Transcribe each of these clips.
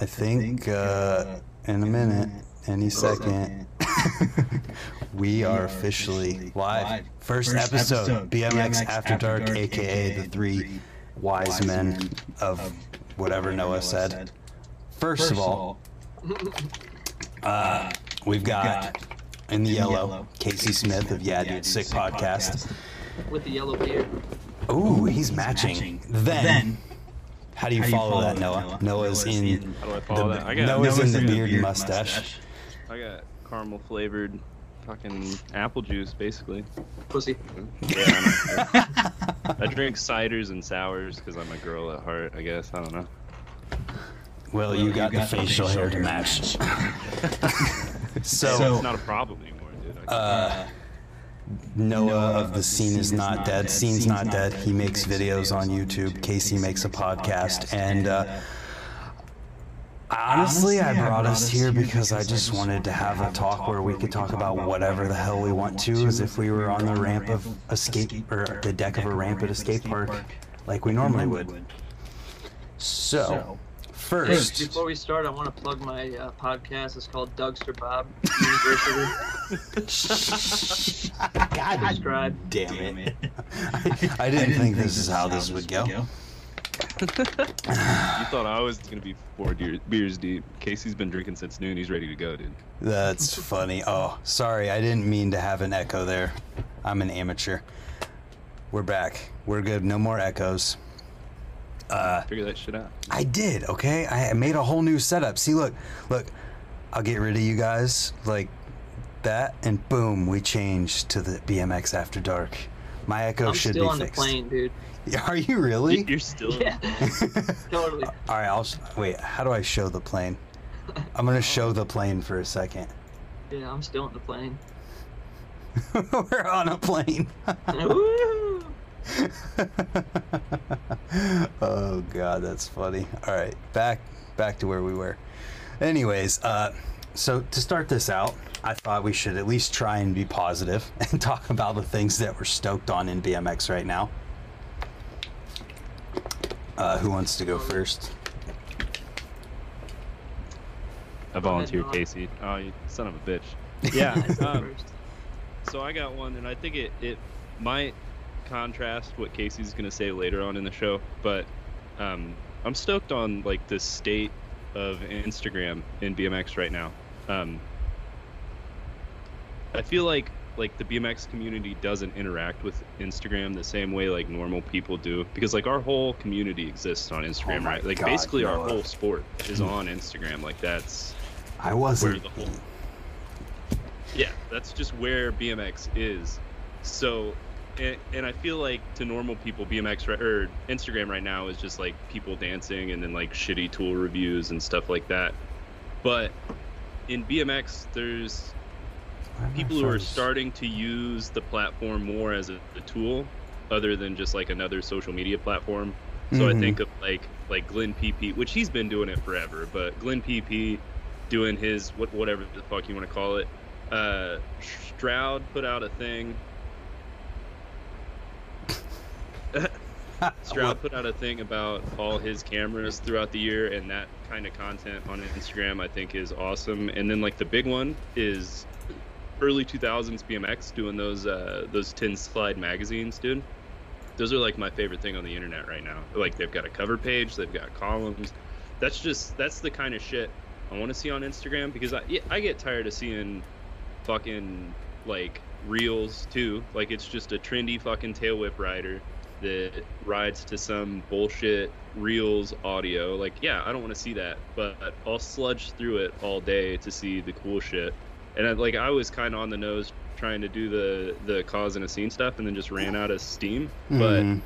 I think uh, in a minute, any second, we are officially live. First episode, BMX After Dark, aka the three wise men of whatever Noah said. First of all, uh, we've got in the yellow Casey Smith of Yeah Dude Sick Podcast. with the yellow beard. Ooh, he's matching. Then, how do you follow that, Noah? Noah? Noah's in How do I follow the that? I got Noah's in the beard and mustache. I got caramel flavored fucking apple juice basically. Pussy. Yeah. I. I drink ciders and sours because I'm a girl at heart. I guess I don't know. Well, you got the facial hair to match. So, It's not a problem anymore, dude. I uh, Noah of the Scene is Not Dead. Scene's Not Dead. He makes videos on YouTube. Casey makes a podcast. And uh, honestly, I brought us here because I just wanted to have a talk where we could talk about whatever the hell we want to, as if we were on the ramp of escape or the deck of a ramp at a skate park, like we normally would. So, first. Before we start, I want to plug my uh, podcast. It's called Dougster Bob University. God Subscribe. damn it. I, I didn't think this is how this would go. you thought I was gonna be four deer- beers deep. Casey's been drinking since noon. He's ready to go, dude. That's funny. Oh, sorry. I didn't mean to have an echo there. I'm an amateur. We're back. We're good. No more echoes. Uh, Figure that shit out. I did, okay? I made a whole new setup. See, look, look. I'll get rid of you guys like that, and boom, we changed to the BMX After Dark. My echo I'm should still be on the plane, dude. Are you really? You're still. Yeah, totally. All right, I'll sh- wait. How do I show the plane? I'm gonna show the plane for a second. Yeah, I'm still on the plane. We're on a plane. Woo! oh god, that's funny. All right, back back to where we were. Anyways, uh, so to start this out, I thought we should at least try and be positive and talk about the things that we're stoked on in BMX right now. Uh, who wants to go first? I volunteer, Casey. Oh, you son of a bitch. Yeah. Um. So I got one, and I think it, it might contrast what Casey's gonna say later on in the show, but um, I'm stoked on like the state of Instagram in BMX right now. Um, I feel like like the BMX community doesn't interact with Instagram the same way like normal people do because like our whole community exists on Instagram, Oh right? Like God, basically our whole sport is on Instagram. Like that's I wasn't. the whole yeah that's just where bmx is so and, and i feel like to normal people bmx right, or instagram right now is just like people dancing and then like shitty tool reviews and stuff like that but in bmx there's I people who are starting to use the platform more as a, a tool other than just like another social media platform so I Mhm. think of like like Glenn PP, which he's been doing it forever, but Glenn PP doing his what whatever the fuck you want to call it. Uh, Stroud put out a thing. Stroud put out a thing about all his cameras throughout the year, and that kind of content on Instagram I think is awesome. And then like the big one is early 2000s BMX doing those uh, those tin slide magazines, dude. Those are like my favorite thing on the internet right now. Like they've got a cover page, they've got columns. That's just that's the kind of shit I want to see on Instagram because I yeah, I get tired of seeing fucking like reels too. Like it's just a trendy fucking tail whip rider that rides to some bullshit reels audio. Like, yeah, I don't want to see that, but I'll sludge through it all day to see the cool shit. And I, like, I was kind of on the nose trying to do the the cause and a scene stuff, and then just ran out of steam. But Mhm.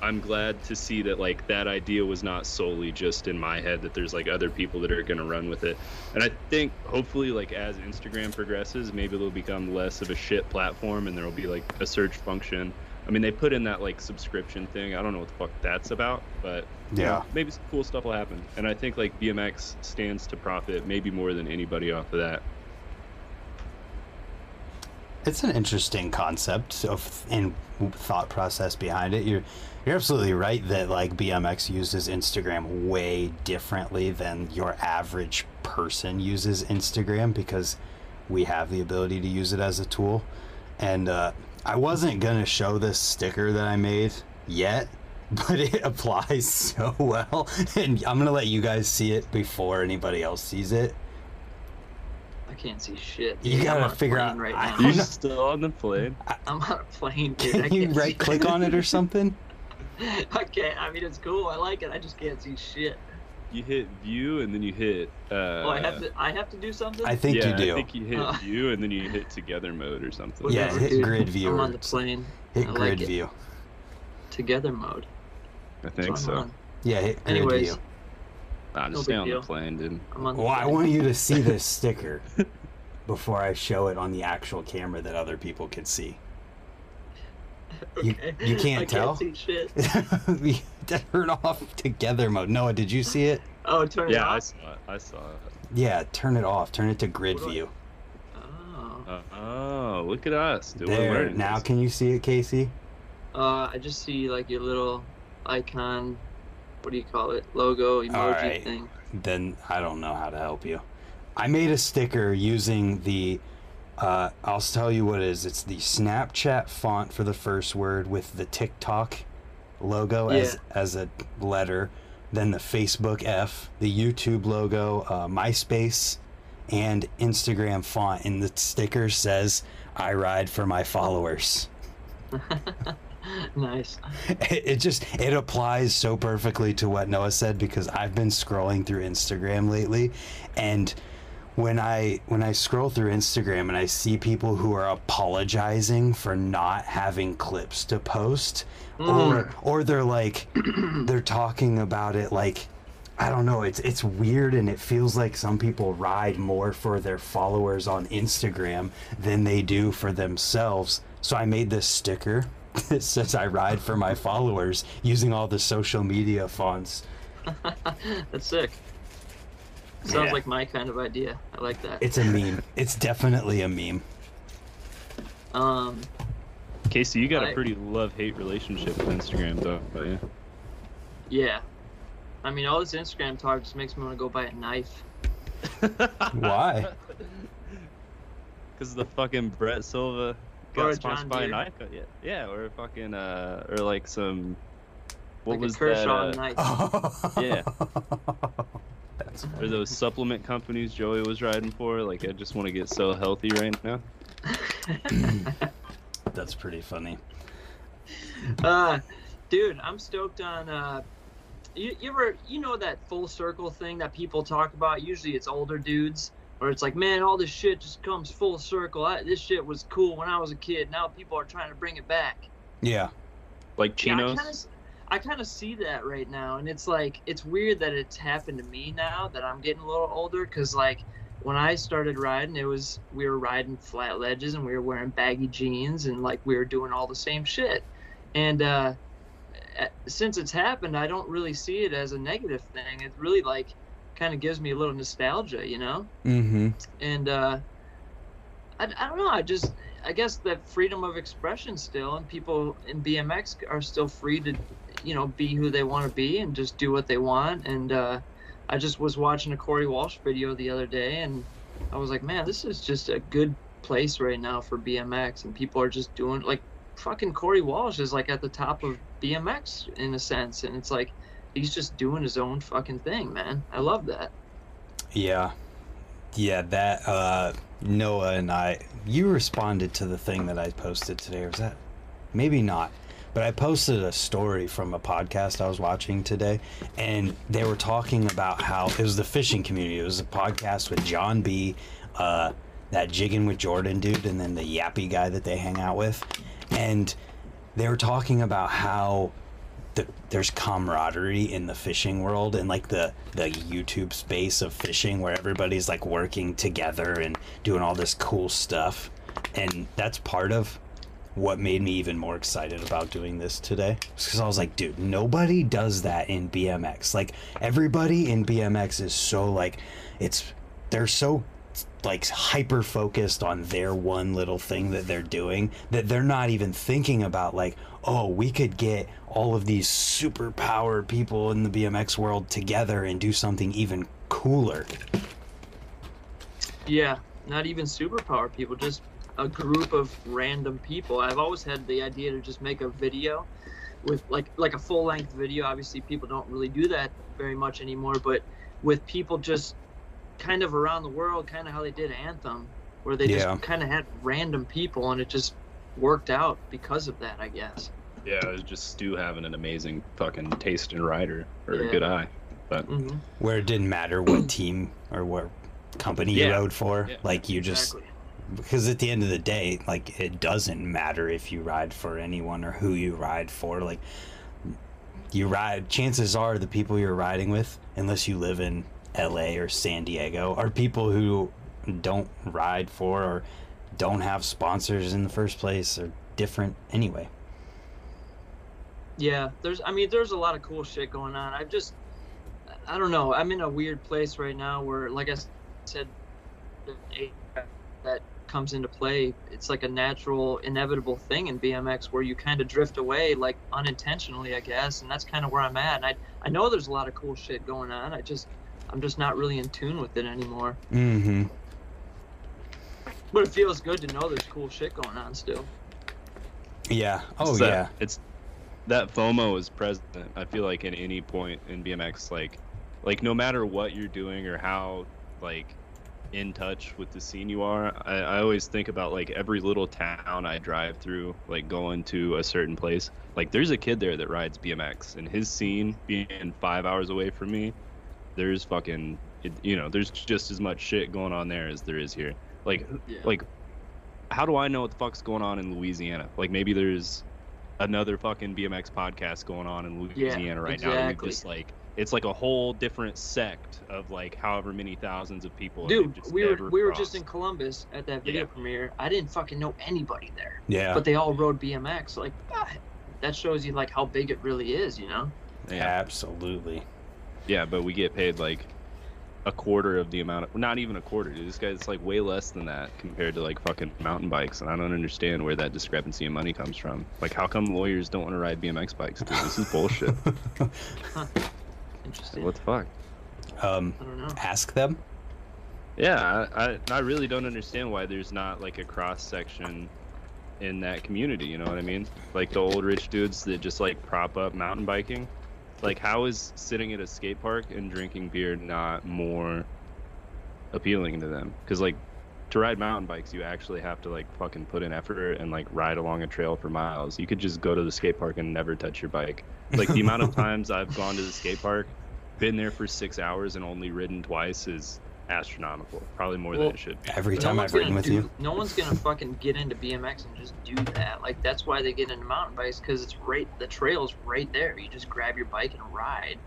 I'm glad to see that like that idea was not solely just in my head. That there's like other people that are gonna run with it. And I think hopefully like as Instagram progresses, maybe it'll become less of a shit platform, and there'll be like a search function. I mean, they put in that like subscription thing. I don't know what the fuck that's about, but you know, Yeah. maybe some cool stuff will happen. And I think like BMX stands to profit maybe more than anybody off of that. it's an interesting concept of and thought process behind it. You're you're absolutely right that like BMX uses Instagram way differently than your average person uses Instagram because we have the ability to use it as a tool. And uh, I wasn't gonna show this sticker that I made yet, but it applies so well, and I'm gonna let you guys see it before anybody else sees it. I can't see shit. You gotta I'm on a figure out- right I- now. You're I'm still on the plane. I'm on a plane, dude. I Can you can't right click on it or something? I can't. I mean, it's cool. I like it. I just can't see shit. You hit view and then you hit. Uh, oh, I have to. I have to do something. I think yeah, you do. I think you hit Uh. view and then you hit together mode or something. Yeah, Whatever, hit dude. grid view I'm on the plane. Hit I grid like view. Together mode. I think so. on. Yeah, hit grid Anyways, view. Nah, No stay big on deal. the plane, dude. I'm on the Well, I want you to see this sticker before I show it on the actual camera that other people can see. you- Okay. you can't I tell? Can't see shit. We turn off together mode. Noah, did you see it? Oh, turn it Yeah, I off. saw it. I saw it. Yeah, turn it off. Turn it to grid What do I- view. Oh. Uh, oh, look at us. Dude, There. Now this. can you see it, Casey? Uh, I just see like your little icon. What do you call it? Logo emoji Alright. thing. Then I don't know how to help you. I made a sticker using the uh, I'll tell you what it is. It's the Snapchat font for the first word with the TikTok logo as as a letter, then the Facebook F, the YouTube logo, uh, MySpace, and Instagram font. And the sticker says, "I ride for my followers." nice. it, it just it applies so perfectly to what Noah said because I've been scrolling through Instagram lately and when I when I scroll through Instagram and I see people who are apologizing for not having clips to post hmm. or or they're like they're talking about it like I don't know it's it's weird and it feels like some people ride more for their followers on Instagram than they do for themselves. So I made this sticker that says I ride for my followers using all the social media fonts. That's sick. Sounds Yeah. like my kind of idea. I like that. it's a meme it's definitely a meme Um, Casey, you got I- a pretty love-hate relationship with Instagram, though. But yeah. yeah. I mean, all this Instagram talk just makes me want to go buy a knife. Why? Because the fucking Brett Silva got a sponsored John by a knife. Yeah, yeah, or fucking uh, or like some. What like was a Kershaw that? uh, knife. Yeah. That's Or those supplement companies Joey was riding for. Like, I just want to get so healthy right now. That's pretty funny. uh, dude, I'm stoked on. Uh, you, you ever you know that full circle thing that people talk about? Usually it's older dudes, where it's like, man, all this shit just comes full circle. I, this shit was cool when I was a kid. Now people are trying to bring it back. Yeah. Like chinos. I kind of, I kind of see that right now, and it's like it's weird that it's happened to me now that I'm getting a little older. Cause like when I started riding, it was we were riding flat ledges and we were wearing baggy jeans and like we were doing all the same shit. And uh, since it's happened, I don't really see it as a negative thing. It really like kind of gives me a little nostalgia, you know Mm-hmm. and uh, I, I don't know. I just I guess that freedom of expression still, and people in BMX are still free to, you know, be who they want to be and just do what they want. And uh, I just was watching a Corey Walsh video the other day, and I was like, man, this is just a good place right now for BMX, and people are just doing like fucking Corey Walsh is like at the top of BMX in a sense, and it's like he's just doing his own fucking thing, man. I love that. Yeah. Yeah, that uh Noah and I you responded to the thing that I posted today, or was that maybe not. But I posted a story from a podcast I was watching today, and they were talking about how it was the fishing community. It was a podcast with John B, uh, that jigging with Jordan dude, and then the yappy guy that they hang out with, and they were talking about how the, there's camaraderie in the fishing world and like the the YouTube space of fishing where everybody's like working together and doing all this cool stuff and that's part of what made me even more excited about doing this today because I was like dude nobody does that in BMX like everybody in BMX is so like it's they're so like hyper focused on their one little thing that they're doing that they're not even thinking about like oh we could get all of these super powered people in the BMX world together and do something even cooler. Yeah, not even superpower people, just a group of random people. I've always had the idea to just make a video with like like a full length video. Obviously, people don't really do that very much anymore, but with people just kind of around the world, kind of how they did Anthem, where they Yeah. just kind of had random people, and it just worked out because of that, I guess. Yeah, it was just Stu having an amazing fucking taste in rider or Yeah. a good eye. hmm Where it didn't matter what team or what company you rode for. Yeah. Like you just Exactly. Because at the end of the day, like it doesn't matter if you ride for anyone or who you ride for. Like you ride, chances are the people you're riding with, unless you live in LA or San Diego, are people who don't ride for or don't have sponsors in the first place or different anyway. Yeah, there's. I mean, there's a lot of cool shit going on. I've just, I don't know. I'm in a weird place right now where, like I said, that comes into play. It's like a natural, inevitable thing in BMX where you kind of drift away, like unintentionally, I guess. And that's kind of where I'm at. And I, I know there's a lot of cool shit going on. I just, I'm just not really in tune with it anymore. Mm-hmm. But it feels good to know there's cool shit going on still. Yeah. Oh It's that- yeah. It's that FOMO is present. I feel like at any point in BMX, like, like no matter what you're doing or how like in touch with the scene you are, I, I always think about like every little town I drive through, like going to a certain place. Like there's a kid there that rides BMX, and his scene being five hours away from me, there's fucking, it, you know, there's just as much shit going on there as there is here. Like Yeah. like how do I know what the fuck's going on in Louisiana? Like maybe there's another fucking BMX podcast going on in Louisiana right now. And exactly. just like it's like a whole different sect of like however many thousands of people. Dude, just we were we were just in. Columbus at that video Yeah. premiere. I didn't fucking know anybody there. Yeah. but they all rode BMX. Like ah, that shows you like how big it really is, you know? yeah. Absolutely. yeah, but we get paid like a quarter of the amount of not even a quarter, dude. This guy's like way less than that compared to like fucking mountain bikes, and I don't understand where that discrepancy in money comes from. Like, how come lawyers don't want to ride BMX bikes? Dude, this is bullshit. Interesting. what the fuck? Um, I don't know. ask them. Yeah, I, I I really don't understand why there's not like a cross section in that community. You know what I mean? Like the old rich dudes that just like prop up mountain biking. Like, how is sitting at a skate park and drinking beer not more appealing to them? Because like to ride mountain bikes, you actually have to like fucking put in effort and like ride along a trail for miles. You could just go to the skate park and never touch your bike. Like the amount of times I've gone to the skate park, been there for six hours and only ridden twice is astronomical. Probably more Well, than it should be. Every No time one's I've ridden with do- you. No one's gonna fucking get into BMX and just do that. Like that's why they get into mountain bikes because it's right. The trail's right there. You just grab your bike and ride.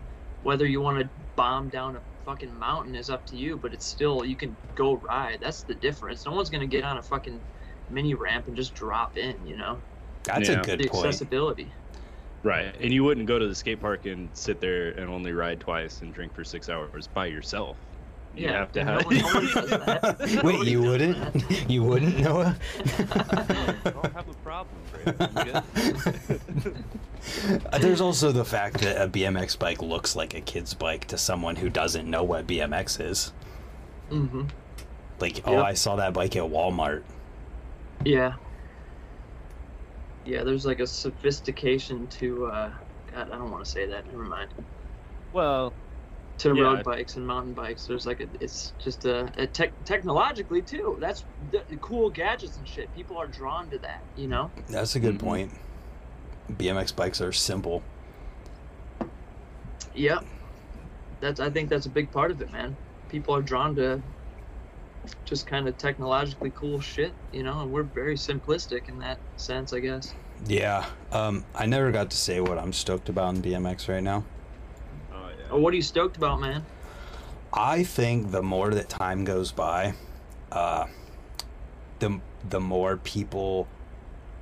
Whether you want to bomb down a fucking mountain is up to you, but it's still you can go ride. That's the difference. No one's gonna get on a fucking mini ramp and just drop in. You know That's Yeah. a good the point. accessibility. Right. And you wouldn't go to the skate park and sit there and only ride twice and drink for six hours by yourself. You Yeah, have to no have. one- no one does. Wait, you wouldn't? that. You wouldn't, Noah? I don't have a problem, Brandon. I'm good. There's also the fact that a BMX bike looks like a kid's bike to someone who doesn't know what BMX is. Mhm. Like, oh, I saw that bike at Walmart. Yeah. Yeah, there's like a sophistication to uh God, I don't want to say that. Never mind. Well, To Yeah, road bikes and mountain bikes, there's like a, it's just a, a tech technologically too. That's the, the cool gadgets and shit. People are drawn to that, you know. That's a good Mhm. point. BMX bikes are simple. Yep. That's I think that's a big part of it, man. People are drawn to just kind of technologically cool shit, you know, and we're very simplistic in that sense, I guess. Yeah. Um, I never got to say what I'm stoked about in BMX right now. What are you stoked about, man? I think the more that time goes by, uh, the the more people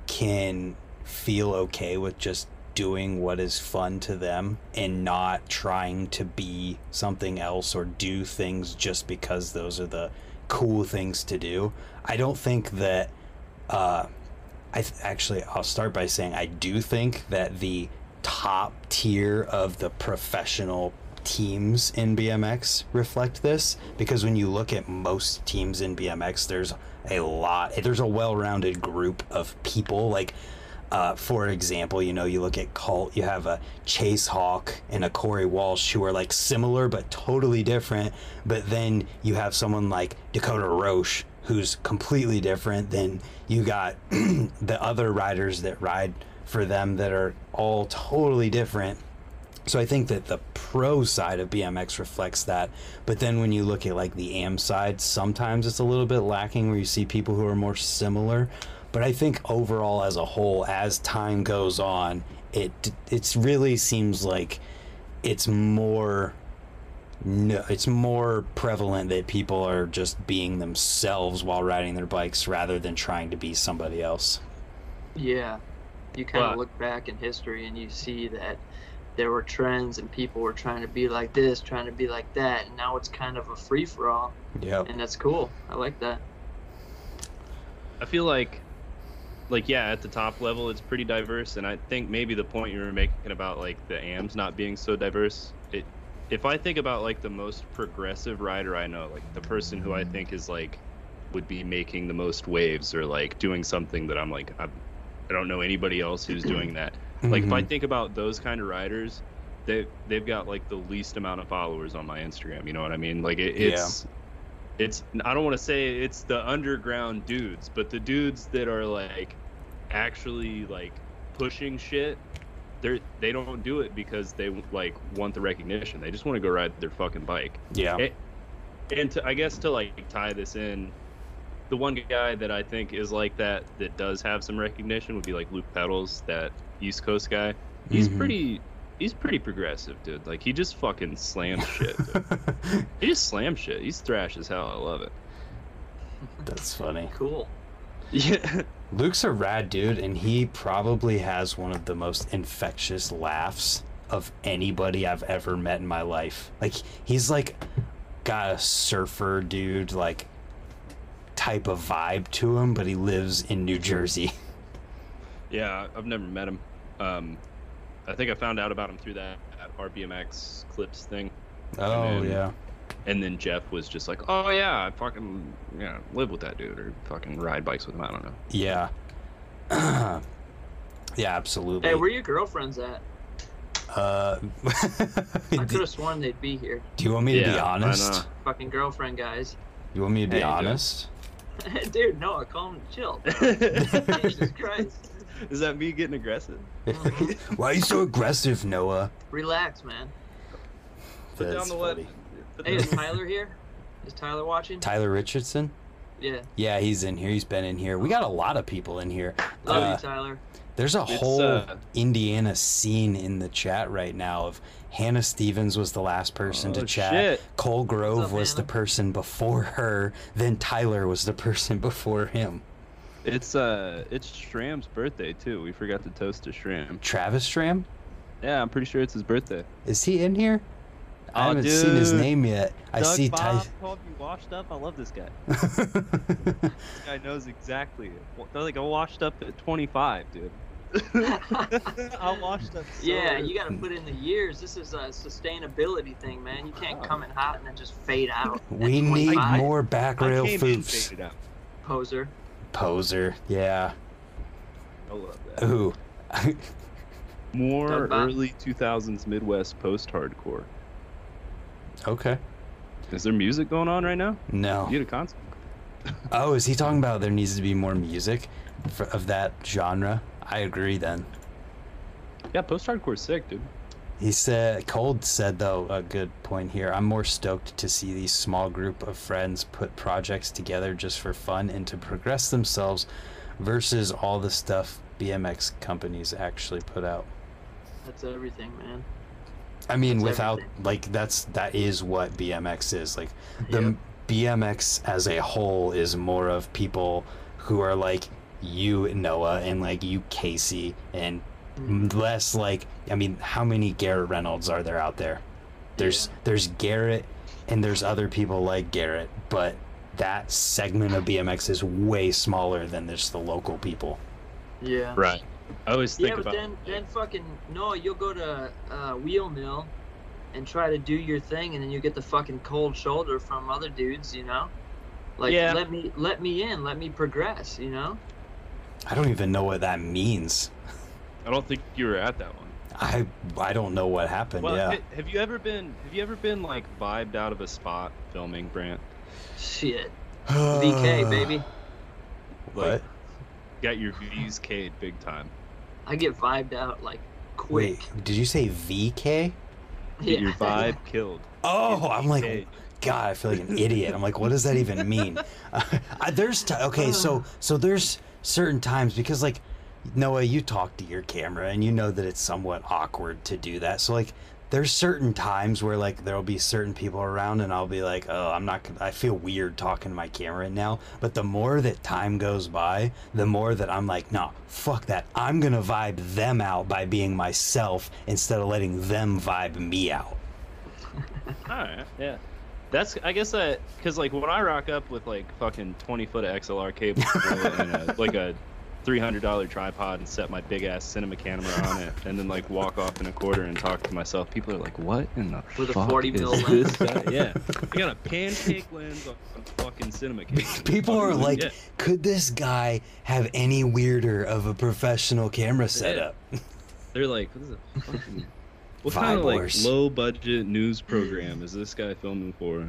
can feel okay with just doing what is fun to them and not trying to be something else or do things just because those are the cool things to do. I don't think that. Uh, I th- actually, I'll start by saying I do think that the top tier of the professional teams in BMX reflect this because when you look at most teams in BMX, there's a lot, there's a well rounded group of people. Like, uh, for example, you know, you look at Cult, you have a Chase Hawk and a Corey Walsh who are like similar but totally different. But then you have someone like Dakota Roche who's completely different. Then you got the other riders that ride for them that are all totally different. So I think that the pro side of BMX reflects that. But then when you look at like the AM side, sometimes it's a little bit lacking where you see people who are more similar. But I think overall as a whole as time goes on, it it really seems like it's more no, it's more prevalent that people are just being themselves while riding their bikes rather than trying to be somebody else. Yeah. You kind But- of look back in history and you see that there were trends and people were trying to be like this, trying to be like that, and now it's kind of a free for all, Yep. and that's cool. I like that. I feel like, like yeah, at the top level, it's pretty diverse, and I think maybe the point you were making about like the AMs not being so diverse, it, if I think about like the most progressive rider I know, like the person who I think is like would be making the most waves or like doing something that I'm like I'm, I don't know anybody else who's doing that. Like if I Mhm. think about those kind of riders, they they've got like the least amount of followers on my Instagram. You know what I mean? Like it, Yeah. it's it's I don't want to say it's the underground dudes, but the dudes that are like actually like pushing shit. They're they don't do it because they like want the recognition. They just want to go ride their fucking bike. yeah. it- And to, I guess to like tie this in, the one guy that I think is like that that does have some recognition would be like Luke Pedals, that East Coast guy. He's Mhm. pretty he's pretty progressive, dude. Like he just fucking slams shit. he just slams shit. He's thrash as hell. I love it. That's funny. Cool. Yeah. Luke's a rad dude, and he probably has one of the most infectious laughs of anybody I've ever met in my life. Like he's like got a surfer dude like type of vibe to him, but he lives in New Jersey. Yeah, I've never met him. Um, I think I found out about him through that, that RBMX clips thing. Oh then- yeah. And then Jeff was just like, "Oh yeah, I fucking yeah, live with that dude or fucking ride bikes with him." I don't know. Yeah. yeah, absolutely. Hey, where your girlfriends at? uh, I could have sworn they'd be here. do you want me to be Yeah, I honest? Fucking girlfriend guys. You want me to be Hey, dude. honest? Dude, no, calm, chill. Jesus Christ. Is that me getting aggressive? Why are you so aggressive, Noah? Relax, man. Put down the what? funny. Put Hey, is Tyler here? Is Tyler watching? Tyler Richardson? Yeah. Yeah, he's in here. He's been in here. We got a lot of people in here. Love Uh, you, Tyler. There's a It's, whole uh, Indiana scene in the chat right now of Hannah Stevens was the last person to Oh, chat. shit. Cole Grove up, was the person before her. Then Tyler was the person before him. It's uh, it's Shram's birthday too. We forgot to toast to Shram. Travis Shram. Yeah, I'm pretty sure it's his birthday. Is he in here? I Oh, haven't seen his name yet. I see Bob Ty. called you washed up. I love this guy. This guy knows exactly. They're like, I washed up at 25, dude. I washed up. So yeah, early. you got to put in the years. This is a sustainability thing, man. You can't Oh. come in hot and then just fade out. we need more back rail came foofs. poser. Poser. Yeah. I love that. Ooh. More early 2000s Midwest post-hardcore. okay. Is there music going on right now? No. You get a concert. Oh, is he talking about there needs to be more music for, of that genre? I agree then. Yeah, post-hardcore's sick, dude. He said, Cold said though, a good point here. I'm more stoked to see these small group of friends put projects together just for fun and to progress themselves versus all the stuff BMX companies actually put out. That's everything, man. I mean, That's without everything. like that's that is what BMX is. Like the Yep. BMX as a whole is more of people who are like you Noah and like you Casey and Mm. less like I mean, how many Garrett Reynolds are there out there? There's there's Garrett and there's other people like Garrett, but that segment of BMX is way smaller than just the local people. Yeah. Right. I always think Yeah, but about then then fucking no, you'll go to uh, Wheel Mill and try to do your thing, and then you get the fucking cold shoulder from other dudes, you know. Like Yeah. let me let me in, let me progress, you know. I don't even know what that means. I don't think you were at that one. I I don't know what happened. Well, yeah. ha- have you ever been have you ever been like vibed out of a spot filming, Brant? Shit. VK baby. What? Got your V's K'd big time. I get vibed out like quick. Wait, did you say VK? Get your vibe killed. Oh, I'm like, God, I feel like an idiot. I'm like, what does that even mean? Uh, I- there's t- okay, so so there's certain times because like Noah, you talk to your camera and you know that it's somewhat awkward to do that. So like there's certain times where like there'll be certain people around and I'll be like, "Oh, I'm not gonna I feel weird talking to my camera right now." But the more that time goes by, the more that I'm like, "No, fuck that. I'm going to vibe them out by being myself instead of letting them vibe me out." All right, yeah. That's I guess that because like when I rock up with like fucking twenty foot of XLR cable and a, like a three hundred dollar tripod and set my big ass cinema camera on it and then like walk off in a quarter and talk to myself, people are like, "What in the With a fuck 40 is mil this guy?" Yeah, I got a pancake lens on, on fucking cinema camera. People are like, Yeah. could this guy have any weirder of a professional camera setup? They're like, "What is a fucking." What Vibe kind of like Wars. low budget news program is this guy filming for?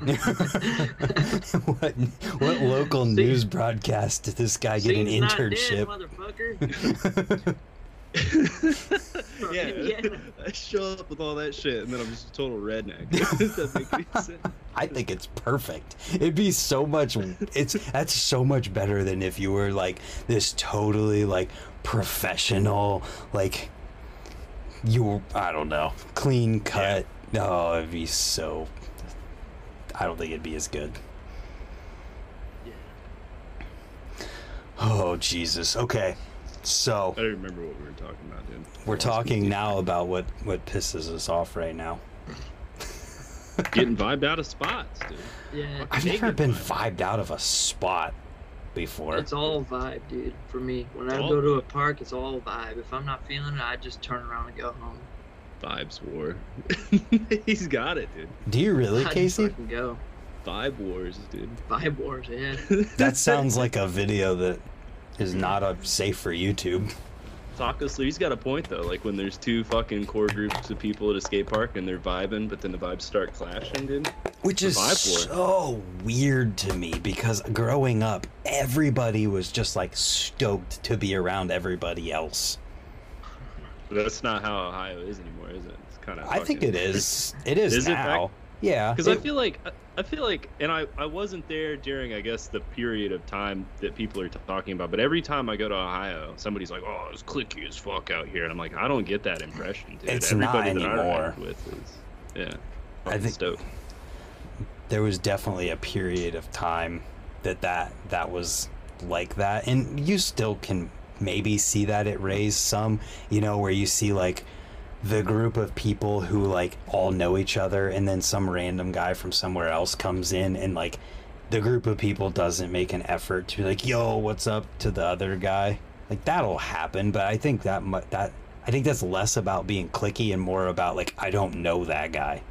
what what local See- news broadcast did this guy get an Scene's not dead, internship? motherfucker. yeah, Yeah. I show up with all that shit, and then I'm just a total redneck. Does that make any sense? I think it's perfect. It'd be so much. It's that's so much better than if you were like this totally like professional, like you. were- I don't know, clean cut. No, it'd be so. I don't think it'd be as good. Yeah. Oh Jesus. Okay, so I don't remember what we were talking about, dude. we're talking now about what what pisses us off right now. Getting vibed out of spots, dude. Yeah, I've never been vibed out of a spot before. it's all vibe, dude. For me, when I All- go to a park, it's all vibe. If I'm not feeling it, I just turn around and go home. Vibes war. He's got it, dude. Do you really, I just Casey? fucking go. Vibe wars, dude. Vibe wars, yeah. That sounds like a video that is not a safe for YouTube. Taco Sleeve's got a point though. Like when there's two fucking core groups of people at a skate park and they're vibing, but then the vibes start clashing, dude. Which is so weird to me because growing up, everybody was just like stoked to be around everybody else. But that's not how Ohio is anymore, is it? It's kind of. I think it is. It is, Is it now. back- yeah. Because I feel like I- feel like, and I I wasn't there during I guess the period of time that people are t- talking about. But every time I go to Ohio, somebody's like, "Oh, it's clicky as fuck out here," and I'm like, I don't get that impression, dude. It's not Everybody that I anymore. with is, yeah. I think- stoked. there was definitely a period of time that that that was like that and you still can maybe see that it raised some you know where you see like the group of people who like all know each other and then some random guy from somewhere else comes in and like the group of people doesn't make an effort to be like yo what's up to the other guy like that'll happen but i think that mu- that i think that's less about being clicky and more about like i don't know that guy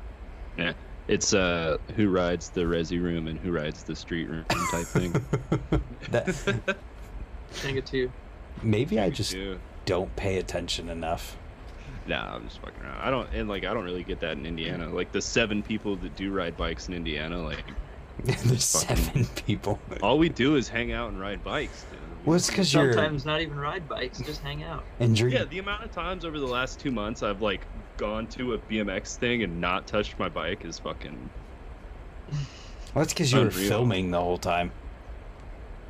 Yeah, it's uh, who rides the resi room and who rides the street room type thing. that Think it to you. maybe i just Yeah. don't pay attention enough. Nah, I'm just fucking around. I don't and like I don't really get that in Indiana. Mm. Like the seven people that do ride bikes in Indiana, like There's Fucking- seven people. all we do is hang out and ride bikes. Dude. Well, it's because you're Sometimes not even ride bikes, just hang out. injured. Yeah, the amount of times over the last two months I've like gone to a BMX thing and not touched my bike is fucking. Well, it's because you were Unreal. filming the whole time.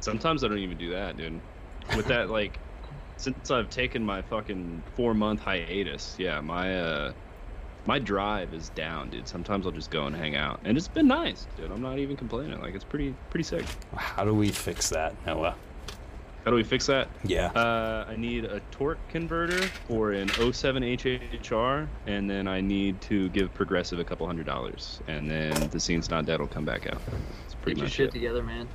Sometimes I don't even do that, dude. With that, like, since I've taken my fucking four month hiatus, yeah, my uh, my drive is down, dude. Sometimes I'll just go and hang out, and it's been nice, dude. I'm not even complaining. Like, it's pretty pretty sick. How do we fix that, Noah? How do we fix that? Yeah. Uh, I need a torque converter for an 07 HHR, and then I need to give Progressive a couple hundred dollars, and then the scene's not dead will come back out. It's pretty Get your much shit it. together, man.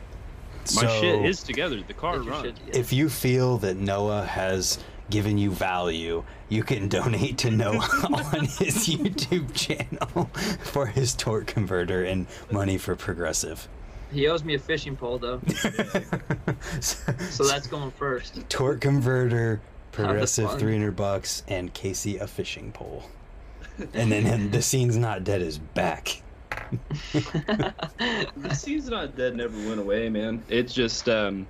My So, shit is together. The car Get runs. shit together. If you feel that Noah has given you value, you can donate to Noah on his YouTube channel for his torque converter and money for progressive. He owes me a fishing pole though, so that's going first. torque converter, progressive 300 bucks, and Casey a fishing pole. And then him, the scene's not dead is back. The scene's not dead never went away man it's just um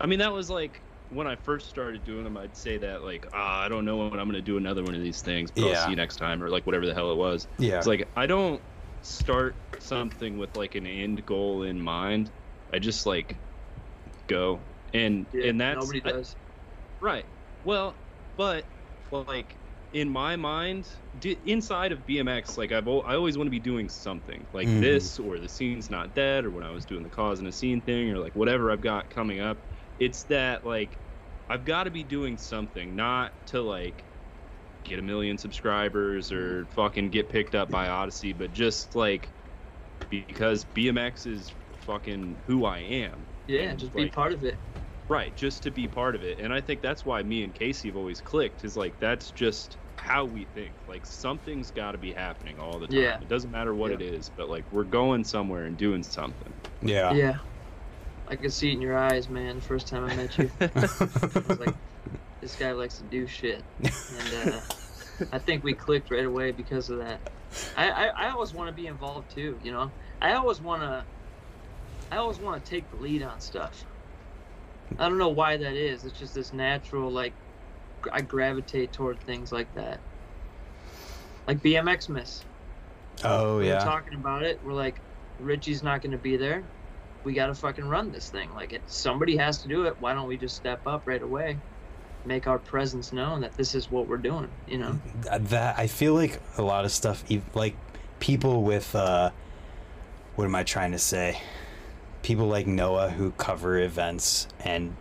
i mean that was like when i first started doing them i'd say that like ah, i don't know when i'm gonna do another one of these things but Yeah. i'll see you next time or like whatever the hell it was Yeah. it's like i don't start something with like an end goal in mind i just like go and Yeah, and that's nobody I- does. Right. Well, but well, like in my mind, d- inside of BMX, like I've al- I always want to be doing something like Mhm. this, or the scene's not dead, or when I was doing the cause and a scene thing, or like whatever I've got coming up. It's that like I've got to be doing something, not to like get a million subscribers or fucking get picked up by Odyssey, but just like because BMX is fucking who I am. Yeah, and, just be part of it. Right, just to be part of it. And I think that's why me and Casey have always clicked is like that's just how we think. Like something's got to be happening all the time. Yeah. It doesn't matter what Yeah. it is, but like we're going somewhere and doing something. Yeah. Yeah. I could see it in your eyes, man. The first time I met you, I was like, this guy likes to do shit, and uh, I think we clicked right away because of that. I I, I always want to be involved too. You know, I always want to. I always want to take the lead on stuff. I don't know why that is. It's just this natural like gr- I gravitate toward things like that. Like BMX Miss. oh, we were yeah. talking about it. We're like, Richie's not going to be there. We got to fucking run this thing. Like, it, somebody has to do it. Why don't we just step up right away, make our presence known that this is what we're doing? You know? that I feel like a lot of stuff like people with uh what am I trying to say? People like Noah who cover events and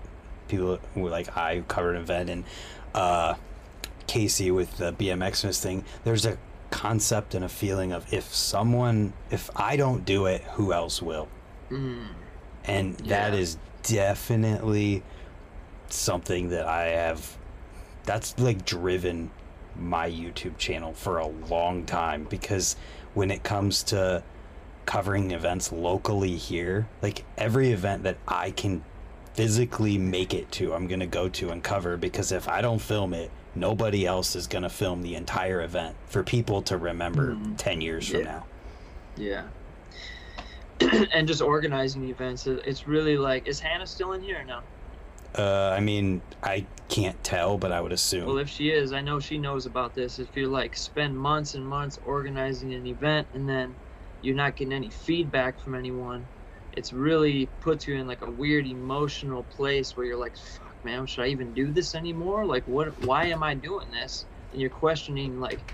people who like I who cover an event and uh Casey with the BMX Miss thing, there's a concept and a feeling of if someone if I don't do it, who else will? Mm. and that Yeah. is definitely something that I have that's like driven my YouTube channel for a long time because when it comes to covering events locally here like every event that I can physically make it to I'm going to go to and cover because if I don't film it nobody else is going to film the entire event for people to remember Mhm. 10 years from now Yeah. and just organizing the events. It's really like, is Hannah still in here or no? uh I mean I can't tell but I would assume Well, if she is, I know she knows about this. If you like spend months and months organizing an event and then you're not getting any feedback from anyone, it's really puts you in like a weird emotional place where you're like, "Fuck, man, should I even do this anymore? Like, what? Why am I doing this?" And you're questioning like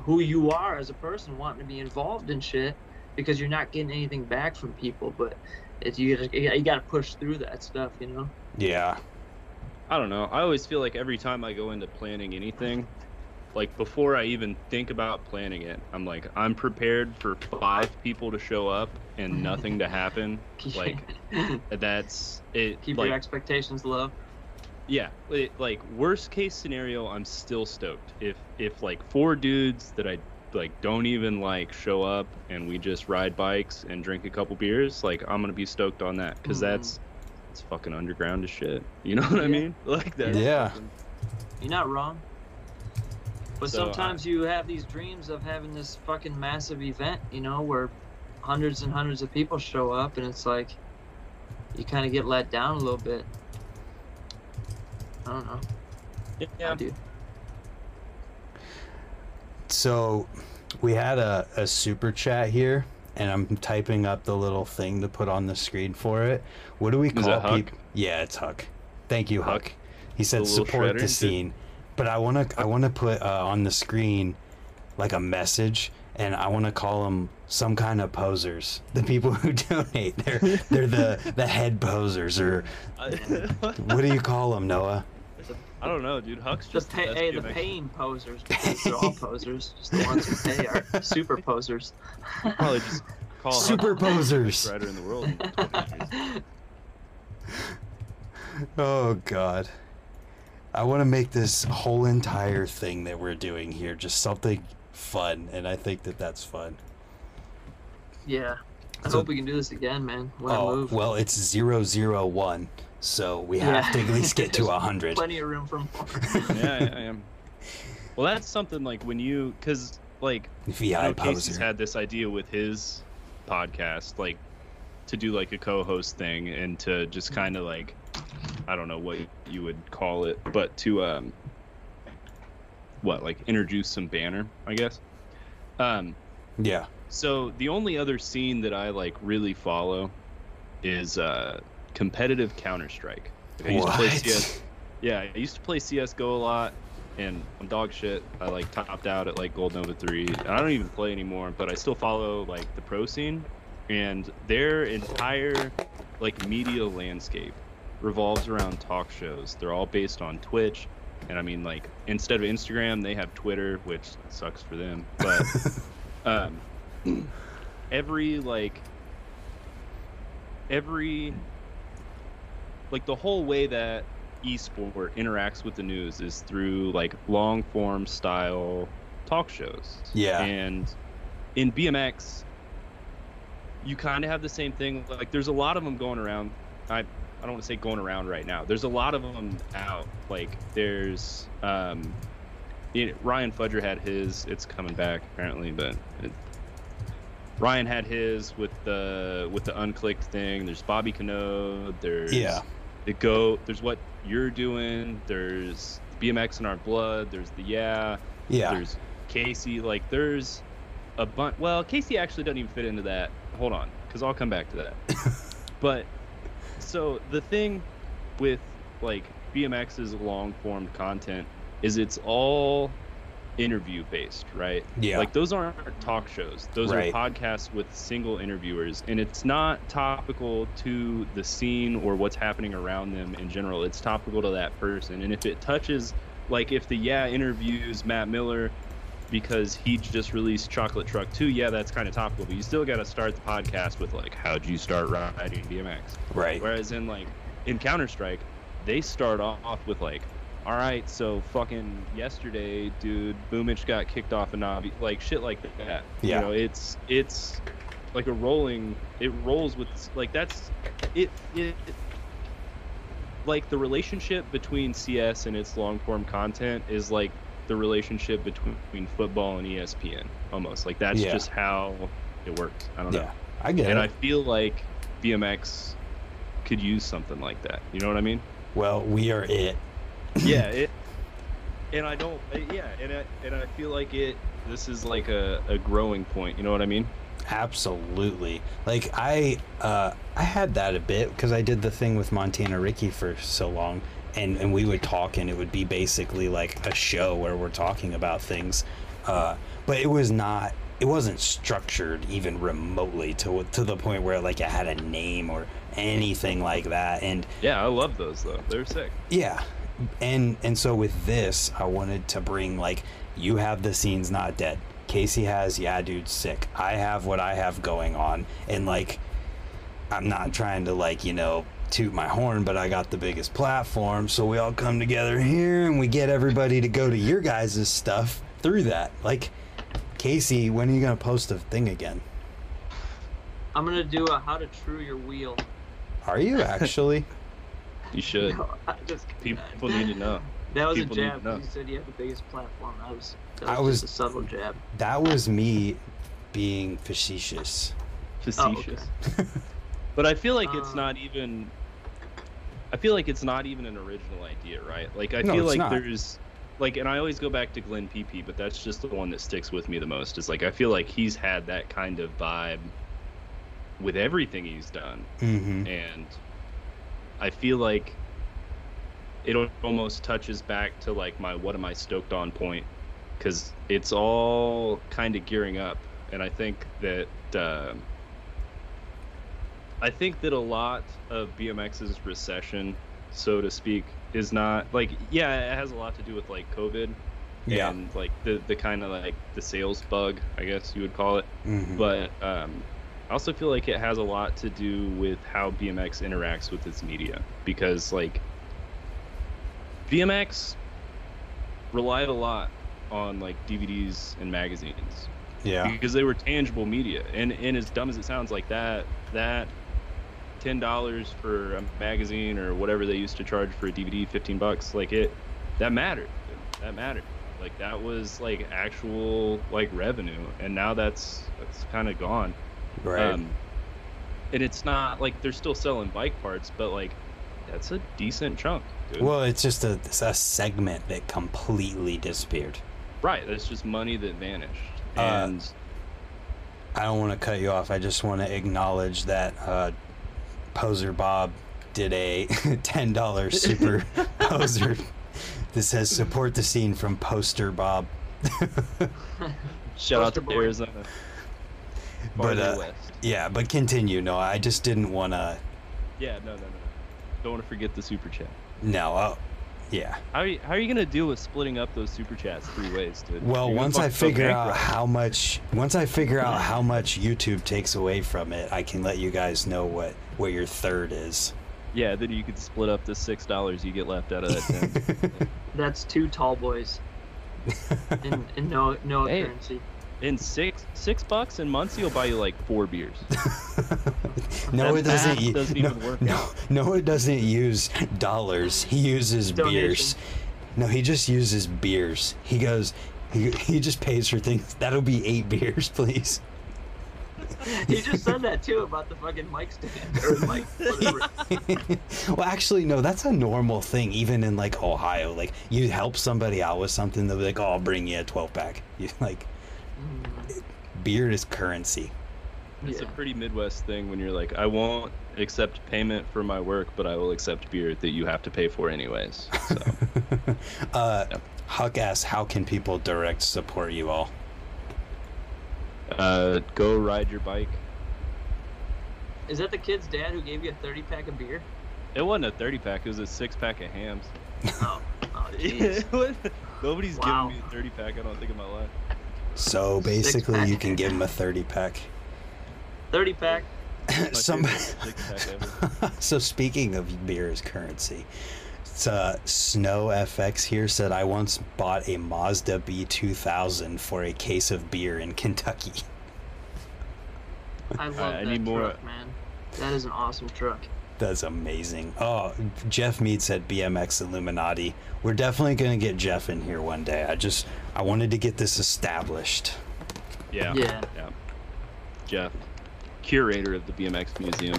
who you are as a person, wanting to be involved in shit because you're not getting anything back from people. But it's you gotta, you gotta push through that stuff, you know. yeah I don't know. I always feel like every time I go into planning anything, like before I even think about planning it, I'm like I'm prepared for five people to show up and nothing to happen. Like that's it. keep like, your expectations low. Yeah, it, like worst case scenario, I'm still stoked. If if like four dudes that I like don't even like show up and we just ride bikes and drink a couple beers, like I'm gonna be stoked on that because Mhm. that's it's fucking underground as shit. You know what I mean? Like that. Yeah. You're not wrong. But So, I- sometimes you have these dreams of having this fucking massive event, you know, where hundreds and hundreds of people show up, and it's like you kind of get let down a little bit. I don't know. I Yeah. do. So we had a, a super chat here, and I'm typing up the little thing to put on the screen for it. What do we Is call that people? Yeah, it's Huck. Thank you, Huck. Huck? He said support shredder? the Did- scene, but I wanna I wanna put uh, on the screen like a message, and I wanna call them some kind of posers. The people who donate, they're they're the the head posers, or what do you call them, Noah? I don't know, dude. Huck's The just pay, best hey, the BMX. paying posers because they're all posers. Just the ones who pay are super posers. Probably just Call Super Hudson the posers. best rider in the world. in Oh God. I want to make this whole entire thing that we're doing here just something fun, and I think that that's fun. yeah. I So- hope we can do this again, man. When I oh move. well, it's zero zero one, so we have to at least get to a hundred. Plenty of room for more. yeah, I am. Well, that's something like when you, because like I VI know Casey's poser. had this idea with his podcast, like to do like a co-host thing and to just mm. kind of like, I don't know what you would call it, but to um, what like introduce some banner, I guess. Um, Yeah. so the only other scene that I like really follow is uh, competitive Counter Strike. I used to play CS. Yeah, I used to play CS:GO a lot, and I'm dog shit. I like topped out at like Gold Nova three. And I don't even play anymore, but I still follow like the pro scene, and their entire like media landscape revolves around talk shows. They're all based on Twitch, and I mean like instead of Instagram, they have Twitter, which sucks for them, but. um, every like every like the whole way that esport interacts with the news is through like long form style talk shows Yeah. and in bmx you kind of have the same thing like there's a lot of them going around i i don't want to say going around right now there's a lot of them out like there's um it, Ryan Fudger had his. It's coming back apparently, but it, Ryan had his with the with the unclicked thing. There's Bobby Cano. There's Yeah. the goat. There's what you're doing. There's BMX in our blood. There's the yeah. Yeah. There's Casey. Like there's a bunch. Well, Casey actually doesn't even fit into that. Hold on, because I'll come back to that. but so the thing with like BMX's long form content is it's all interview based, right? Yeah. Like those aren't talk shows. Those Right. are podcasts with single interviewers and it's not topical to the scene or what's happening around them in general. It's topical to that person. And if it touches like if the yeah interviews Matt Miller because he just released Chocolate Truck 2, yeah, that's kind of topical, but you still got to start the podcast with like how'd you start riding BMX? right. Whereas in like in Counter Strike, they start off with like, all right, so fucking yesterday, dude, Boomich got kicked off a Navi, like shit like that. Yeah. You know, it's it's like a rolling. It rolls with like that's it. It like the relationship between CS and its long form content is like the relationship between, between football and ESPN almost like that's Yeah. just how it works. I don't know Yeah. I get and it. And I feel like BMX could use something like that. You know what I mean? well, we are it. yeah. It. And I don't. uh, Yeah. And I and I feel like it. This is like a, a growing point. You know what I mean? Absolutely. Like I uh I had that a bit because I did the thing with Montana Ricky for so long and and we would talk and it would be basically like a show where we're talking about things. Uh but it was not it wasn't structured even remotely to to the point where like it had a name or anything like that and Yeah. I love those though. They're sick. yeah. And and so with this, I wanted to bring like you have the scenes not dead. Casey has yeah, dude, sick. I have what I have going on, and like I'm not trying to like you know toot my horn, but I got the biggest platform, so we all come together here and we get everybody to go to your guys' stuff through that. Like Casey, when are you gonna post a thing again? I'm gonna do a how to true your wheel. Are you actually? You should. No, just People need to know. That was people a jab. You said you have the biggest platform. That was that I was, was- just a subtle jab. that was me being facetious. Facetious. But I feel like it's Um, not even. I feel like it's not even an original idea, right? Like I No, feel like not. there's, like, and I always go back to Glenn PP, but that's just the one that sticks with me the most. Is like I feel like he's had that kind of vibe with everything he's done, Mm-hmm. and I feel like it almost touches back to like my what am I stoked on point, because it's all kind of gearing up, and I think that. Uh, I think that a lot of BMX's recession, so to speak, is not like yeah, it has a lot to do with like COVID Yeah. and like the the kind of like the sales bug, I guess you would call it. Mhm. But um, I also feel like it has a lot to do with how BMX interacts with its media because like BMX relied a lot on like DVDs and magazines Yeah. because they were tangible media. And and as dumb as it sounds, like that that ten dollars for a magazine or whatever they used to charge for a DVD, fifteen bucks, like it that mattered. That mattered. Like that was like actual like revenue, and now that's that's kind of gone. Right. Um, and it's not like they're still selling bike parts, but like that's a decent chunk. Dude. well, it's just a, it's a segment that completely disappeared. right, that's just money that vanished. Uh, And I don't want to cut you off. I just want to acknowledge that uh, Poser Bob did a ten dollars super poser that says support the scene from Poster Bob. shout out to boy. Arizona. But, uh, west. yeah, but continue. No, I just didn't want to. Yeah, no, no, no. Don't want to forget the super chat. No, uh, yeah. How are you, how are you gonna deal with splitting up those super chats three ways, dude? Well, You're once I figure out bankrupt. how much, once I figure out how much YouTube takes away from it, I can let you guys know what what your third is. yeah, then you could split up the six dollars you get left out of that. That's two tall boys and, in no no Hey. currency. In six six bucks in Muncie, will buy you like four beers. no, That it doesn't. doesn't no, even work no, out. no, it doesn't use dollars. He uses Donation. beers. No, he just uses beers. He goes. He, he just pays for things. That'll be eight beers, please. He just said that too about the fucking mic stand or mic well, actually, no, that's a normal thing, even in like Ohio. Like, you help somebody out with something, they'll be like, "Oh, I'll bring you a 12 pack." You like, Beer is currency. It's yeah. a pretty Midwest thing when you're like, I won't accept payment for my work, but I will accept beer that you have to pay for anyways. So uh, Yep. Huck asks, "How can people direct support you all?" uh, go ride your bike. Is that the kid's dad who gave you a 30 pack of beer? It wasn't a 30 pack, it was a six pack of hams. Oh, oh jeez. What? Nobody's Wow. given me a 30 pack, I don't think, in my life. So basically, you can give him a 30 pack. 30 pack. My Some. favorite six-pack ever. so speaking of beer as currency, it's, uh, Snow FX here said I once bought a Mazda B2000 for a case of beer in Kentucky. I love I that need more- truck, man. That is an awesome truck. That's amazing. Oh, Jeff Mead said BMX Illuminati. We're definitely gonna get Jeff in here one day. I just I wanted to get this established. Yeah. Yeah. Yeah. Jeff, curator of the BMX Museum.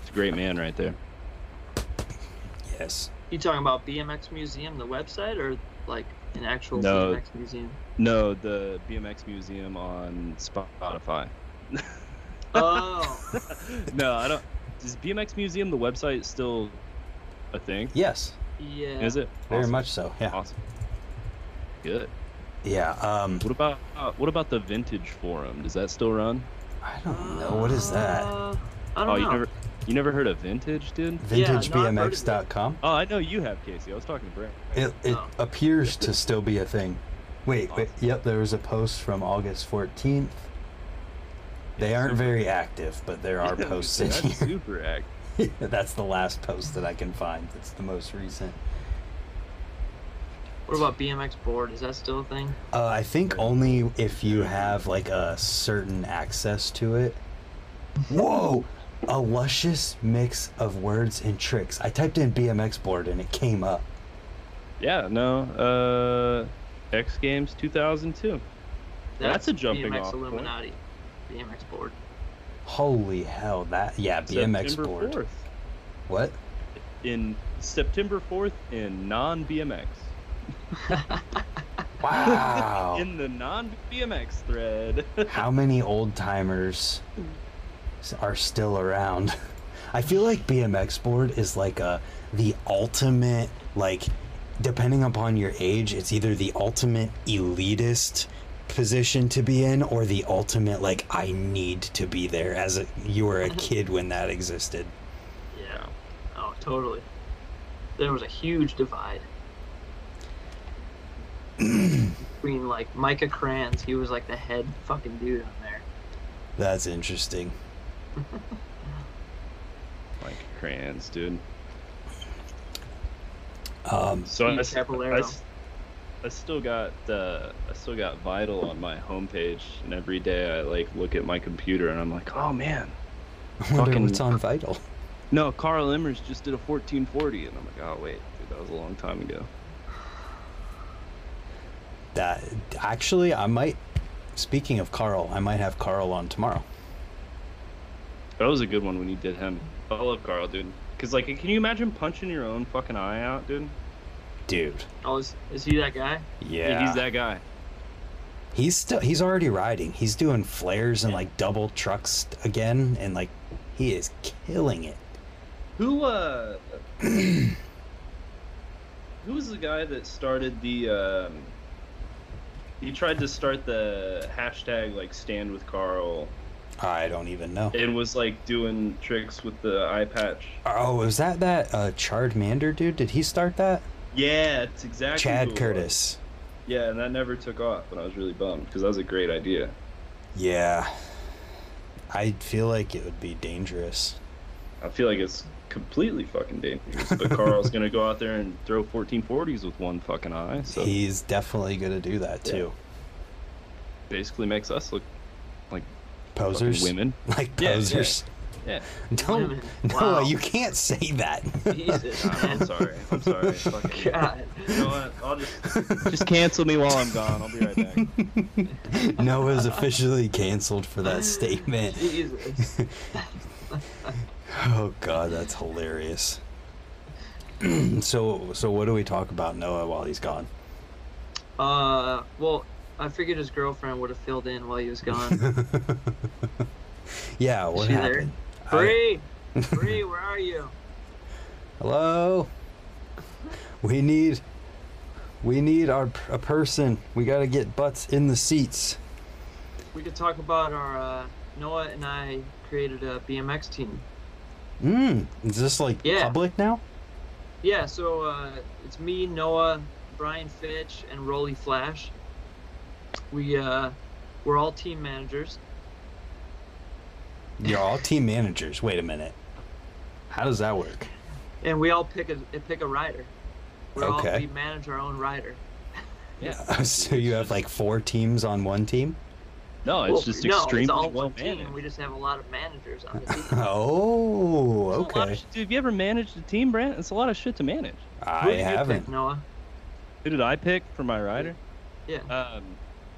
It's a great man right there. Yes. You talking about BMX Museum, the website, or like an actual No. BMX museum? No, the BMX Museum on Spotify. Oh, no, I don't. Is BMX Museum the website still a thing? Yes. yeah. Is it? Very Awesome. much so. Yeah. Awesome. Good. Yeah. Um. What about uh, what about the Vintage Forum? Does that still run? I don't know. What is that? Uh, I don't Oh, know. you never you never heard of Vintage, dude? Yeah, no, I've heard of it. VintageBMX.com. Oh, I know you have, Casey. I was talking to Brent. It it Oh. appears to still be a thing. Wait, wait. Yep. There was a post from August 14th. They aren't very active, but there are posts in That's here. super active. That's the last post that I can find. That's the most recent. What about BMX board? Is that still a thing? Uh, I think only if you have like a certain access to it. Whoa! A luscious mix of words and tricks. I typed in BMX board and it came up. Yeah, no. Uh, X Games 2002. That's a jumping BMX off point. Illuminati. BMX board. Holy hell! That yeah, BMX September board. 4th. What? In September 4th in non BMX. Wow! In the non BMX thread. How many old timers are still around? I feel like BMX board is like a the ultimate like depending upon your age, it's either the ultimate elitist position to be in or the ultimate like I need to be there as a you were a kid when that existed. Yeah. Oh, totally. There was a huge divide between like Micah Kranz. He was like the head fucking dude on there. That's interesting. Like crayons, dude. Um, So I, Pete s- I Caballero. s- I still got uh, I still got Vital on my homepage, and every day I like look at my computer and I'm like, oh man, I wonder fucking- what's on Vital. no, Carl Emmers just did a 1440, and I'm like, oh wait, dude, that was a long time ago. That actually, I might. Speaking of Carl, I might have Carl on tomorrow. That was a good one when you did him. I love Carl, dude. Cause like, can you imagine punching your own fucking eye out, dude? Dude, Oh, is, is he that guy? yeah, he's that guy. He's still he's already riding. He's doing flares and like double trucks again, and like he is killing it. Who uh who was the guy that started the um he tried to start the hashtag like stand with Carl I don't even know. It was like doing tricks with the eye patch. Oh, was that that uh, Chard Mander dude? Did he start that? Yeah, it's exactly Chad. Curtis. Yeah, and that never took off, and I was really bummed because that was a great idea. Yeah, I feel like it would be dangerous. I feel like it's completely fucking dangerous, but Carl's gonna go out there and throw 1440s with one fucking eye, so He's definitely gonna do that too. basically makes us look like Posers, women. like Yeah, yeah. Posers. Yeah. Don't Women. Noah, Wow. you can't say that. Jesus, I'm man. sorry. I'm sorry. Fucking- God. You know what? I'll just just cancel me while I'm gone. I'll be right back. Noah's officially canceled for that statement. Jesus. Oh god, that's hilarious. so so what do we talk about Noah while he's gone? Uh, well, I figured his girlfriend would have filled in while he was gone. yeah, what she there? happened? I- Bree, Bree, where are you? Hello? We need we need our a person. We got to get butts in the seats. We could talk about our uh, Noah and I created a BMX team. Mm, is this like Yeah. public now? Yeah, so uh, it's me, Noah, Brian Fitch, and Rolly Flash. We uh, we're all team managers. You're all team managers. Wait a minute. How does that work? and we all pick a pick a rider. We're all, Okay. we manage our own rider. Yeah. so you have like four teams on one team? No, it's Well, just no, extremely it's all well one team. managed. We just have a lot of managers on the team. Oh, It's a lot of okay. shit- Dude, have you ever managed a team, Brant? It's a lot of shit to manage. I did you pick, haven't. Noah. Who did I pick for my rider? Yeah. Um,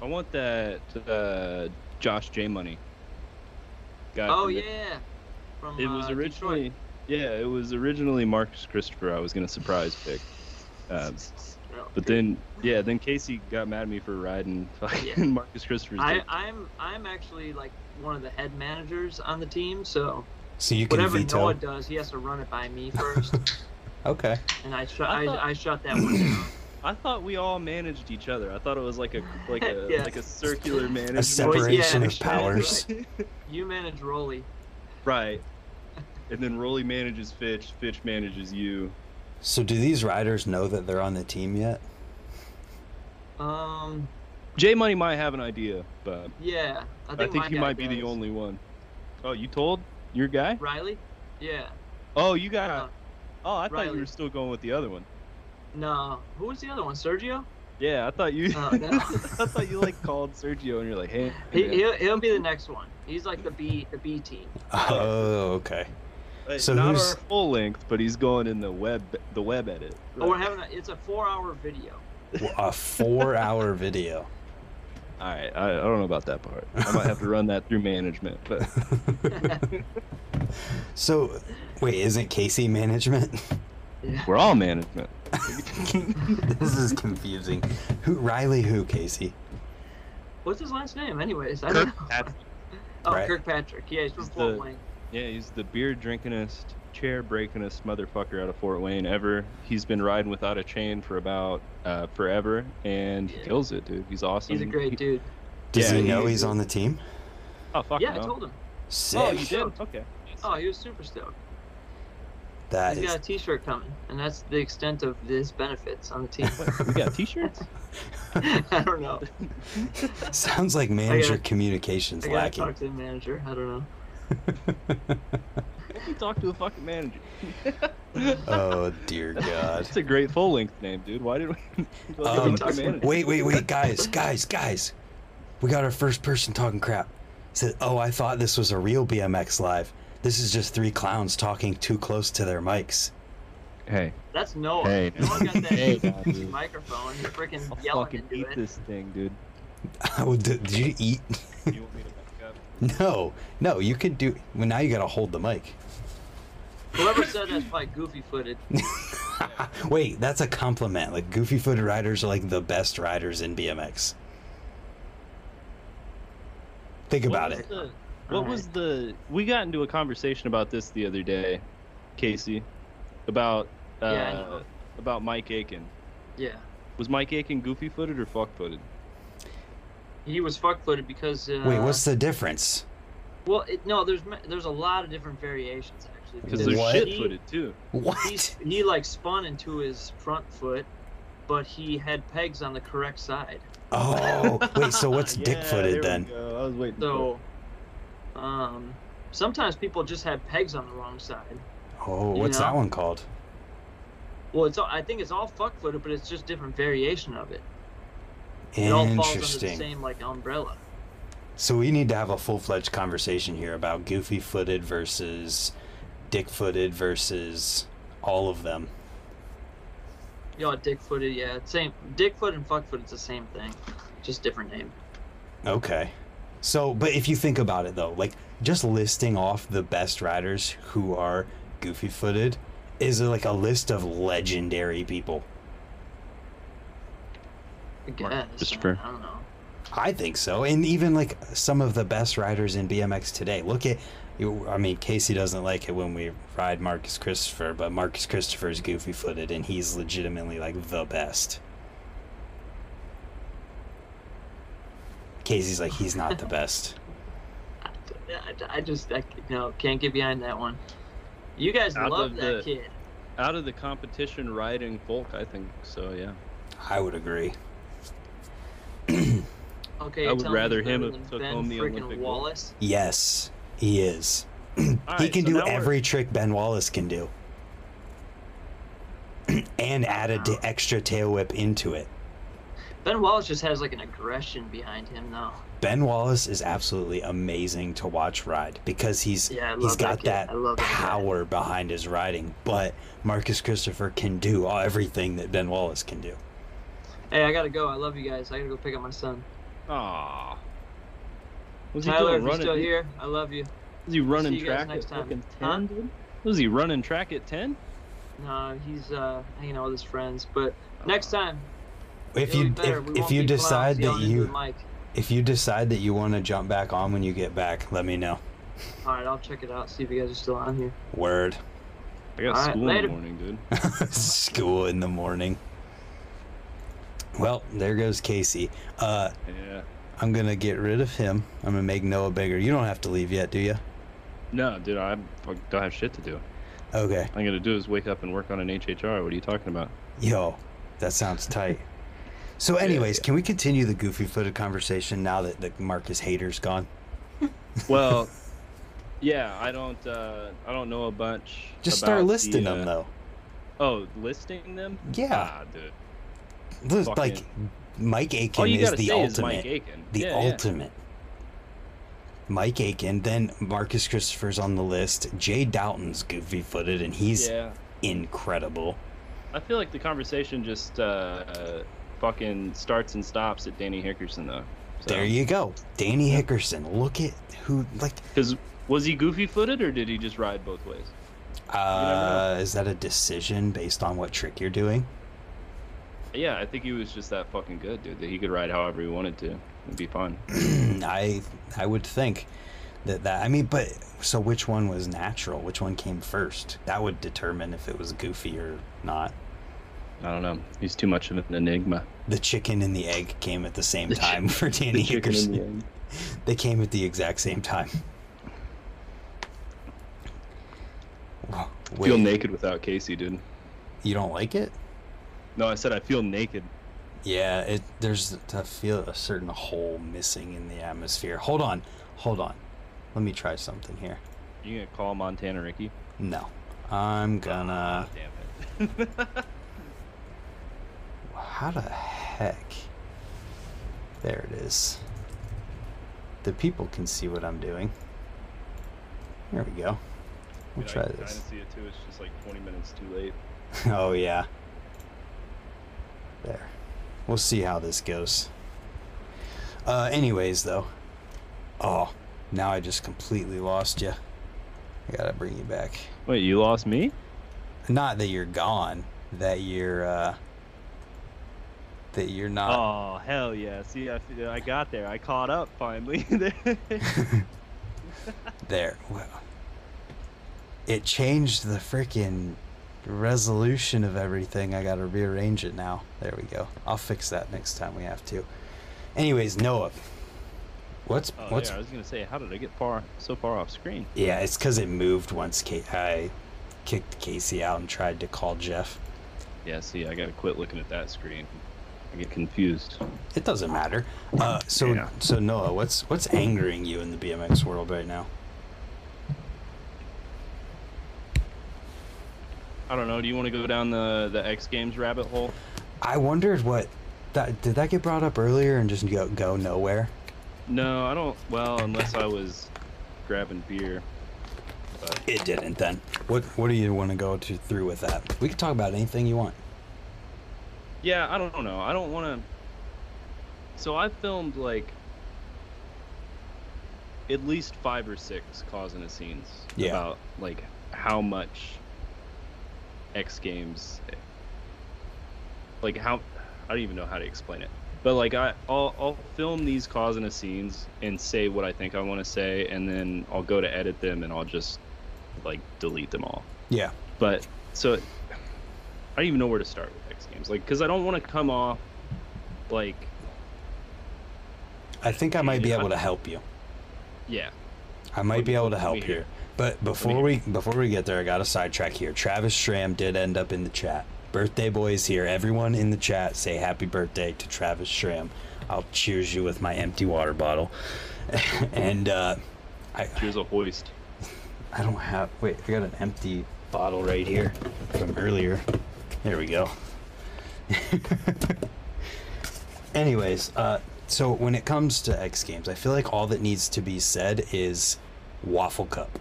I want that uh, Josh J Money. Guy oh from- yeah. From, It was uh, originally, yeah, it was originally Marcus Christopher. I was gonna surprise pick, um, but then, yeah, then Casey got mad at me for riding fucking Yeah. Marcus Christopher's. I, dick. I'm I'm actually like one of the head managers on the team, so So you can whatever veto. Noah does, he has to run it by me first, Okay. and I shut I I, I, shut that one down. I thought we all managed each other. I thought it was like a like a Yeah. like a circular management. A separation yeah, of powers. You manage Rolly. right. And then Rolly manages Fitch. Fitch manages you. So do these riders know that they're on the team yet? Um, J Money might have an idea, but yeah, I I think, think, my he guy might be the only one. Oh, you told your guy? Riley. Yeah. Oh, you got. Uh, oh, I thought you were still going with the other one. No, who was the other one? Sergio. Yeah, I thought you. Oh, no. I thought you like called Sergio and you're like, hey. he, he'll, he'll be the next one. He's like the B the B team. Oh, okay. so not who's- our full length, but he's going in the web the web edit. Oh, we're having a, it's a four hour video. A four-hour video. All right, I, I don't know about that part. I might have to run that through management, but so, wait, isn't Casey management? Yeah. we're all management. this is confusing. Who Riley? Who Casey? What's his last name, anyways? I Kirk don't know. Patrick. Oh, Right. Kirkpatrick. Yeah, he's from He's Fort the- Wayne. Yeah, he's the beer drinkingest, chair breakingest motherfucker out of Fort Wayne ever. He's been riding without a chain for about uh, forever, and he kills it, dude. He's awesome. He's a great He- dude. Does Yeah, he know he- he's on the team? Oh fuck Yeah, no. I told him. Sick. Oh, you did? Okay. Oh, he was super stoked. That He's got a is. T-shirt coming, and that's the extent of his benefits on the team. What, we got T-shirts. I don't know. Sounds like manager gotta- communications I lacking. talk to the manager. I don't know. Let me talk to the fucking manager. oh dear God. That's a great full length name, dude. Why did we? We Um, talk to manager? wait, wait, wait, guys, guys, guys. We got our first person talking crap. Said, "Oh, I thought this was a real BMX live. This is just three clowns talking too close to their mics." Hey, That's Noah. Hey. Noah got that Hey, microphone. He's freaking I'll yelling fucking into eat it. this thing, dude. Oh, did, did you eat? You want me to back up? no, no. You could do. Well, now you gotta hold the mic. Whoever said that's probably goofy footed. Wait, that's a compliment. Like goofy footed riders are like the best riders in BMX. Think about it. The, what was the? We got into a conversation about this the other day, Casey, about uh, Yeah, about Mike Aitken. Yeah. Was Mike Aitken goofy footed or fuck footed? He was fuck footed because. Uh, Wait, what's the difference? Well, it, no, there's there's a lot of different variations actually. Because they're What? shit footed too. What? He, he like spun into his front foot, but he had pegs on the correct side. Oh, wait. So what's Yeah, dick footed there then? we go. I was waiting. So, um, sometimes people just have pegs on the wrong side. Oh, what's know? that one called? Well, it's all, I think it's all fuck footed, but it's just different variation of it. Interesting. It all falls under the same like umbrella. So we need to have a full fledged conversation here about goofy footed versus dick footed versus all of them. Know, dick footed, yeah, same. Dick foot and fuck foot, it's the same thing, just different name. Okay. So, but if you think about it though, like just listing off the best riders who are goofy footed is like a list of legendary people. I guess. Christopher. I don't know. I think so. And even like some of the best riders in BMX today. Look at, I mean, Casey doesn't like it when we ride Marcus Christopher, but Marcus Christopher is goofy footed and he's legitimately like the best. Casey's like, he's not the best. I, I- I just, I, you know, can't get behind that one. You guys Out love that the- kid. Out of the competition riding folk, I think so. Yeah. I would agree. Okay, I would rather him better have took ben home the freaking Olympic gold? Wallace. Yes, he is. He right, can so do now we're- every trick Ben Wallace can do. and add a Wow. extra tail whip into it. Ben Wallace just has like an aggression behind him now. Ben Wallace is absolutely amazing to watch ride because he's Yeah, I love he's that got that, I love that power behind his riding. But Marcus Christopher can do everything that Ben Wallace can do. Hey, I gotta go. I love you guys. I gotta go pick up my son. Aw. Was he Tyler, doing if you're still here, I love you. Was he running See you guys track at next time. fucking Huh? ten, dude? Was he running track at ten? No, he's uh, hanging out with his friends. But next time, If it'll you be if, if you decide that you if you decide that you want to jump back on when you get back, let me know. All right, I'll check it out. See if you guys are still on here. Word. I got All right, school later. in the morning, dude. School in the morning. Well, there goes Casey. Uh, Yeah. I'm gonna get rid of him. I'm gonna make Noah bigger. You don't have to leave yet, do you? No, dude, I don't have shit to do. Okay. All I'm gonna do is wake up and work on an HHR. What are you talking about? Yo, that sounds tight. So, anyways, can we continue the goofy footed conversation now that the Marcus hater's gone? Well, yeah, I don't, uh, I don't know a bunch. Just about start the, listing uh, them though. Oh, listing them? Yeah. Ah, dude. Look, fucking- like Mike Aitken is the say is ultimate. Mike Aitken. the yeah, yeah. ultimate. Mike Aitken, then Marcus Christopher's on the list. Jay Doughton's goofy footed, and he's Yeah. incredible. I feel like the conversation just uh, uh, fucking starts and stops at Danny Hickerson though. So. There you go. Danny Hickerson. Look at who, like, Because was he goofy footed or did he just ride both ways? uh, is that a decision based on what trick you're doing? Yeah, I think he was just that fucking good, dude. That he could ride however he wanted to. It'd be fun. I I would think that that I mean, but so which one was natural? Which one came first? That would determine if it was goofy or not. I don't know. He's too much of an enigma. The chicken and the egg came at the same The chi- time for Danny The Hickerson. the. They came at the exact same time. Whoa, Feel naked without Casey, dude. you don't like it? No, I said I feel naked. Yeah, it there's I feel a certain hole missing in the atmosphere. Hold on, hold on. let me try something here. You gonna call Montana Ricky? No, I'm gonna. Ah, damn it. How the heck? There it is. The people can see what I'm doing. There we go. We'll Dude, try I can this. See it too. It's just like 20 minutes too late. oh yeah. There. We'll see how this goes. Uh, anyways, though. Oh, now I just completely lost you. I gotta bring you back. Wait, you lost me? Not that you're gone. That you're. uh That you're not. Oh hell yeah! See, I, I got there. I caught up finally. there. Well, it changed the freaking resolution of everything. I gotta rearrange it now. There we go. I'll fix that next time we have to. Anyways, Noah. What's oh, what's yeah, I was gonna say, how did I get far so far off screen? yeah? It's because it moved once. I kicked Casey out and tried to call Jeff. Yeah, see, I gotta quit looking at that screen. I get confused. It doesn't matter. Uh, so Yeah. so Noah, what's what's angering you in the BMX world right now? I don't know. Do you want to go down the the X Games rabbit hole? I wondered what that did that get brought up earlier and just go go nowhere. No, I don't. Well, unless I was grabbing beer. But It didn't then. What what do you want to go to through with that? We can talk about anything you want. Yeah, I don't know. I don't want to. So I filmed like at least five or six causing a scenes Yeah. about like how much X Games, like how I don't even know how to explain it. But like I, I'll, I'll film these causing a scenes and say what I think I want to say, and then I'll go to edit them and I'll just like delete them all. Yeah. But so I don't even know where to start with Games, like because I don't want to come off like I think I might be able to help you. yeah I might be able to help here. But before we before we get there, I got a sidetrack here. Travis Stram did end up in the chat. Birthday boy is here. Everyone in the chat say happy birthday to Travis Stram. I'll cheers you with my empty water bottle. and uh, I here's a hoist. I don't have. Wait, I got an empty bottle right here from earlier. There we go. Anyways, uh, so when it comes to X Games, I feel like all that needs to be said is Waffle Cup,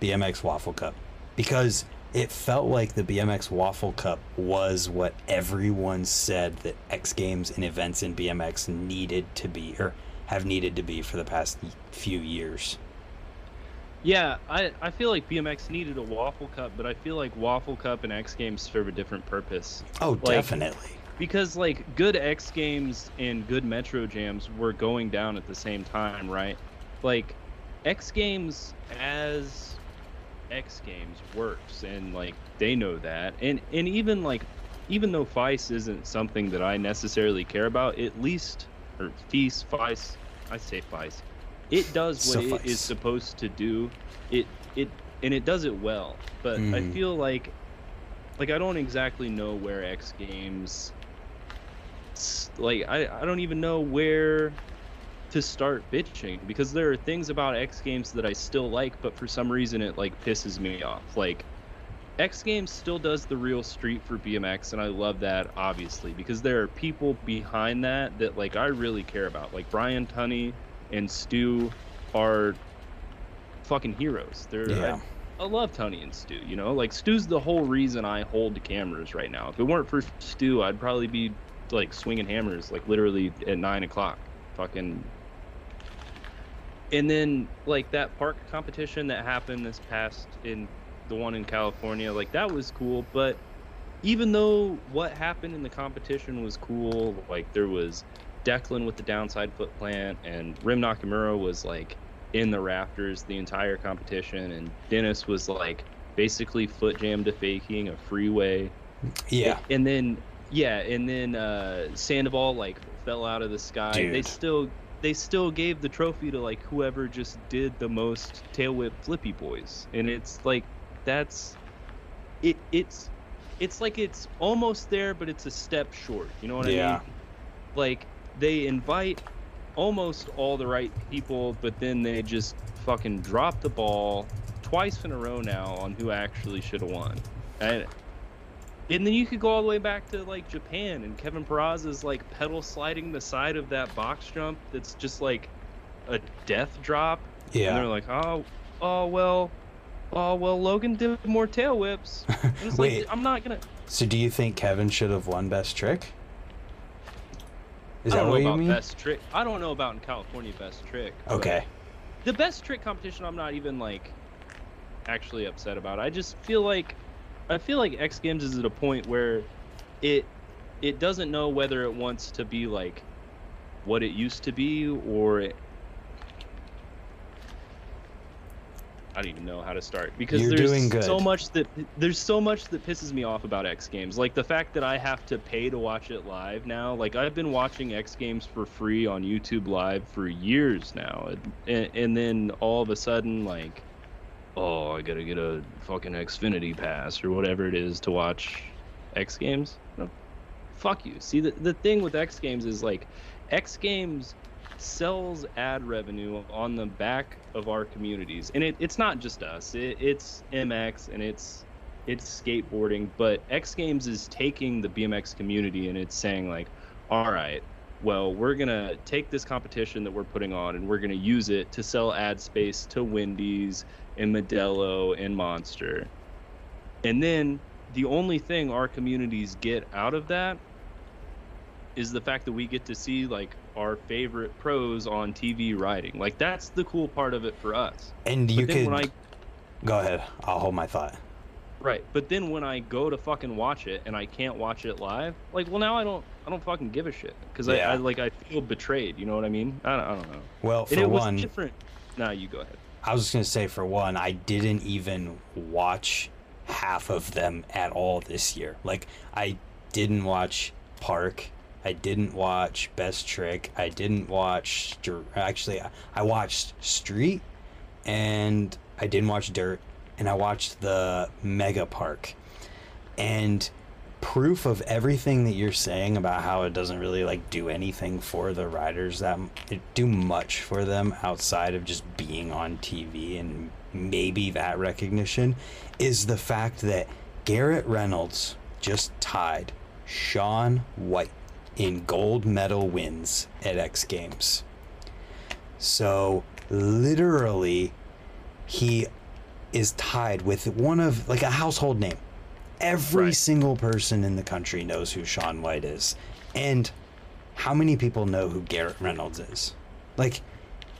BMX Waffle Cup, because it felt like the BMX Waffle Cup was what everyone said that X Games and events in BMX needed to be, or have needed to be for the past few years. Yeah, I, I feel like BMX needed a Waffle Cup, but I feel like Waffle Cup and X Games serve a different purpose. Oh, Like- definitely. Because like good X Games and good Metro Jams were going down at the same time, right? Like X Games as X Games works and like they know that. And and even like even though Feist isn't something that I necessarily care about, at least or Feast, Feist, I say Feist. It does what it Suffice. is supposed to do. It it and it does it well. But I Mm. feel like like I don't exactly know where X Games like I, I don't even know where to start bitching because there are things about X Games that I still like, but for some reason it like pisses me off. Like X Games still does the real street for BMX, and I love that obviously because there are people behind that that like I really care about. Like Brian Tunney and Stu are fucking heroes. They're Yeah. I, I love Tony and Stu. You know, like Stu's the whole reason I hold cameras right now. If it weren't for Stu, I'd probably be like swinging hammers like literally at nine o'clock. Fucking. And then like that park competition that happened this past in the one in California, like that was cool. But even though what happened in the competition was cool, like there was Declan with the downside foot plant and Rim Nakamura was like in the rafters the entire competition and Dennis was like basically foot jammed to faking a freeway. Yeah. And then yeah, and then uh Sandoval like fell out of the sky. They still they still gave the trophy to like whoever just did the most tail whip flippy boys. And it's like that's it it's it's like it's almost there but it's a step short. You know what I Yeah. mean? Like they invite almost all the right people, but then they just fucking drop the ball twice in a row now on who actually should have won. And and then you could go all the way back to like Japan and Kevin Peraza's like pedal sliding the side of that box jump that's just like a death drop. Yeah. And they're like, oh, oh well, oh well, Logan did more tail whips. Wait. like, I'm not gonna. So do you think Kevin should have won best trick? Is I that don't what know you about mean? best trick. I don't know about in California best trick. Okay. The best trick competition, I'm not even like actually upset about. I just feel like I feel like X Games is at a point where it it doesn't know whether it wants to be like what it used to be or it, I don't even know how to start because You're there's so much that there's so much that pisses me off about X Games. Like the fact that I have to pay to watch it live now. Like I've been watching X Games for free on YouTube Live for years now, and, and then all of a sudden, like, oh, I gotta get a fucking Xfinity pass or whatever it is to watch X Games. No, fuck you. See, the the thing with X Games is like, X Games sells ad revenue on the back of our communities. And it, it's not just us. It, it's mx and it's it's skateboarding but x games is taking the bmx community and it's saying like all right well we're gonna take this competition that we're putting on and we're gonna use it to sell ad space to wendy's and modelo and monster. And then the only thing our communities get out of that is the fact that we get to see like our favorite pros on TV riding. Like that's the cool part of it for us. And you could I go ahead. I'll hold my thought. right, but then when I go to fucking watch it and I can't watch it live, like well now I don't I don't fucking give a shit because I, Yeah. I like I feel betrayed. You know what I mean? I don't, I don't know. Well, and for it was one, different. Nah, you go ahead. I was just gonna say for one, I didn't even watch half of them at all this year. Like I didn't watch Park. I didn't watch Best Trick. I didn't watch. Actually, I- watched Street, and I didn't watch Dirt, and I watched the Mega Park, and proof of everything that you're saying about how it doesn't really like do anything for the riders that it do much for them outside of just being on TV and maybe that recognition is the fact that Garrett Reynolds just tied Shaun White in gold medal wins at X Games. So literally he is tied with one of like a household name. Every Right. single person in the country knows who Shaun White is. And how many people know who Garrett Reynolds is? Like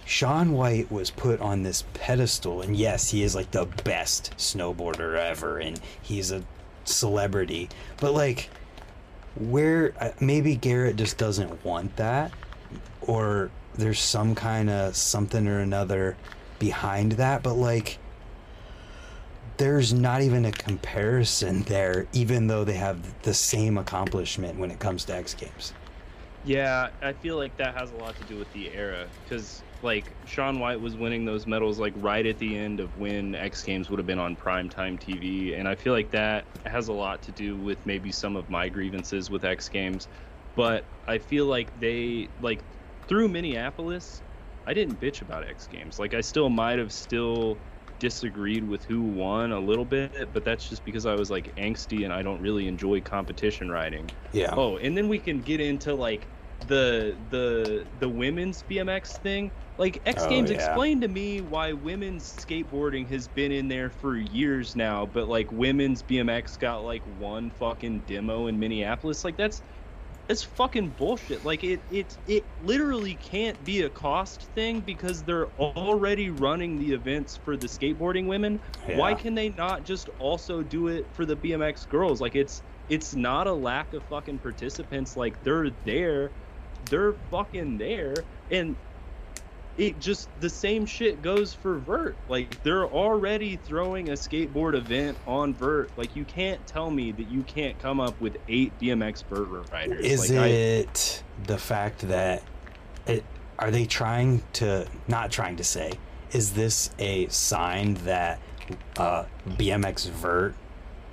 Shaun White was put on this pedestal and yes, he is like the best snowboarder ever and he's a celebrity. But like where uh, maybe Garrett just doesn't want that or there's some kind of something or another behind that but like there's not even a comparison there even though they have the same accomplishment when it comes to X Games. Yeah, I feel like that has a lot to do with the era because like Shaun White was winning those medals like right at the end of when X Games would have been on primetime TV, and I feel like that has a lot to do with maybe some of my grievances with X Games. But I feel like they like through Minneapolis, I didn't bitch about X Games. Like I still might have still disagreed with who won a little bit, but that's just because I was like angsty and I don't really enjoy competition riding. Yeah. Oh, and then we can get into like the the the women's BMX thing. Like X Oh, Games yeah. explain to me why women's skateboarding has been in there for years now, but like women's BMX got like one fucking demo in Minneapolis. Like that's that's fucking bullshit. Like it it it literally can't be a cost thing because they're already running the events for the skateboarding women. Why can they not just also do it for the BMX girls? Like it's it's not a lack of fucking participants. Like they're there, they're fucking there, and it just the same shit goes for vert. Like they're already throwing a skateboard event on vert. Like you can't tell me that you can't come up with eight bmx vert riders. Is like, I- it the fact that it are they trying to not trying to say is this a sign that uh, BMX vert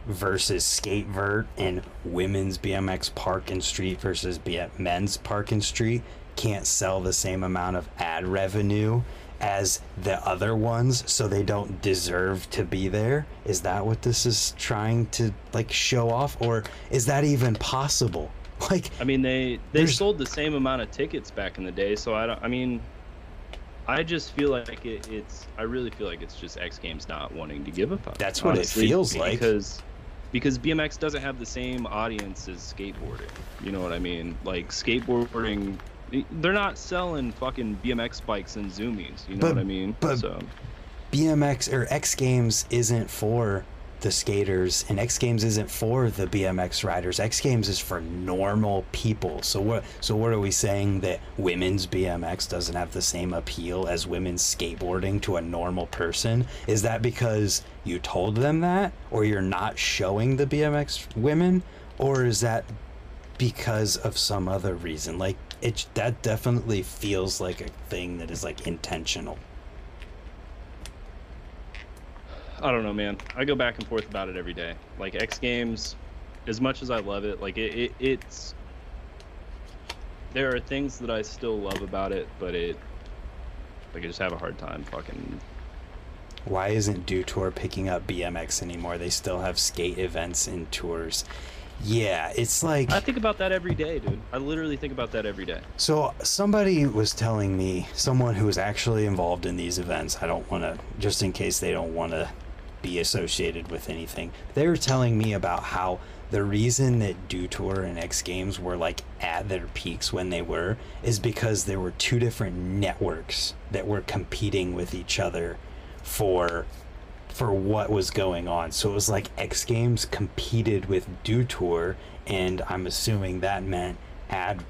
versus skate vert and women's BMX park and street versus B- men's park and street can't sell the same amount of ad revenue as the other ones so they don't deserve to be there is that what this is trying to like show off or is that even possible like I mean, they they sold the same amount of tickets back in the day, so I don't. I mean, I just feel like it, it's. I really feel like it's just X Games not wanting to give a fuck. That's what it feels like. because because BMX doesn't have the same audience as skateboarding. You know what I mean? Like skateboarding, they're not selling fucking BMX bikes and zoomies. You know But- what I mean? but- so BMX or X Games isn't for the skaters and X Games isn't for the BMX riders. X Games is for normal people. So what so what are we saying that women's BMX doesn't have the same appeal as women's skateboarding to a normal person? Is that because you told them that or you're not showing the BMX women or is that because of some other reason? Like it that definitely feels like a thing that is like intentional. I don't know, man. I go back and forth about it every day. Like X Games, as much as I love it, like it, it it's there are things that I still love about it, but it like I just have a hard time fucking Why isn't Dew Tour picking up BMX anymore? They still have skate events and tours. Yeah, it's like I think about that every day, dude. I literally think about that every day. so somebody was telling me someone who was actually involved in these events. I don't want to just in case they don't want to be associated with anything. They were telling me about how the reason that Dew Tour and X Games were like at their peaks when they were is because there were two different networks that were competing with each other for for what was going on. So it was like X Games competed with Dew Tour, and I'm assuming that meant ad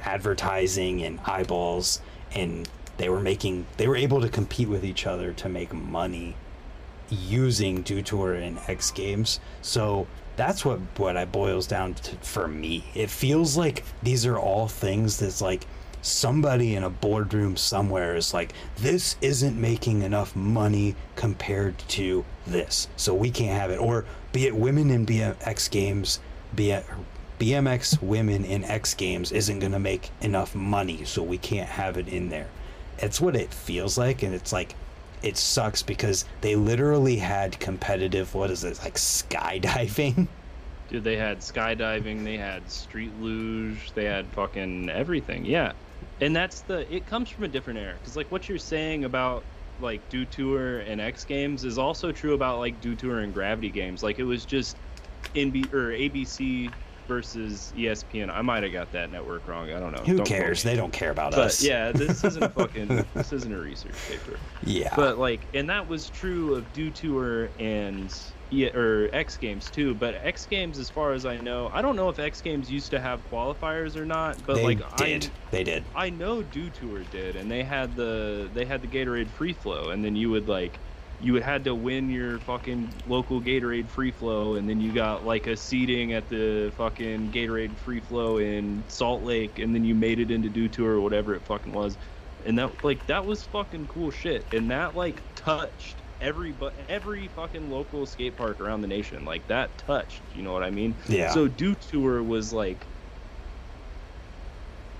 advertising and eyeballs, and they were making they were able to compete with each other to make money using Dew Tour and X Games. So that's what what I boils down to for me. It feels like these are all things that's like somebody in a boardroom somewhere is like this isn't making enough money compared to this so we can't have it or be it women in bmx games be it bmx women in x games isn't going to make enough money so we can't have it in there it's what it feels like and it's like it sucks because they literally had competitive what is it like skydiving Dude, they had skydiving, they had street luge, they had fucking everything. Yeah. And that's the it comes from a different era cuz like what you're saying about like Dew Tour and X Games is also true about like Dew Tour and Gravity Games. Like it was just NB or ABC versus ESPN. I might have got that network wrong. I don't know. who Don't cares they don't care about But us yeah, this isn't a fucking this isn't a research paper. yeah But like, and that was true of Dew Tour er and yeah, or er, X Games too. But X Games, as far as I know, I don't know if X Games used to have qualifiers or not. But they like, did they did I I know Dew Tour er did, and they had the they had the Gatorade free flow, and then you would like. You had to win your fucking local Gatorade free flow, and then you got like a seating at the fucking Gatorade free flow in Salt Lake, and then you made it into Dew Tour or whatever it fucking was. And that like that was fucking cool shit. And that like touched every but every fucking local skate park around the nation. Like that touched you know what i mean? Yeah. So dew tour was like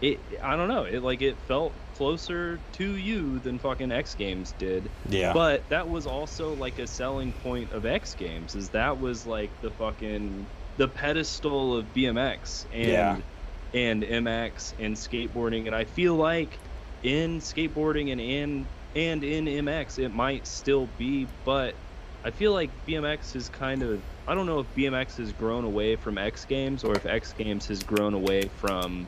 it i don't know. It like it felt closer to you than fucking x games did yeah but that was also like a selling point of X Games, is that was like the fucking the pedestal of BMX and Yeah. and MX and skateboarding, and I feel like in skateboarding and in and in MX it might still be, but I feel like BMX is kind of I don't know if BMX has grown away from X Games or if X Games has grown away from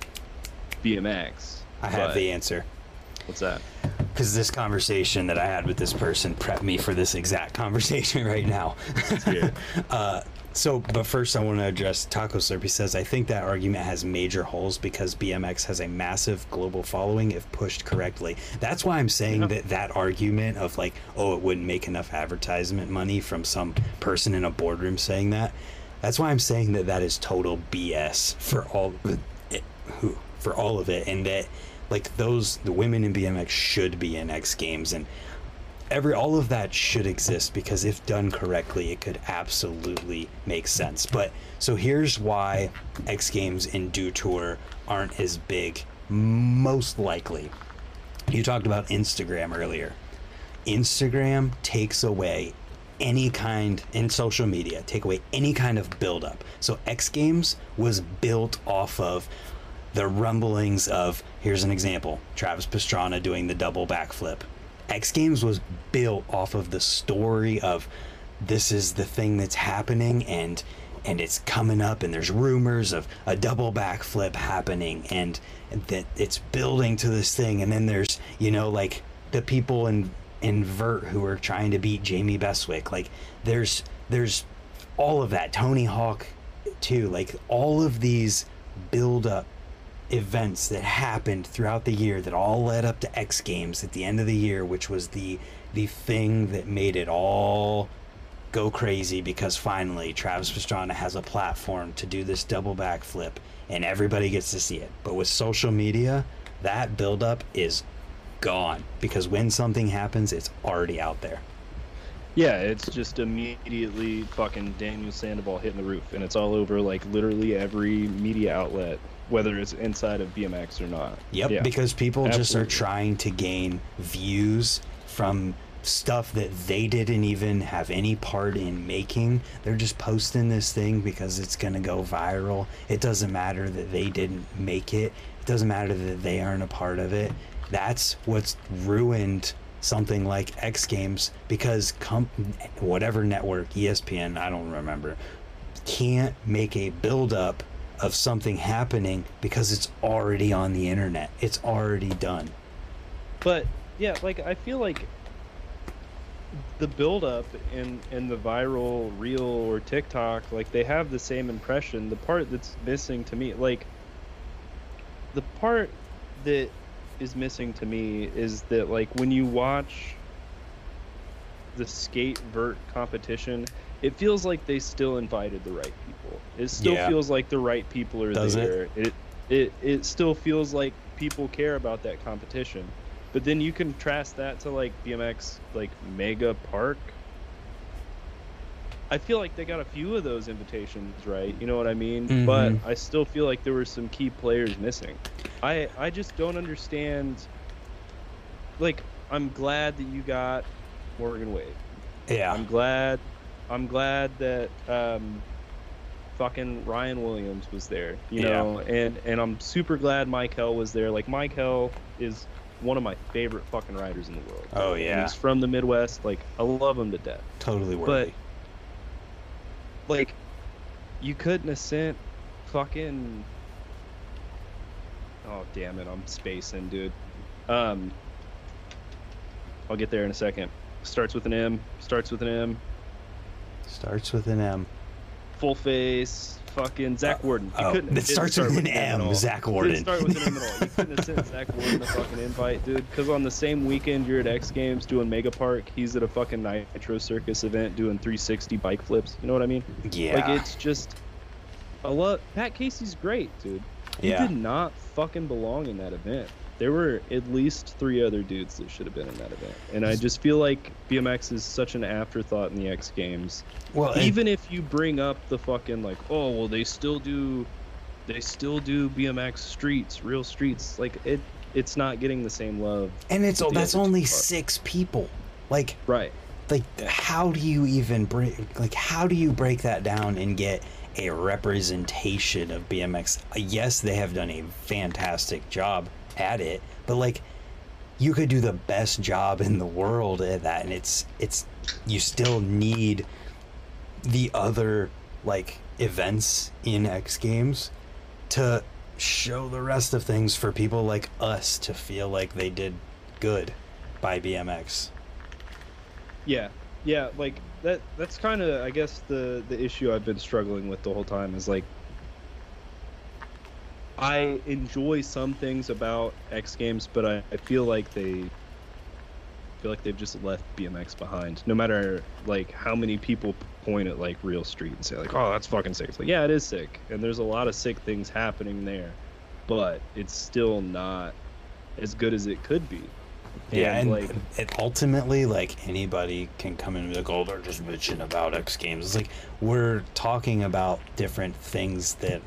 BMX. i have but- the answer What's that? because this conversation that I had with this person prepped me for this exact conversation right now. uh, so, but first, I want to address Taco Slurpee says I think that argument has major holes because BMX has a massive global following if pushed correctly. That's why I'm saying Yeah. that that argument of like, oh, it wouldn't make enough advertisement money from some person in a boardroom saying that. That's why I'm saying that that is total BS for all it, who for all of it, and that like those the women in BMX should be in X Games and every all of that should exist because if done correctly it could absolutely make sense. But so here's why x games and dew tour aren't as big most likely. You talked about instagram earlier. Instagram takes away any kind in social media, take away any kind of build up. So X Games was built off of the rumblings of here's an example Travis Pastrana doing the double backflip. X Games was built off of the story of this is the thing that's happening and and it's coming up and there's rumors of a double backflip happening and that it's building to this thing. And then there's you know like the people in in vert who are trying to beat Jamie Bestwick like there's there's all of that. Tony Hawk too. Like all of these build up events that happened throughout the year that all led up to X Games at the end of the year which was the the thing that made it all go crazy because finally Travis Pastrana has a platform to do this double backflip and everybody gets to see it. But with social media, that buildup is gone because when something happens, it's already out there. Yeah, it's just immediately fucking Daniel Sandoval hitting the roof, and it's all over like literally every media outlet, whether it's inside of BMX or not. Yep, yeah. because people Absolutely. just are trying to gain views from stuff that they didn't even have any part in making. They're just posting this thing because it's going to go viral. It doesn't matter that they didn't make it, it doesn't matter that they aren't a part of it. That's what's ruined something like X Games because com- whatever network, ESPN, I don't remember, can't make a build up of something happening because it's already on the internet. It's already done. But yeah, like I feel like the build up in in the viral reel or TikTok, like they have the same impression. The part that's missing to me, like the part that is missing to me is that like when you watch the skate vert competition, it feels like they still invited the right. It still Yeah. feels like the right people are Does it? there. It? it it still feels like people care about that competition. But then you contrast that to like BMX like Mega Park. I feel like they got a few of those invitations, right? You know what I mean? But Mhm. I still feel like there were some key players missing. I I just don't understand like I'm glad that you got Morgan Wade. Yeah. I'm glad I'm glad that um fucking Ryan Williams was there, you Yeah. know, and and I'm super glad Michael was there. Like Michael is one of my favorite fucking riders in the world. Oh, And yeah. He's from the Midwest. Like I love him to death. Totally worthy. But Like you couldn't have sent fucking Oh damn it, I'm spacing, dude. Um I'll get there in a second. Starts with an M, starts with an M. Starts with an M. full face, fucking Zach uh, Warden. You oh, couldn't. it starts with an M. Zach Warden. Start with an M at all. You couldn't have sent Zach Warden a fucking invite, dude. Because on the same weekend you're at X Games doing Mega Park, he's at a fucking Nitro Circus event doing 360 bike flips. You know what I mean? Yeah. Like it's just. I love Pat Casey's great, dude. He Yeah. did not fucking belong in that event. There were at least three other dudes that should have been in that event, and I just feel like BMX is such an afterthought in the X Games well, and- even if you bring up the fucking like oh well they still do they still do bmx streets real streets like it it's not getting the same love and it's that's only six people. Like right like how do you even break like how do you break that down and get a representation of BMX? Yes, they have done a fantastic job at it, but like you could do the best job in the world at that and it's it's you still need the other like events in X Games to show the rest of things for people like us to feel like they did good by BMX. yeah yeah like that that's kind of i guess the the issue i've been struggling with the whole time is like i enjoy some things about x games but i, I feel like they feel like they've just left bmx behind no matter like how many people point at like real street and say like oh that's fucking sick it's like yeah it is sick and there's a lot of sick things happening there but it's still not as good as it could be Yeah, and like it ultimately, like anybody can come in and be like, "Oh, they're just bitching about X Games." It's like we're talking about different things that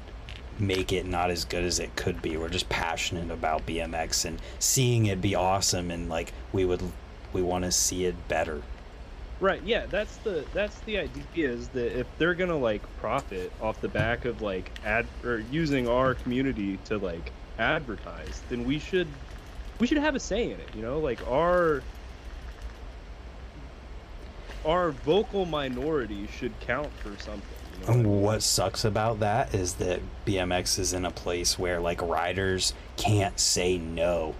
make it not as good as it could be. We're just passionate about BMX and seeing it be awesome, and like we would We want to see it better. Right. Yeah. That's the that's the idea is that if they're gonna like profit off the back of like ad or using our community to like advertise, then we should we should have a say in it. You know, like our our vocal minority should count for something. What sucks about that is that BMX is in a place where like riders can't say no.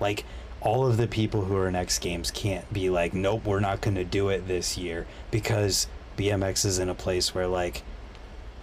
Like all of the people who are in X Games can't be like, nope, we're not going to do it this year because BMX is in a place where like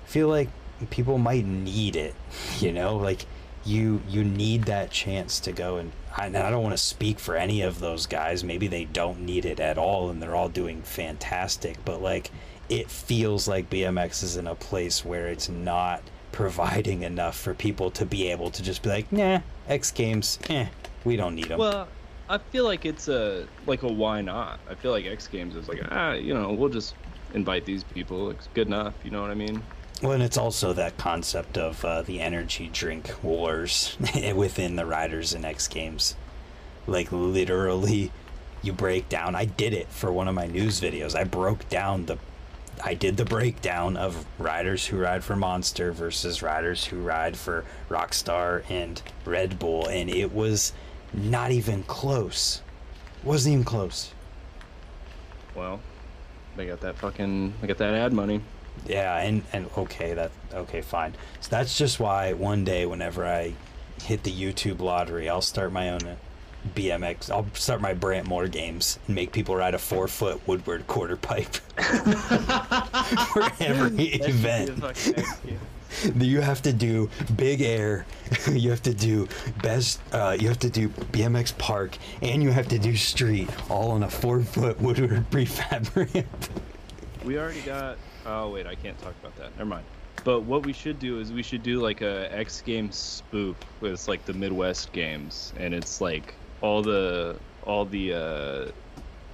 feel like people might need it, you know, like you you need that chance to go and I, and I don't want to speak for any of those guys. Maybe they don't need it at all and they're all doing fantastic, but like it feels like BMX is in a place where it's not providing enough for people to be able to just be like, nah, X Games, eh, we don't need them. Well, I feel like it's a like a why not. I feel like X Games is like ah, you know, we'll just invite these people. It's good enough. You know what I mean? Well, and it's also that concept of uh, the energy drink wars within the riders in X Games. Like, literally, you break down. I did it for one of my news videos. I broke down the. I did the breakdown of riders who ride for Monster versus riders who ride for Rockstar and Red Bull, and it was not even close. Wasn't even close. Well, they got that fucking they got that ad money. Yeah, and and okay, that okay, fine. So that's just why one day, whenever I hit the YouTube lottery, I'll start my own BMX. I'll start my Brantmore games and make people ride a four foot Woodward quarter pipe for every That should be event. You have to do big air, you have to do best, uh, you have to do BMX park, and you have to do street, all on a four foot Woodward prefab ramp. We already got. Oh wait, I can't talk about that. Never mind. But what we should do is we should do like a X Games spoof with like the Midwest games, and it's like all the all the uh,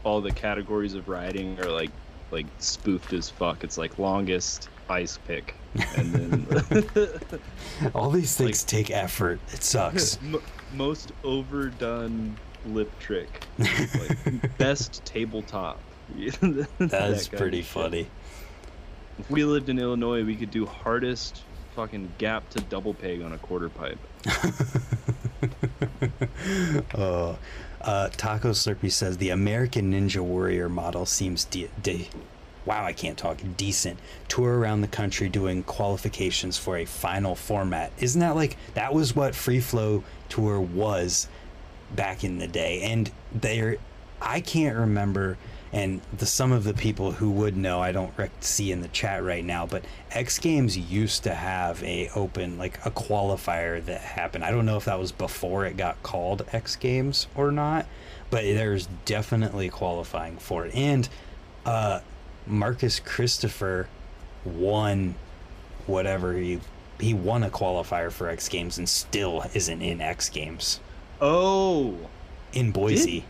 all the categories of riding are like like spoofed as fuck. It's like longest ice pick, and then All these things take effort. It sucks. m- most overdone lip trick, like best tabletop. That That's kind of pretty shit. funny. If we lived in Illinois, we could do hardest fucking gap to double peg on a quarter pipe. oh, uh, Taco Slurpee says the American Ninja Warrior model seems de- de- wow, I can't talk decent. Tour around the country doing qualifications for a final format. Isn't that like that was what Free Flow Tour was back in the day? And there, I can't remember. And the some of the people who would know, I don't rec- see in the chat right now, but X Games used to have a open like a qualifier that happened. I don't know if that was before it got called X Games or not, but there's definitely qualifying for it. And uh, Marcus Christopher won whatever he he won a qualifier for X Games and still isn't in X Games Oh, in Boise.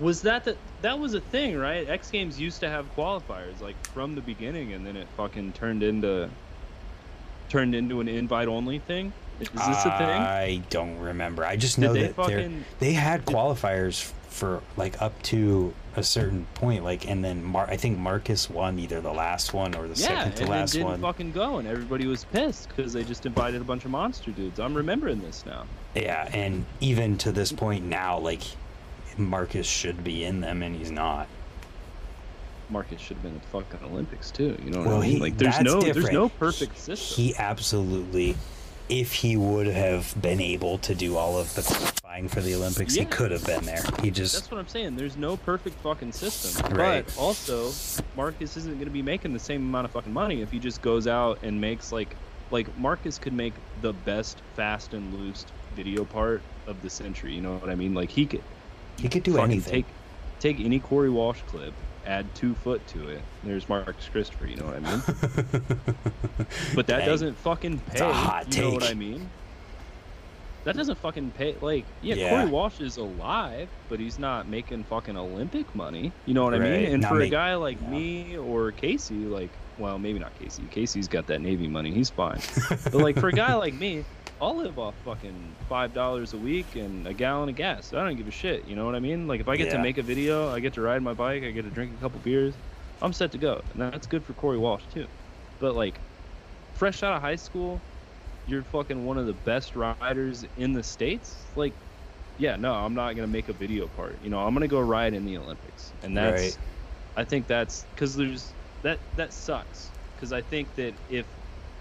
Was that the that was a thing, right? X Games used to have qualifiers like from the beginning, and then it fucking turned into turned into an invite only thing. Is this a thing? I don't remember. I just know they that they're fucking- they had qualifiers for like up to a certain point, like, and then Mar- I think Marcus won either the last one or the Yeah, second and to it last didn't one. fucking go, and everybody was pissed because they just invited a bunch of monster dudes. I'm remembering this now. Yeah, and even to this point now, like Marcus should be in them, and he's not. Marcus should have been at the fucking Olympics too. You know what Well, I mean? he- like, there's no, there's no perfect system. He absolutely, if he would have been able to do all of the qualifying for the Olympics, he could have been there. He just That's what I'm saying. There's no perfect fucking system. Right. But also, Marcus isn't going to be making the same amount of fucking money if he just goes out and makes like, like Marcus could make the best fast and loose video part of the century. You know what I mean? Like he could he could do fucking anything. take take any Corey Walsh clip, add two foot to it. There's Marcus Christopher. You know what I mean? But that Dang. doesn't fucking pay. you know what. I mean? That doesn't fucking pay. Like, yeah, Yeah. Corey Walsh is alive, but he's not making fucking Olympic money. You know what I mean? And Not for make- a guy like yeah. me or Casey, like, well, maybe not Casey. Casey's got that Navy money. He's fine. but like for a guy like me, I'll live off fucking five dollars a week and a gallon of gas. I don't give a shit. You know what I mean? Like if I get Yeah. to make a video, I get to ride my bike, I get to drink a couple beers, I'm set to go. And that's good for Corey Walsh too. But like, fresh out of high school, you're fucking one of the best riders in the states. Like, yeah, no, I'm not gonna make a video part. You know, I'm gonna go ride in the Olympics, and that's. Right. I think that's because there's that that sucks because I think that if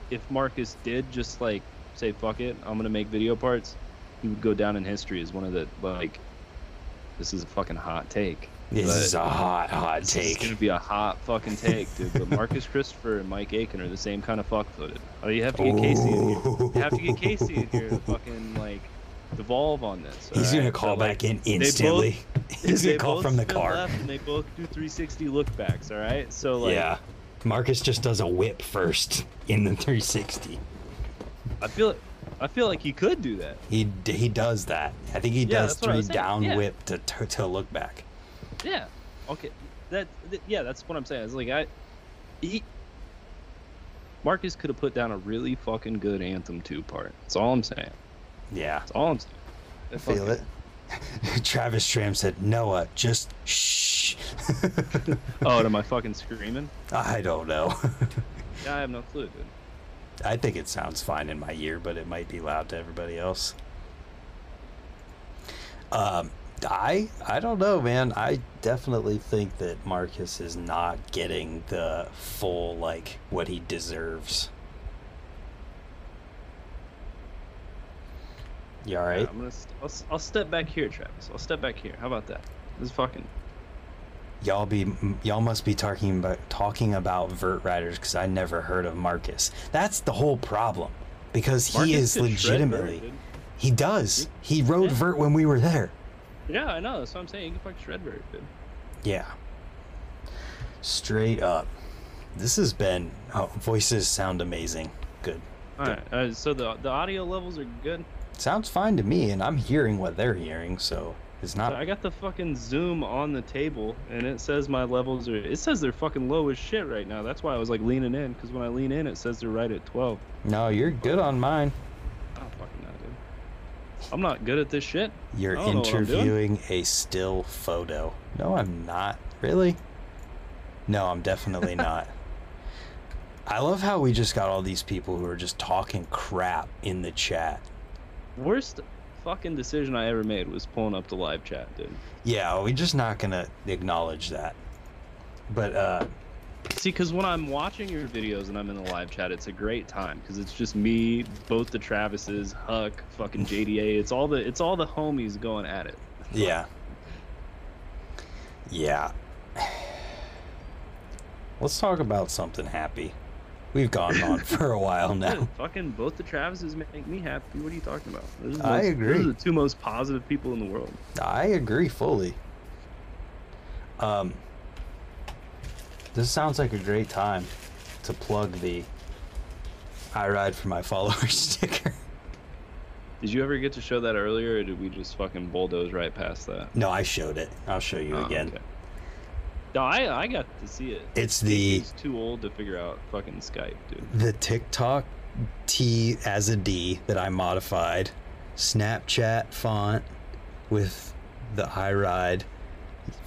if Marcus did just like say fuck it, I'm gonna make video parts, he would go down in history as one of the like. This is a fucking hot take. This but is a hot, hot this is take. gonna be a hot fucking take, dude. But Marcus Christopher and Mike Aitken are the same kind of fuck-footed. Oh, you have to get Casey in here. You have to get Casey in here to fucking like devolve on this. He's gonna call So, like, back in both- instantly. He's they gonna call from the car. left and they both do 360 look backs. All right, so like, yeah. Marcus just does a whip first in the 360. I feel I feel like he could do that. He he does that. I think he Yeah, does that's what I three down Yeah. whip to, to to look back. Yeah. Okay. That, th- yeah, that's what I'm saying. It's like I he Marcus could have put down a really fucking good Anthem 2 part. That's all I'm saying. Yeah, That's all I'm saying. Feel it. Travis Stram said, "Noah, just shh." Oh, am I fucking screaming? I don't know. Yeah, I have no clue, dude. I think it sounds fine in my ear, but it might be loud to everybody else. Um, I I don't know, man. I definitely think that Marcus is not getting the full like what he deserves. You all Yeah. I'm gonna. St- I'll, I'll step back here, Travis. I'll step back here. How about that? This is fucking. Y'all be y'all must be talking about talking about vert riders because I never heard of Marcus. That's the whole problem because he Marcus is could shred vert, legitimately. He does. He rode Yeah. vert when we were there. Yeah, I know. That's what I'm saying. You can fucking shred vert, dude. Yeah. Straight up. This has been. Oh, voices sound amazing. Good. All right. Uh, so the the audio levels are good. Sounds fine to me, and I'm hearing what they're hearing, so it's not. I got the fucking zoom on the table, and it says my levels are. It says they're fucking low as shit right now. That's why I was like leaning in, because when I lean in, it says they're right at 12. No, you're good on mine. I don't fucking know, dude. I'm not good at this shit. You're I don't know what I'm doing. interviewing a still photo. No, I'm not. Really? No, I'm definitely not. I love how we just got all these people who are just talking crap in the chat. Worst fucking decision I ever made was pulling up the live chat, dude. Yeah, we're just not gonna acknowledge that. But uh See, because when I'm watching your videos and I'm in the live chat, it's a great time because it's just me, both the Travises, Huck, fucking JDA. It's all the it's all the homies going at it. yeah. Yeah. Let's talk about something happy. We've gone on for a while now. fucking both the Travises make me happy. What are you talking about? Those are the I most- agree. Those are the two most positive people in the world. I agree fully. Um, this sounds like a great time to plug the I ride for my followers sticker. Did you ever get to show that earlier, or did we just fucking bulldoze right past that? No, I showed it. I'll show you Oh, again. okay. No, I I got to see it. It's the He's too old to figure out fucking Skype, dude. the TikTok T as a D that I modified, Snapchat font with the I ride,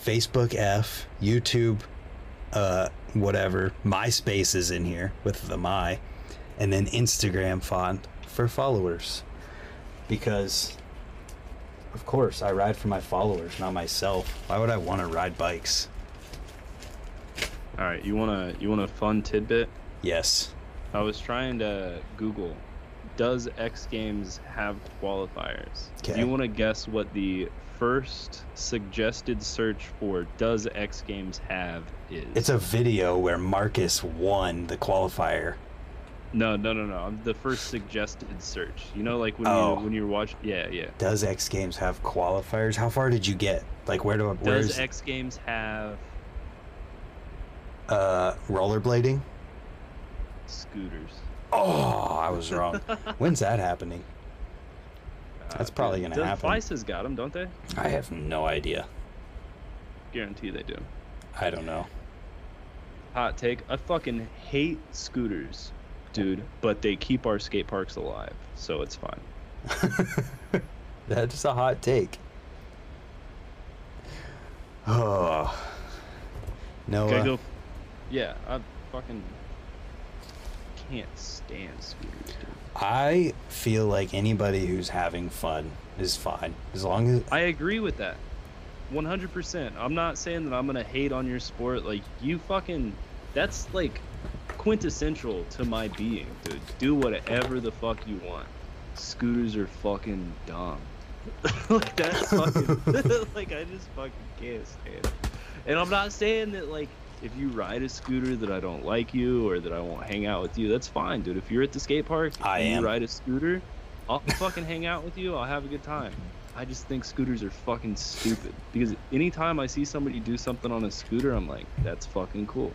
Facebook F, YouTube, uh, whatever. MySpace is in here with the my, and then Instagram font for followers, because. Of course, I ride for my followers, not myself. Why would I want to ride bikes? All right, you wanna you want a fun tidbit? Yes. I was trying to Google, does X Games have qualifiers? Do Okay. you want to guess what the first suggested search for "Does X Games have" is? It's a video where Marcus won the qualifier. no, no, no, no. The first suggested search. You know, like when Oh. you when you're watching. Yeah, yeah. Does X Games have qualifiers? How far did you get? Like where do where's Does X Games have uh rollerblading? scooters? Oh, I was wrong. When's that happening? That's probably gonna does, happen. Vice has got them, don't they? I have no idea. Guarantee they do. I don't know. hot take. I fucking hate scooters, dude, but they keep our skate parks alive, so it's fine. That's a hot take. Oh. Noah. Okay, go. Yeah, I fucking can't stand scooters, dude. I feel like anybody who's having fun is fine. As long as I agree with that. 100%. I'm not saying that I'm going to hate on your sport. Like, you fucking. That's like quintessential to my being, dude. Do whatever the fuck you want. Scooters are fucking dumb. like, that's fucking. like, I just fucking can't stand it. And I'm not saying that, like, if you ride a scooter that I don't like you or that I won't hang out with you, that's fine, dude. If you're at the skate park I and am. you ride a scooter, I'll fucking hang out with you. I'll have a good time. I just think scooters are fucking stupid because anytime I see somebody do something on a scooter, I'm like, that's fucking cool.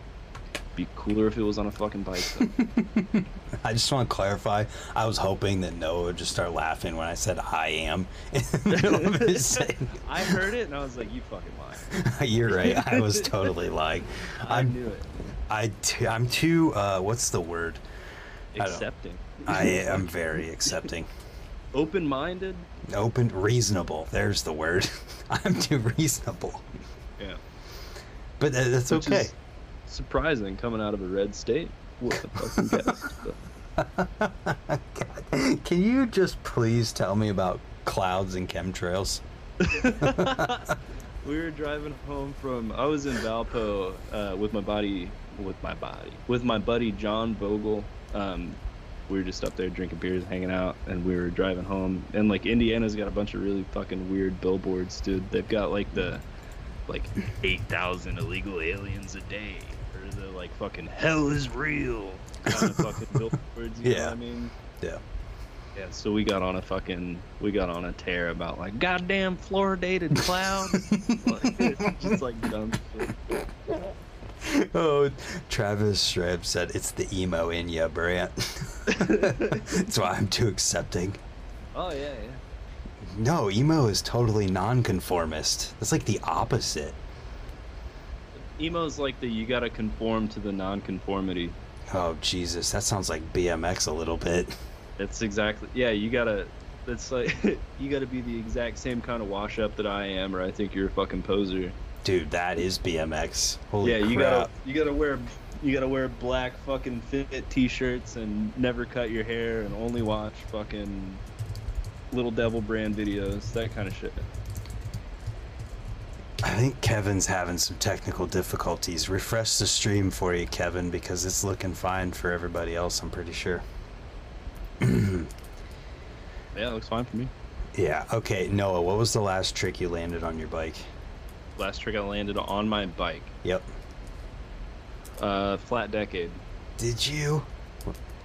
Be cooler if it was on a fucking bike. Though. I just want to clarify. I was hoping that Noah would just start laughing when I said I am in the middle of his saying. I heard it and I was like, you fucking lie. You're right. I was totally lying. I I'm knew it. I t- I'm too uh what's the word? I Accepting. I am very accepting. Open-minded. Open reasonable. There's the word. I'm too reasonable. Yeah. But uh, that's Which okay. is surprising coming out of a red state. What the fucking guess? Can you just please tell me about clouds and chemtrails? we were driving home from I was in Valpo uh, with my buddy with my body with my buddy John Vogel. Um, we were just up there drinking beers, hanging out, and we were driving home. And like Indiana's got a bunch of really fucking weird billboards, dude. They've got like the like eight thousand illegal aliens a day, like fucking hell is real kind of fucking billboards. You know Yeah. what I mean? Yeah. Yeah, so we got on a fucking we got on a tear about like goddamn fluoridated clouds. Like, just like dumb shit. Oh, Travis Streb said it's the emo in ya, Brant. That's why I'm too accepting. Oh yeah, yeah. No, emo is totally nonconformist. That's like the opposite. Emo's like the you gotta conform to the non-conformity. Oh Jesus, that sounds like BMX a little bit. That's exactly yeah. You gotta. That's like you gotta be the exact same kind of wash up that I am, or I think you're a fucking poser. Dude, that is BMX. Holy yeah, you crap. gotta you gotta wear you gotta wear black fucking fit t-shirts and never cut your hair and only watch fucking little devil brand videos, that kind of shit. I think Kevin's having some technical difficulties. Refresh the stream for you, Kevin, because it's looking fine for everybody else, I'm pretty sure. Yeah, it looks fine for me. yeah, okay, Noah, what was the last trick you landed on your bike? Last trick I landed on my bike, Yep. uh, flat decade. Did you?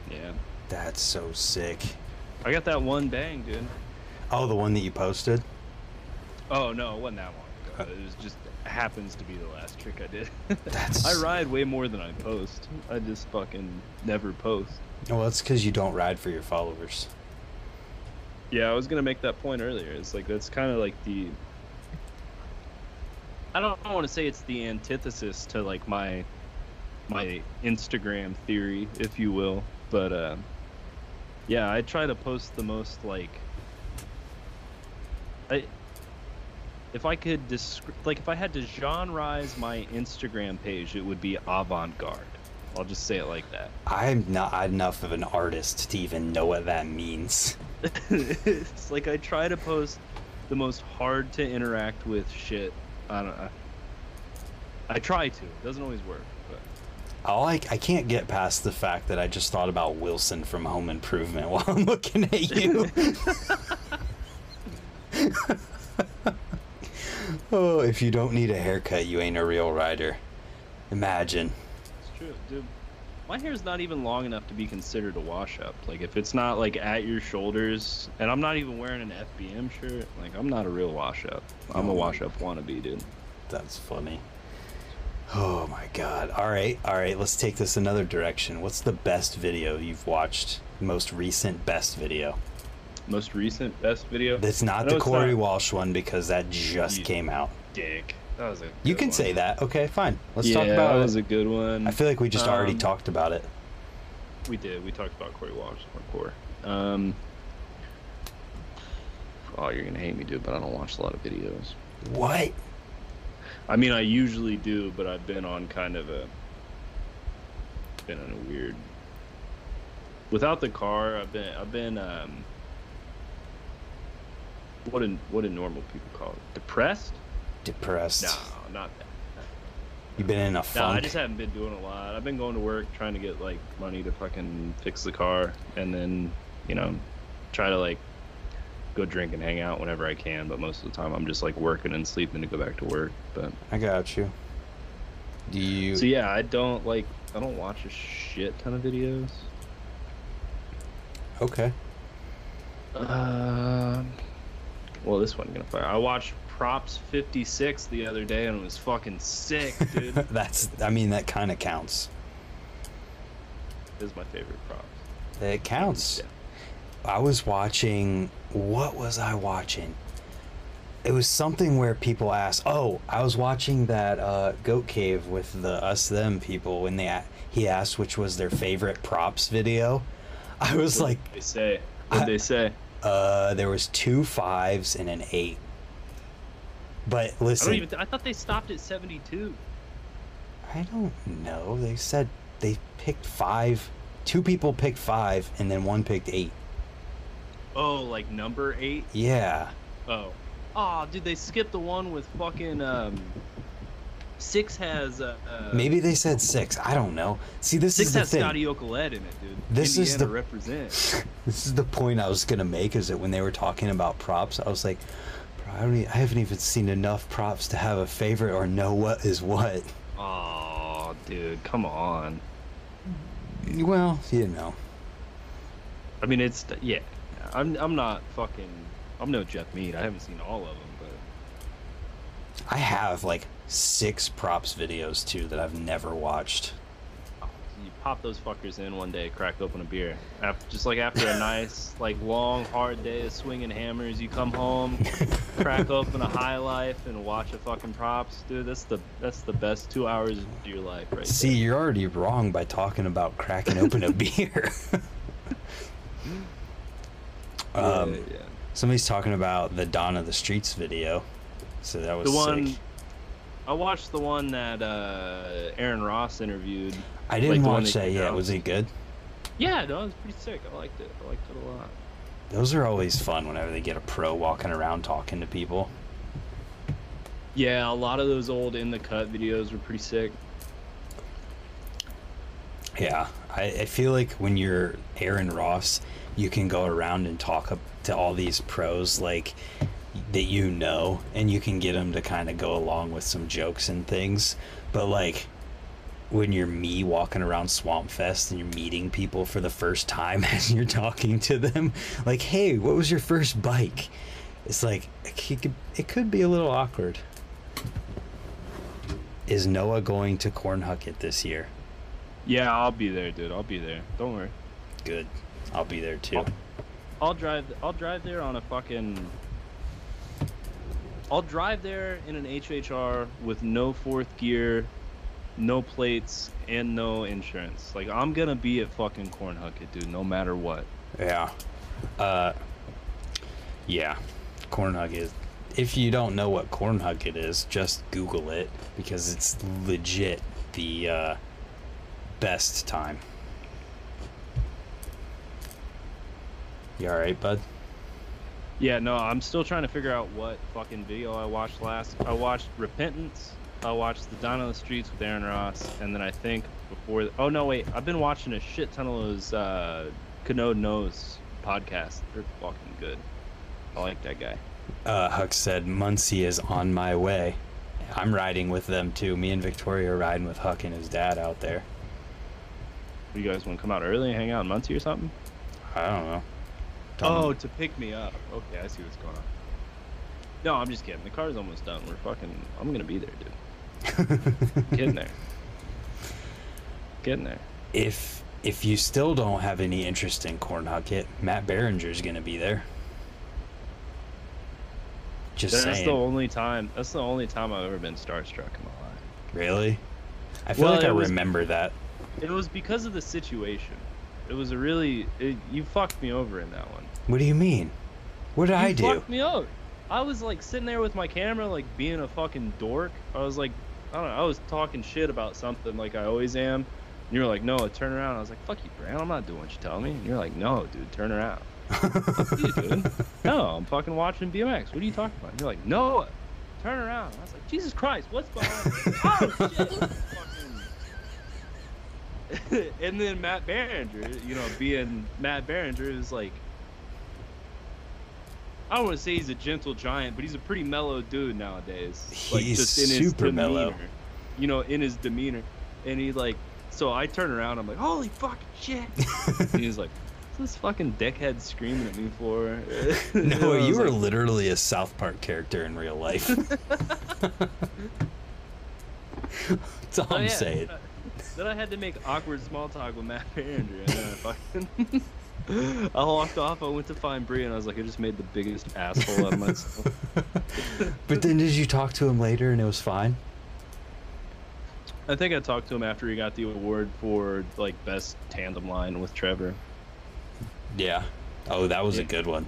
Yeah, That's so sick. I got that one bang, dude. Oh, the one that you posted? Oh no, it wasn't that ago. It was just happens to be the last trick I did. That's I ride way more than I post. I just fucking never post. Well, that's because you don't ride for your followers. Yeah, I was gonna make that point earlier. It's like that's kind of like the. I don't, I don't want to say it's the antithesis to like my, my Instagram theory, if you will, but uh, yeah, I try to post the most like. I. If I could describe, like if I had to genreize my Instagram page, it would be avant-garde. I'll just say it like that. I'm not enough of an artist to even know what that means. it's like I try to post the most hard to interact with shit. I don't. I, I try to. It doesn't always work, I, I can't get past the fact that I just thought about Wilson from Home Improvement while I'm looking at you. oh, if you don't need a haircut, you ain't a real rider. Imagine. it's true, dude. My hair's not even long enough to be considered a wash up. Like if it's not like at your shoulders, and I'm not even wearing an FBM shirt, like I'm not a real wash up. I'm a Oh my wash up wannabe, dude. That's funny. Oh my god. All right, all right, let's take this another direction. What's the best video you've watched? Most recent best video? Most recent best video. That's not the Corey not- Walsh one because that just You- came out. Dick. That was a. You can one. say that. Okay, fine. Let's yeah, talk about it. that it. was a good one. I feel like we just already Um, talked about it. We did. We talked about Corey Walsh hardcore. Um, oh, you're gonna hate me, dude, but I don't watch a lot of videos. What? I mean, I usually do, but I've been on kind of a been on a weird. Without the car, I've been I've been um. What do what do normal people call it? Depressed? Depressed. No, not that. You've been in a No. I just haven't been doing a lot. I've been going to work trying to get like money to fucking fix the car, and then you know, try to like go drink and hang out whenever I can. But most of the time, I'm just like working and sleeping to go back to work. But I got you. Do you? so yeah, I don't like I don't watch a shit ton of videos. Okay. Um, well, this one gonna fire. I watched Props 56 the other day, and it was fucking sick, dude. That's. I mean, that kind of counts. this is my favorite props. It counts. Yeah. I was watching. What was I watching? It was something where people asked. Oh, I was watching that uh, Goat Cave with the us them people when they he asked which was their favorite props video. I was What like, they say? What they say? Uh, there was two fives and an eight. But I don't listen, even. I thought they stopped at 72. I don't know. They said they picked five. Two people picked five, and then one picked eight. Oh, like number eight? Yeah. Oh. Oh, dude, they skipped the one with fucking um. Six has uh. uh Maybe they said six. I don't know. See, this Six is the has thing. Scotty Okoled in it, dude. This is the- represent. This is the point I was gonna make. Is that when they were talking about props, I was like, Bro, I don't. e- I haven't even seen enough props to have a favorite or know what is what. Oh, dude, come on. Well, you know. I mean, it's yeah. I'm I'm not fucking. I'm no Jeff Mead. I haven't seen all of them, but I have like six props videos too that I've never watched. you pop those fuckers in one day, crack open a beer. After, just like after a nice, like long, hard day of swinging hammers, you come home, crack open a high life, and watch a fucking props, dude. That's the that's the best two hours of your life, right See, you're already wrong by talking about cracking open a beer. um, yeah, yeah. Somebody's talking about the Dawn of the Streets video, so that was The one sick. I watched the one that uh, Aaron Ross interviewed. I didn't like watch that came yet. out. Was it good? Yeah, no, it was pretty sick. I liked it. I liked it a lot. Those are always fun whenever they get a pro walking around talking to people. Yeah, a lot of those old in the cut videos were pretty sick. Yeah, I, I feel like when you're Aaron Ross, you can go around and talk to all these pros like that you know, and you can get them to kind of go along with some jokes and things. But like when you're me walking around Swamp Fest and you're meeting people for the first time and you're talking to them, like, "Hey, what was your first bike?" It's like it could, it could be a little awkward. Is Noah going to Cornhucket this year? Yeah, I'll be there, dude. I'll be there. Don't worry. Good. I'll be there too. I'll- I'll drive. I'll drive there on a fucking. I'll drive there in an HHR with no fourth gear, no plates, and no insurance. Like I'm gonna be at fucking Cornhucket, dude. No matter what. Yeah. Uh, yeah. Cornhucket. If you don't know what Cornhucket is, just Google it because it's legit the uh, best time. You alright, bud? Yeah, no, I'm still trying to figure out what fucking video I watched last. I watched Repentance. I watched The Dawn on the Streets with Aaron Ross, and then I think before. Oh no, wait! I've been watching a shit ton of those uh, Canode Knows podcasts. They're fucking good. I like that guy. Uh, Huck said, Muncie is on my way. I'm riding with them too. Me and Victoria are riding with Huck and his dad out there. You guys want to come out early and hang out in Muncie or something? I don't know. Oh, to pick me up. Okay, I see what's going on. No, I'm just kidding. The car's almost done. We're fucking. I'm gonna be there, dude. Getting there. Getting there. if if you still don't have any interest in Cornhucket, Matt Behringer's gonna be there. Just That's saying. the only time. That's the only time I've ever been starstruck in my life. Really? I feel Well, like I was- remember that. It was because of the situation. It was a really. It, you fucked me over in that one. What do you mean? What did you I do? fucked me out. I was like sitting there with my camera, like being a fucking dork. I was like, I don't know. I was talking shit about something like I always am. And you were like, no, turn around. I was like, fuck you, Brant. I'm not doing what you tell me. And you're like, no, dude, turn around. You doing? no, I'm fucking watching BMX. What are you talking about? And you're like, no, turn around. I was like, Jesus Christ, what's behind me? oh shit. And then Matt Behringer, you know, being Matt Behringer is like, I don't want to say he's a gentle giant, but he's a pretty mellow dude nowadays. Like He's just in his super mellow. demeanor. You know, in his demeanor. And he like so I turn around, I'm like, holy fucking shit. and he's like, what's this fucking dickhead screaming at me for? No, you were like, literally a South Park character in real life. That's all oh, I'm yeah. saying. Then I had to make awkward small talk with Matt Beringer, and then I fucking I walked off. I went to find Brie, and I was like, I just made the biggest asshole out of myself. but then did you talk to him later and it was fine? I think I talked to him after he got the award for like best tandem line with Trevor. Yeah. Oh, that was a good one.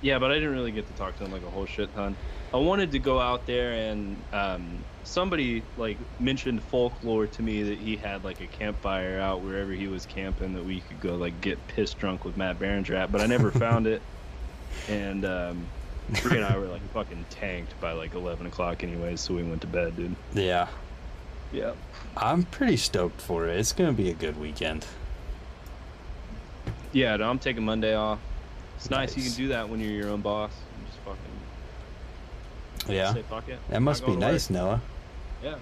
Yeah, but I didn't really get to talk to him like a whole shit ton. I wanted to go out there and um, somebody like mentioned folklore to me that he had like a campfire out wherever he was camping that we could go like get pissed drunk with Matt Beringer at, but I never found it. And um, Bree and I were like fucking tanked by like 11 o'clock anyways, so we went to bed, dude. Yeah. Yeah. I'm pretty stoked for it. It's going to be a good weekend. Yeah, no, I'm taking Monday off. It's nice. you can do that when you're your own boss. You just fucking Yeah. say. That must be nice, Noah. Yeah.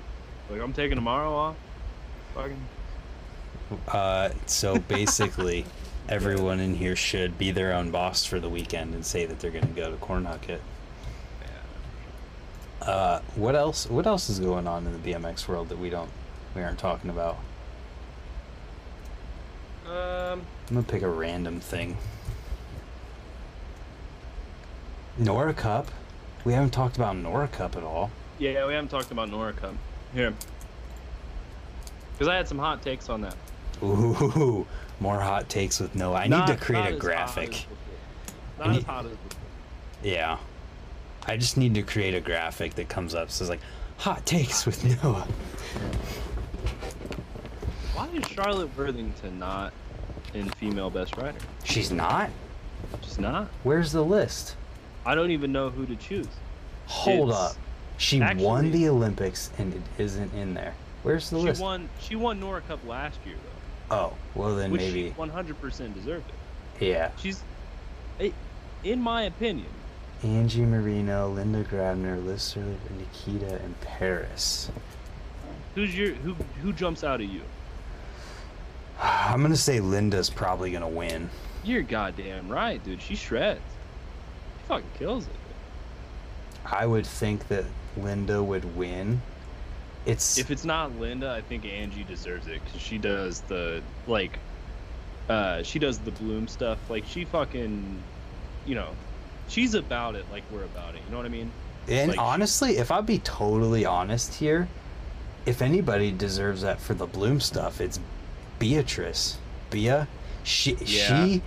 Like I'm taking tomorrow off. Fucking Uh, so basically, everyone in here should be their own boss for the weekend and say that they're going to go to Cornhucket. Uh, what else? What else is going on in the BMX world that we don't, we aren't talking about? Um, I'm gonna pick a random thing. Nora Cup. We haven't talked about Nora Cup at all. Yeah, we haven't talked about Nora Cup. Here. Because I had some hot takes on that. Ooh, more hot takes with Noah. I Not- need to create a graphic. as before. I Not as hot as before. Yeah. I just need to create a graphic that comes up So it's like hot takes with Noah. Why is Charlotte Worthington not in female best writer? She's not? She's not. Where's the list? I don't even know who to choose. Hold It's- up. She won the Olympics and it isn't in there. Where's the She list? won. She won Nora Cup last year though, Oh, well then which maybe. she 100% deserved it. Yeah. She's, in my opinion, Angie Marino, Linda Grabner, Liz Nikita, and Paris. who's your who who jumps out at you? I'm gonna say Linda's probably gonna win. You're goddamn right, dude. She shreds. She fucking kills it. I would think that Linda would win. It's If it's not Linda, I think Angie deserves it because she does the like, uh, she does the bloom stuff. Like she fucking, you know, she's about it like we're about it. You know what I mean? and like- honestly, if I'd be totally honest here, if anybody deserves that for the Bloom stuff, it's Beatrice. Bia, she Yeah. she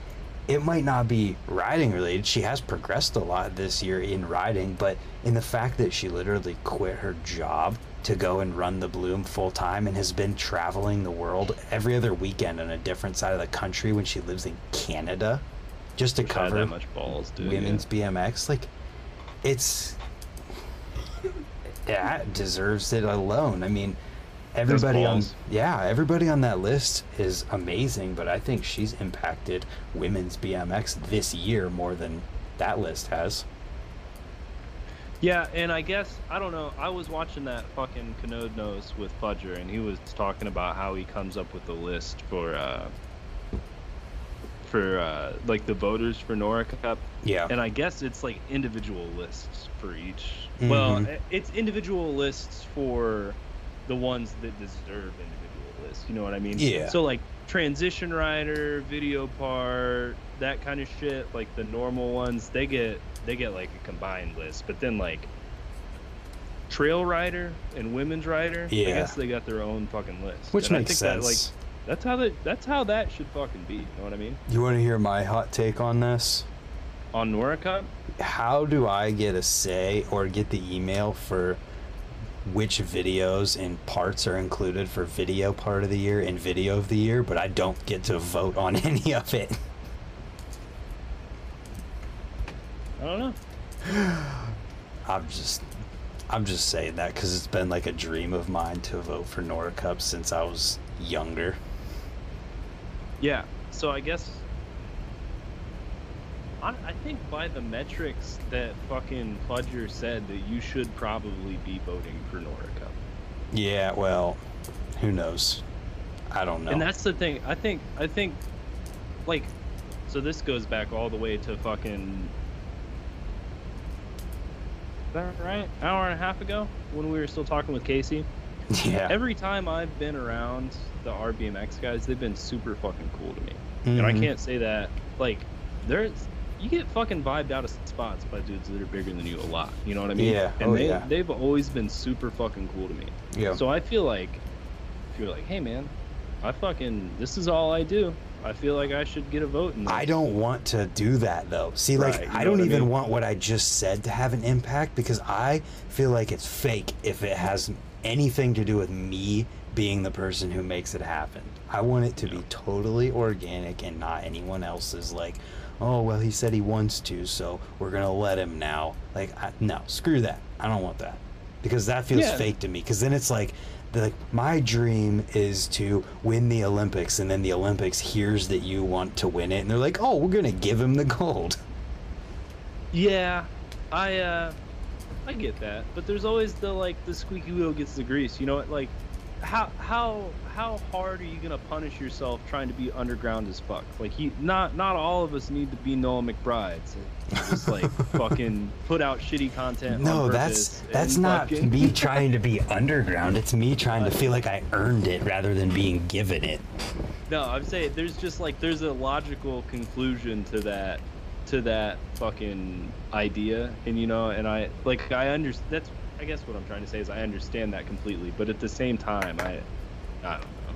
it might not be riding related. She has progressed a lot this year in riding, but in the fact that she literally quit her job to go and run the Bloom full time and has been traveling the world every other weekend on a different side of the country when she lives in Canada just to Wish cover that much balls, dude. women's BMX. Like, it's yeah, it deserves it alone. I mean, everybody on yeah, everybody on that list is amazing, but I think she's impacted women's BMX this year more than that list has. Yeah, and I guess I don't know. I was watching that fucking Canode Nose with Fudger, and he was talking about how he comes up with the list for uh for uh like the voters for Nora Cup, Yeah, and I guess it's like individual lists for each. Well, Mhm. i- it's individual lists for the ones that deserve individual lists. You know what I mean? Yeah. So like transition rider, video part, that kind of shit, like the normal ones, they get they get like a combined list. But then like trail rider and women's rider, I guess they got their own fucking list. Which And makes think that, sense. like that's how that that's how that should fucking be. You know what I mean? you want to hear my hot take on this? On Nora Cup, How do I get a say or get the email for which videos and parts are included for video part of the year and video of the year, but I don't get to vote on any of it? I don't know. I'm just I'm just saying that because it's been like a dream of mine to vote for Nora Cup since I was younger. Yeah. So I guess I, I think by the metrics that fucking Fudger said that you should probably be voting for Nora Cup. Yeah, well, who knows? I don't know. And that's the thing. I think I think like so this goes back all the way to fucking Is that right? Hour and a half ago when we were still talking with Casey. yeah. Every time I've been around the RBMX guys, they've been super fucking cool to me. And I Mhm. can't say that like there's you get fucking vibed out of spots by dudes that are bigger than you a lot. You know what I mean? Yeah. And Oh, they yeah. they've always been super fucking cool to me. Yeah. So I feel like if you're like, hey man, I fucking this is all I do. I feel like I should get a vote in this. I don't want to do that though. See, like Right, you I don't what I even mean? want what I just said to have an impact because I feel like it's fake if it has anything to do with me being the person who makes it happen. I want it to be totally organic and not anyone else's like, "Oh, well, he said he wants to, so we're going to let him now." Like, I, no, screw that. I don't want that. Because that feels Yeah. fake to me because then it's like the, like my dream is to win the Olympics, and then the Olympics hears that you want to win it, and they're like, "Oh, we're gonna give him the gold." Yeah, I uh, I get that, but there's always the like the squeaky wheel gets the grease. You know what? Like, how how how hard are you gonna punish yourself trying to be underground as fuck? Like, he not not all of us need to be Noah McBrides. Just like fucking put out shitty content. No, that's that's not fucking- me trying to be underground. It's me trying to feel like I earned it rather than being given it. No, I'm saying there's just like there's a logical conclusion to that to that fucking idea, and you know, and I like I understand. That's I guess what I'm trying to say is I understand that completely, but at the same time, I I don't know.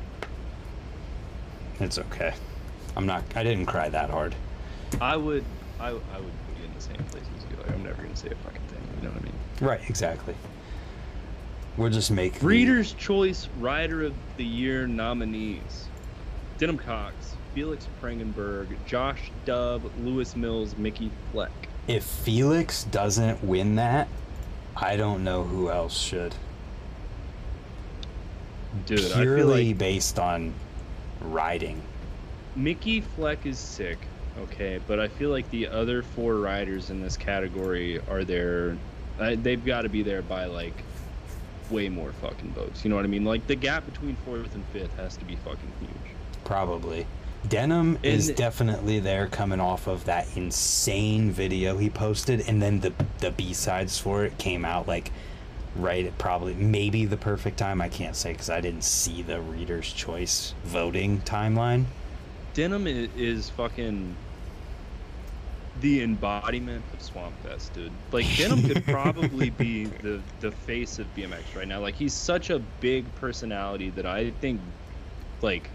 It's okay. I'm not. I didn't cry that hard. I would I I would you in the same place as you. Like I'm never gonna say a fucking thing. You know what I mean? Right. Exactly. We'll just make the- Reader's Choice Writer of the Year nominees: Denim Cox, Felix Prangenberg, Josh Dove, Lewis Mills, Mickey Fleck. If Felix doesn't win that, I don't know who else should. Dude, I feel Purely like based on riding. Mickey Fleck is sick, okay, but I feel like the other four riders in this category are there. Uh, they've got to be there by like way more fucking votes. You know what I mean? Like the gap between fourth and fifth has to be fucking huge. Probably. Denim is definitely there coming off of that insane video he posted and then the the B-sides for it came out like right at probably maybe the perfect time. I can't say cuz I didn't see the reader's choice voting timeline. Denim is, is fucking the embodiment of Swamp Fest, dude. Like Denim could probably be the the face of BMX right now. Like he's such a big personality that I think like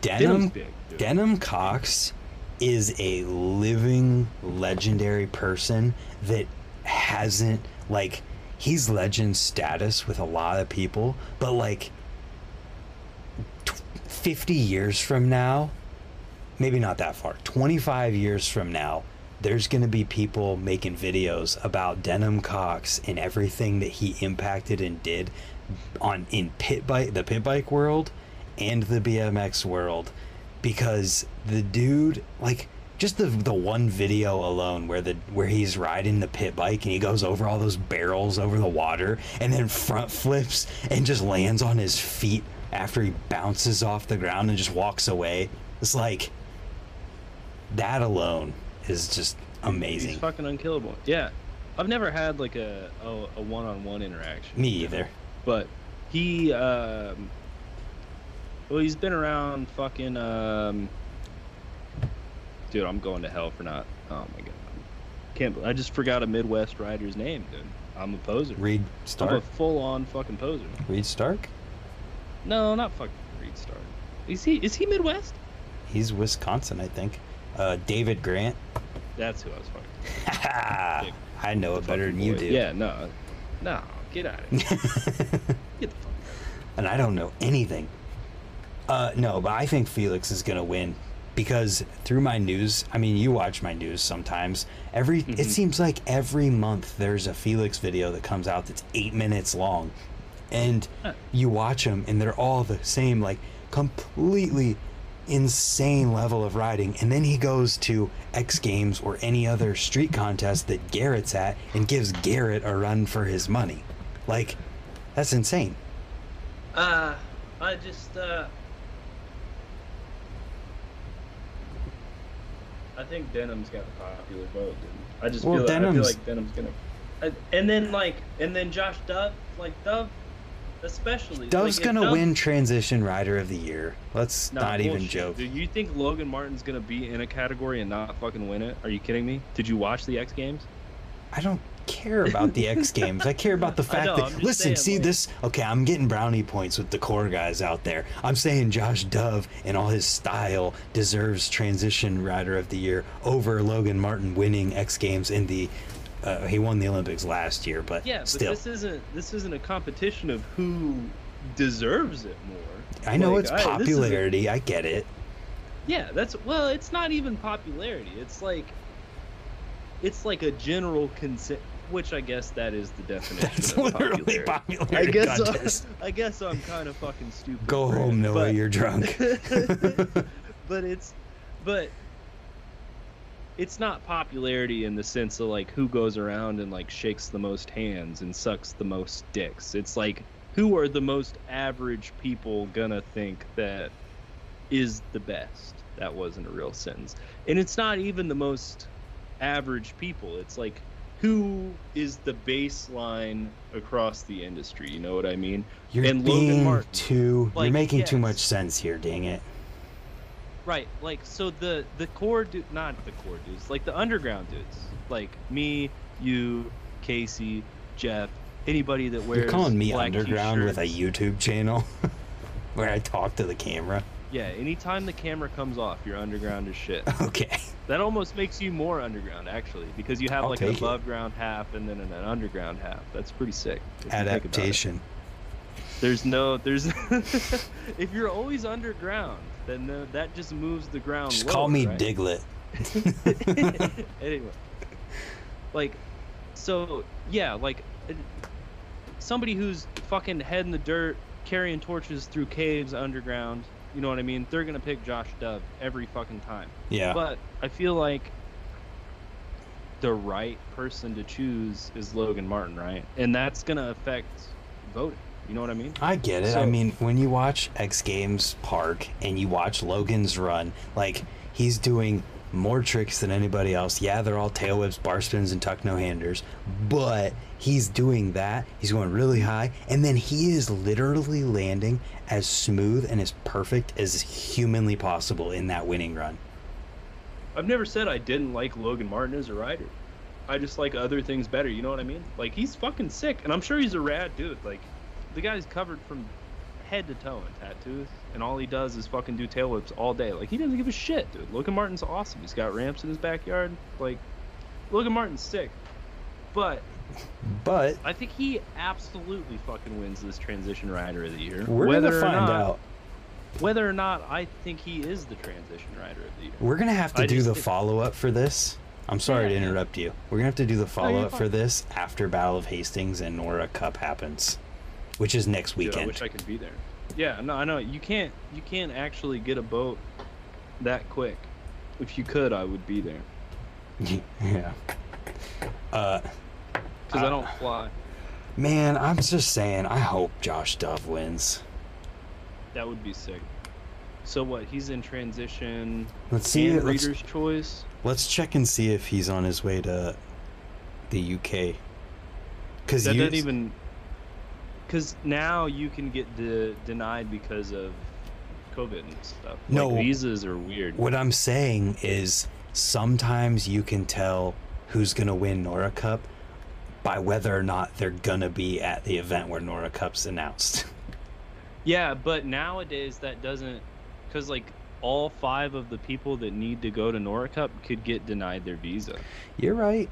Denim big. Denim Cox is a living legendary person that hasn't like he's legend status with a lot of people, but like tw- 50 years from now, maybe not that far, 25 years from now, there's going to be people making videos about Denim Cox and everything that he impacted and did on in pit bike the pit bike world and the BMX world because the dude like just the the one video alone where the where he's riding the pit bike and he goes over all those barrels over the water and then front flips and just lands on his feet after he bounces off the ground and just walks away. It's like that alone is just amazing. He's fucking unkillable. Yeah, I've never had like a a, a one-on-one interaction. Me either. But he, um, well, he's been around fucking. Um, dude, I'm going to hell for not. Oh my god, can't. I just forgot a Midwest rider's name, dude. I'm a poser. Reed Stark. I'm a full-on fucking poser. Reed Stark. No, not fucking Reed Stark. Is he? Is he Midwest? He's Wisconsin, I think. Uh, David Grant. That's who I was fucking. I know it better than you do. Yeah, no, no, get out of here. Get the fuck. Out. and I don't know anything. Uh, no, but I think Felix is gonna win because through my news, I mean, you watch my news sometimes. Every it Mhm. seems like every month there's a Felix video that comes out that's eight minutes long, and you watch them and they're all the same, like completely insane level of riding. And then he goes to X Games or any other street contest that Garrett's at and gives Garrett a run for his money. Like, that's insane. Uh, I just uh. I think Denim's got a popular vote. Dude. I just Well, feel, I feel like Denim's gonna. I, and then like, and then Josh Dove, like Dove, especially. Dove's like, gonna Dove- win Transition Rider of the Year. Let's Nah, not even joke. Do you think Logan Martin's gonna be in a category and not fucking win it? Are you kidding me? Did you watch the X Games? I don't care about the X Games. I care about the fact know, that listen, saying, see like- this. Okay, I'm getting brownie points with the core guys out there. I'm saying Josh Dove and all his style deserves Transition Rider of the Year over Logan Martin winning X Games in the. Uh, he won the Olympics last year, but Yeah, but this isn't this isn't a competition of who deserves it more. I know Like, it's I- this is a- popularity. I get it. Yeah, that's well, it's not even popularity. It's like it's like a general consent, which I guess that is the definition That's of literally popularity I guess uh, contest. I, I guess I'm kind of fucking stupid. Go home, Noah. but- You're drunk. but it's but it's not popularity in the sense of like who goes around and like shakes the most hands and sucks the most dicks. It's like who are the most average people gonna think that is the best? That wasn't a real sentence. And it's not even the most average people. It's like who is the baseline across the industry? You know what I mean? You're And Logan being Martin. too. you're Like, making too much sense here. Dang it. Right, like so the the core dude, not the core dudes, like the underground dudes, like me, you, Casey, Jeff, anybody that wears. You're calling me underground with a t-shirts. YouTube channel where I talk to the camera. Yeah, anytime the camera comes off, you're underground as shit. Okay. that almost makes you more underground, actually, because you have I'll like an take it. above ground half and then an underground half. That's pretty sick. if you think about it. Adaptation. There's no, there's. if you're always underground, then the, that just moves the ground. Just lower, call me right? Diglett. anyway, like, so yeah, like somebody who's fucking head in the dirt, carrying torches through caves underground. You know what I mean? They're gonna pick Josh Dove every fucking time. Yeah. But I feel like the right person to choose is Logan Martin, right? And that's gonna affect voting. You know what I mean? I get it. I mean, when you watch X Games Park and you watch Logan's run, like he's doing more tricks than anybody else. Yeah, they're all tail whips, bar spins, and tuck no handers, but he's doing that. He's going really high, and then he is literally landing as smooth and as perfect as humanly possible in that winning run. I've never said I didn't like Logan Martin as a rider. I just like other things better. You know what I mean? Like he's fucking sick, and I'm sure he's a rad dude. Like the guy's covered from head to toe in tattoos, and all he does is fucking do tail whips all day. Like he doesn't give a shit, dude. Logan Martin's awesome. He's got ramps in his backyard. Like Logan Martin's sick, but But I think he absolutely fucking wins this transition rider of the year. we're whether gonna find not, out. Whether or not I think he is the transition rider of the year. We're gonna have to I do the follow up for this. I'm sorry to interrupt you. We're gonna have to do the follow up fine. for this after Battle of Hastings and Nora Cup happens, which is next Dude, I wish I could be there. Yeah, no, I know you can't. You can't actually get a boat that quick. If you could, I would be there yeah. Uh, because I Uh, don't fly. man, I'm just saying. I hope Josh Dove wins. That would be sick. So what? He's in transition. Let's see. Let's, Reader's Choice. let's check and see if he's on his way to the UK. Because That doesn't even. Because now you can get de- denied because of COVID and stuff. No. like, visas are weird. What I'm saying is, sometimes you can tell who's gonna win Nora Cup by whether or not they're gonna be at the event where Nora Cup's announced. Yeah, but nowadays that doesn't, because like all five of the people that need to go to Nora Cup could get denied their visa. You're right.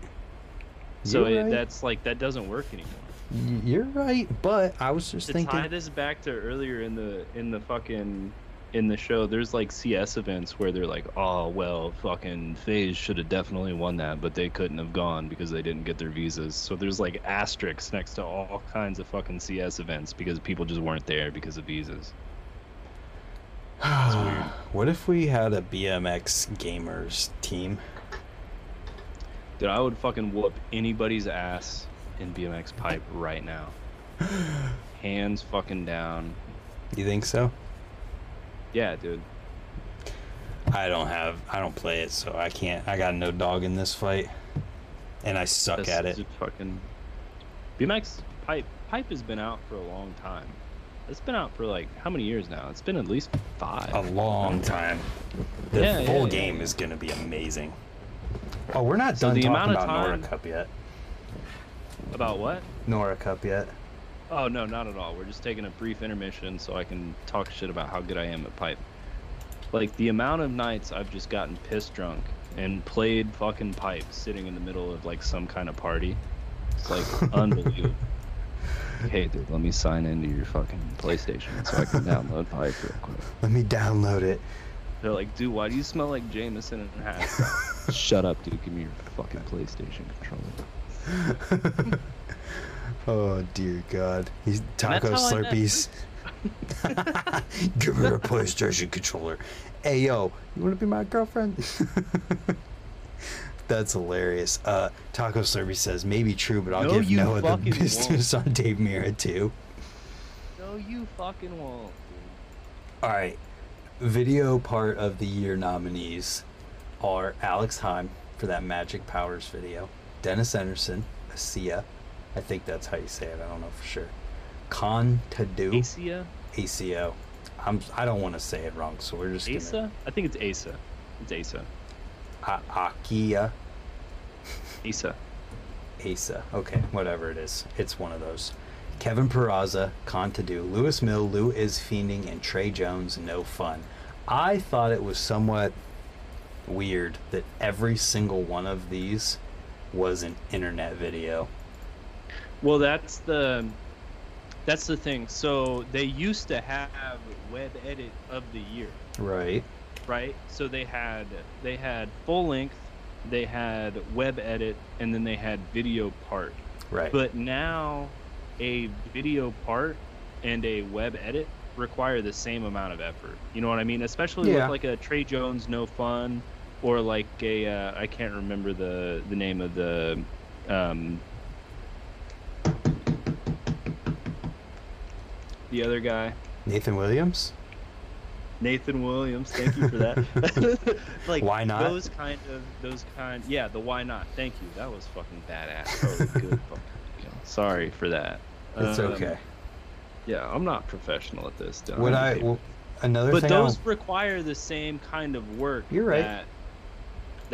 So You're it, right. that's like that doesn't work anymore. Y- You're right, but I was just to thinking. tie this back to earlier in the in the fucking in the show there's like cs events where they're like oh well fucking phase should have definitely won that but they couldn't have gone because they didn't get their visas so there's like asterisks next to all kinds of fucking cs events because people just weren't there because of visas weird. what if we had a BMX gamers team? dude i would fucking whoop anybody's ass in bmx pipe right now hands fucking down You think so? yeah dude I don't have. I don't play it, so I can't. I got no dog in this fight, and I suck That's at it. Fucking BMX pipe pipe has been out for a long time. It's been out for like how many years now? It's been at least five. A long time. The Yeah, full yeah. game is gonna be amazing. Oh, we're not So done the talking amount of about time- Cup yet. About what? Nora Cup yet? Oh no, not at all. We're just taking a brief intermission so I can talk shit about how good I am at pipe. Like the amount of nights I've just gotten pissed drunk and played fucking pipe sitting in the middle of like some kind of party. It's like unbelievable. Hey dude, let me sign into your fucking PlayStation so I can download pipe real quick. Let me download it. They're like, dude, why do you smell like Jameson and hash? Shut up, dude. Give me your fucking PlayStation controller. oh dear God. He's taco how slurpees. Give her a PlayStation controller. Hey yo, you wanna be my girlfriend? That's hilarious. Uh, Taco Slurpee says maybe true, but I'll No, give you Noah the fucking business on Dave Mirra too. No, you fucking won't. All right, video part of the year nominees are Alex Hiam for that Magic Powers video, Dennis Enarson, Asia, I think that's how you say it. I don't know for sure. Con Todo, Asia? ACO. I'm I don't want to say it wrong, so we're just gonna Asa? I think it's Asa. It's Asa. A- Akia Asa. Asa. Okay, whatever it is. It's one of those. Kevin Peraza, Con Todo, Lewis Mill, Lou is fiending, and Trey Jones, no fun. I thought it was somewhat weird that every single one of these was an internet video. Well, that's the that's the thing. So they used to have web edit of the year, Right. right? So they had they had full length, they had web edit, and then they had video part. Right. But now a video part and a web edit require the same amount of effort. You know what I mean? Especially Yeah. with like a Trey Jones no fun or like a uh, I can't remember the the name of the um the other guy Nathan Williams? Nathan Williams. Thank you for that. like Why not? Those kind of those kind. Yeah, the why not. Thank you. That was fucking badass. A good. fucking. Sorry for that. It's Um, okay. Yeah, I'm not professional at this. Would I. Well, another but those I'll- require the same kind of work. You're right. That,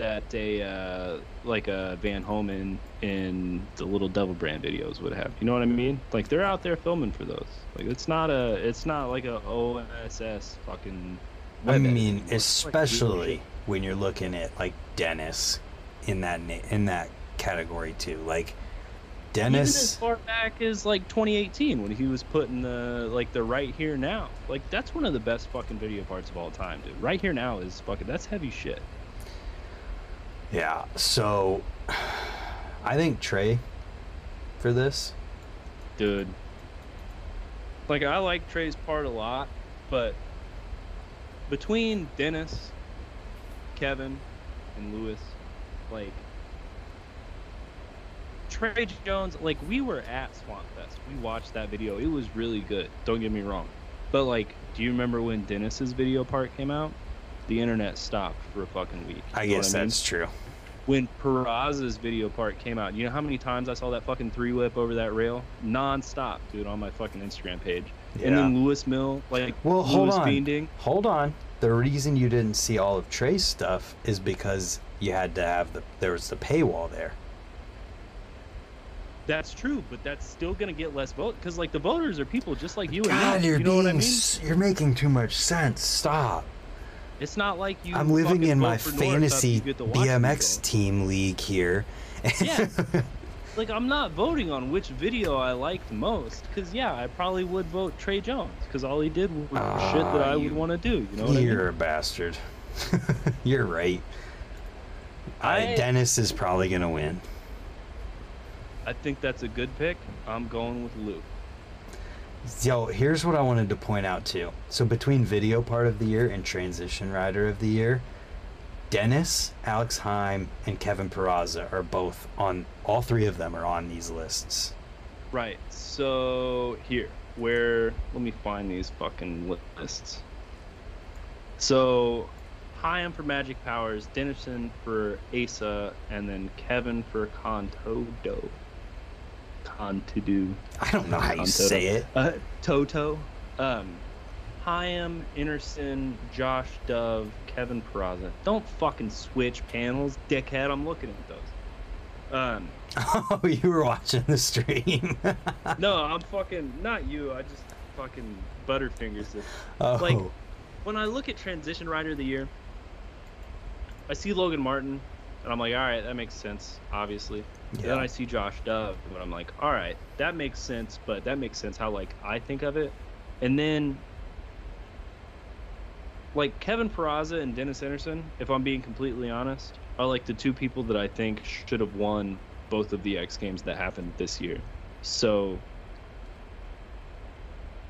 that a uh, like a Van Homan in the Little Devil Brand videos would have. You know what I mean? Like they're out there filming for those. Like it's not a it's not like a OSS fucking. I mean. It's like especially when you're looking at like Dennis in that na- in that category too. Like Dennis, Even as far back as like 2018 when he was putting the like the right here now. Like that's one of the best fucking video parts of all time, dude. Right here now is fucking that's heavy shit. Yeah. So I think Trey for this. dude. Like I like Trey's part a lot, but between Dennis, Kevin, and Lewis, like Trey Jones, like we were at Swamp Fest. We watched that video. It was really good. Don't get me wrong. But like, do you remember when Dennis's video part came out? The internet stopped for a fucking week. I guess what mean? that's true. when Peraza's video part came out, you know how many times I saw that fucking three whip over that rail? Non-stop, dude, on my fucking Instagram page. Yeah. And then Lewis Mill, like Well, hold Lewis on. fiending. Hold on. The reason you didn't see all of Trey's stuff is because you had to have the there was the paywall there. That's true, but that's still gonna get less vote because like the voters are people just like you and God, me. you're You know being what I mean? you're making too much sense. Stop. It's not like you. I'm living in my for North after fantasy you get to watch them BMX go. team league here. Yeah. Like I'm not voting on which video I liked most, because yeah, I probably would vote Trey Jones, because all he did was Ah, shit that I you- would want to do. You know what you're mean? a bastard. You're right. I, I- Dennis is probably gonna win. I think that's a good pick. I'm going with Luke. Yo, here's what I wanted to point out too. So between video part of the year and transition rider of the year, Dennis, Alex Hiam, and Kevin Peraza are both on. All three of them are on these lists. Right. So here, where let me find these fucking lists. So, Hiam for Magic Powers, Dennison for Asa, and then Kevin for Contodo. Contodo. I don't know how you Contodo. say it. Uh, Toto. Um, Hiam, Enarson, Josh Dove, Kevin Peraza. Don't fucking switch panels, dickhead. I'm looking at those. Um, Oh, you were watching the stream. no, I'm fucking not you. I just fucking butterfingers it. oh, Like- When I look at transition rider of the year, I see Logan Martin, and I'm like, all right, that makes sense, obviously. And Then. I see Josh Dove, and I'm like, all right, that makes sense, but that makes sense how like I think of it. And then like Kevin Peraza and Dennis Enarson, if I'm being completely honest, are like the two people that I think should have won both of the X Games that happened this year. So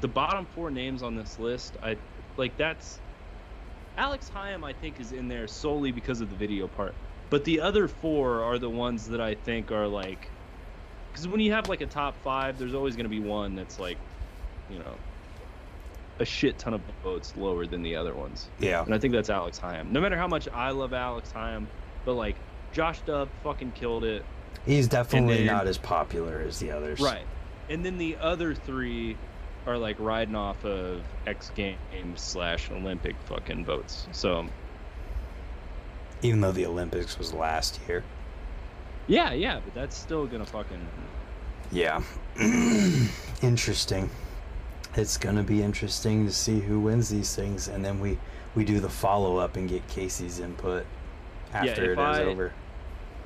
the bottom four names on this list, I like that's Alex Hiam I think is in there solely because of the video part. But the other four are the ones that I think are like because when you have like a top five, there's always going to be one that's like, you know, a shit ton of votes lower than the other ones. yeah. And I think that's Alex Hiam. No matter how much I love Alex Hiam, but like Josh Dove fucking killed it. He's definitely then- not as popular as the others. Right. And then the other three are like riding off of X Games slash Olympic fucking votes. So Even though the Olympics was last year. yeah, yeah, but that's still gonna fucking Yeah. interesting. It's gonna be interesting to see who wins these things, and then we we do the follow up and get Casey's input after it is I- over.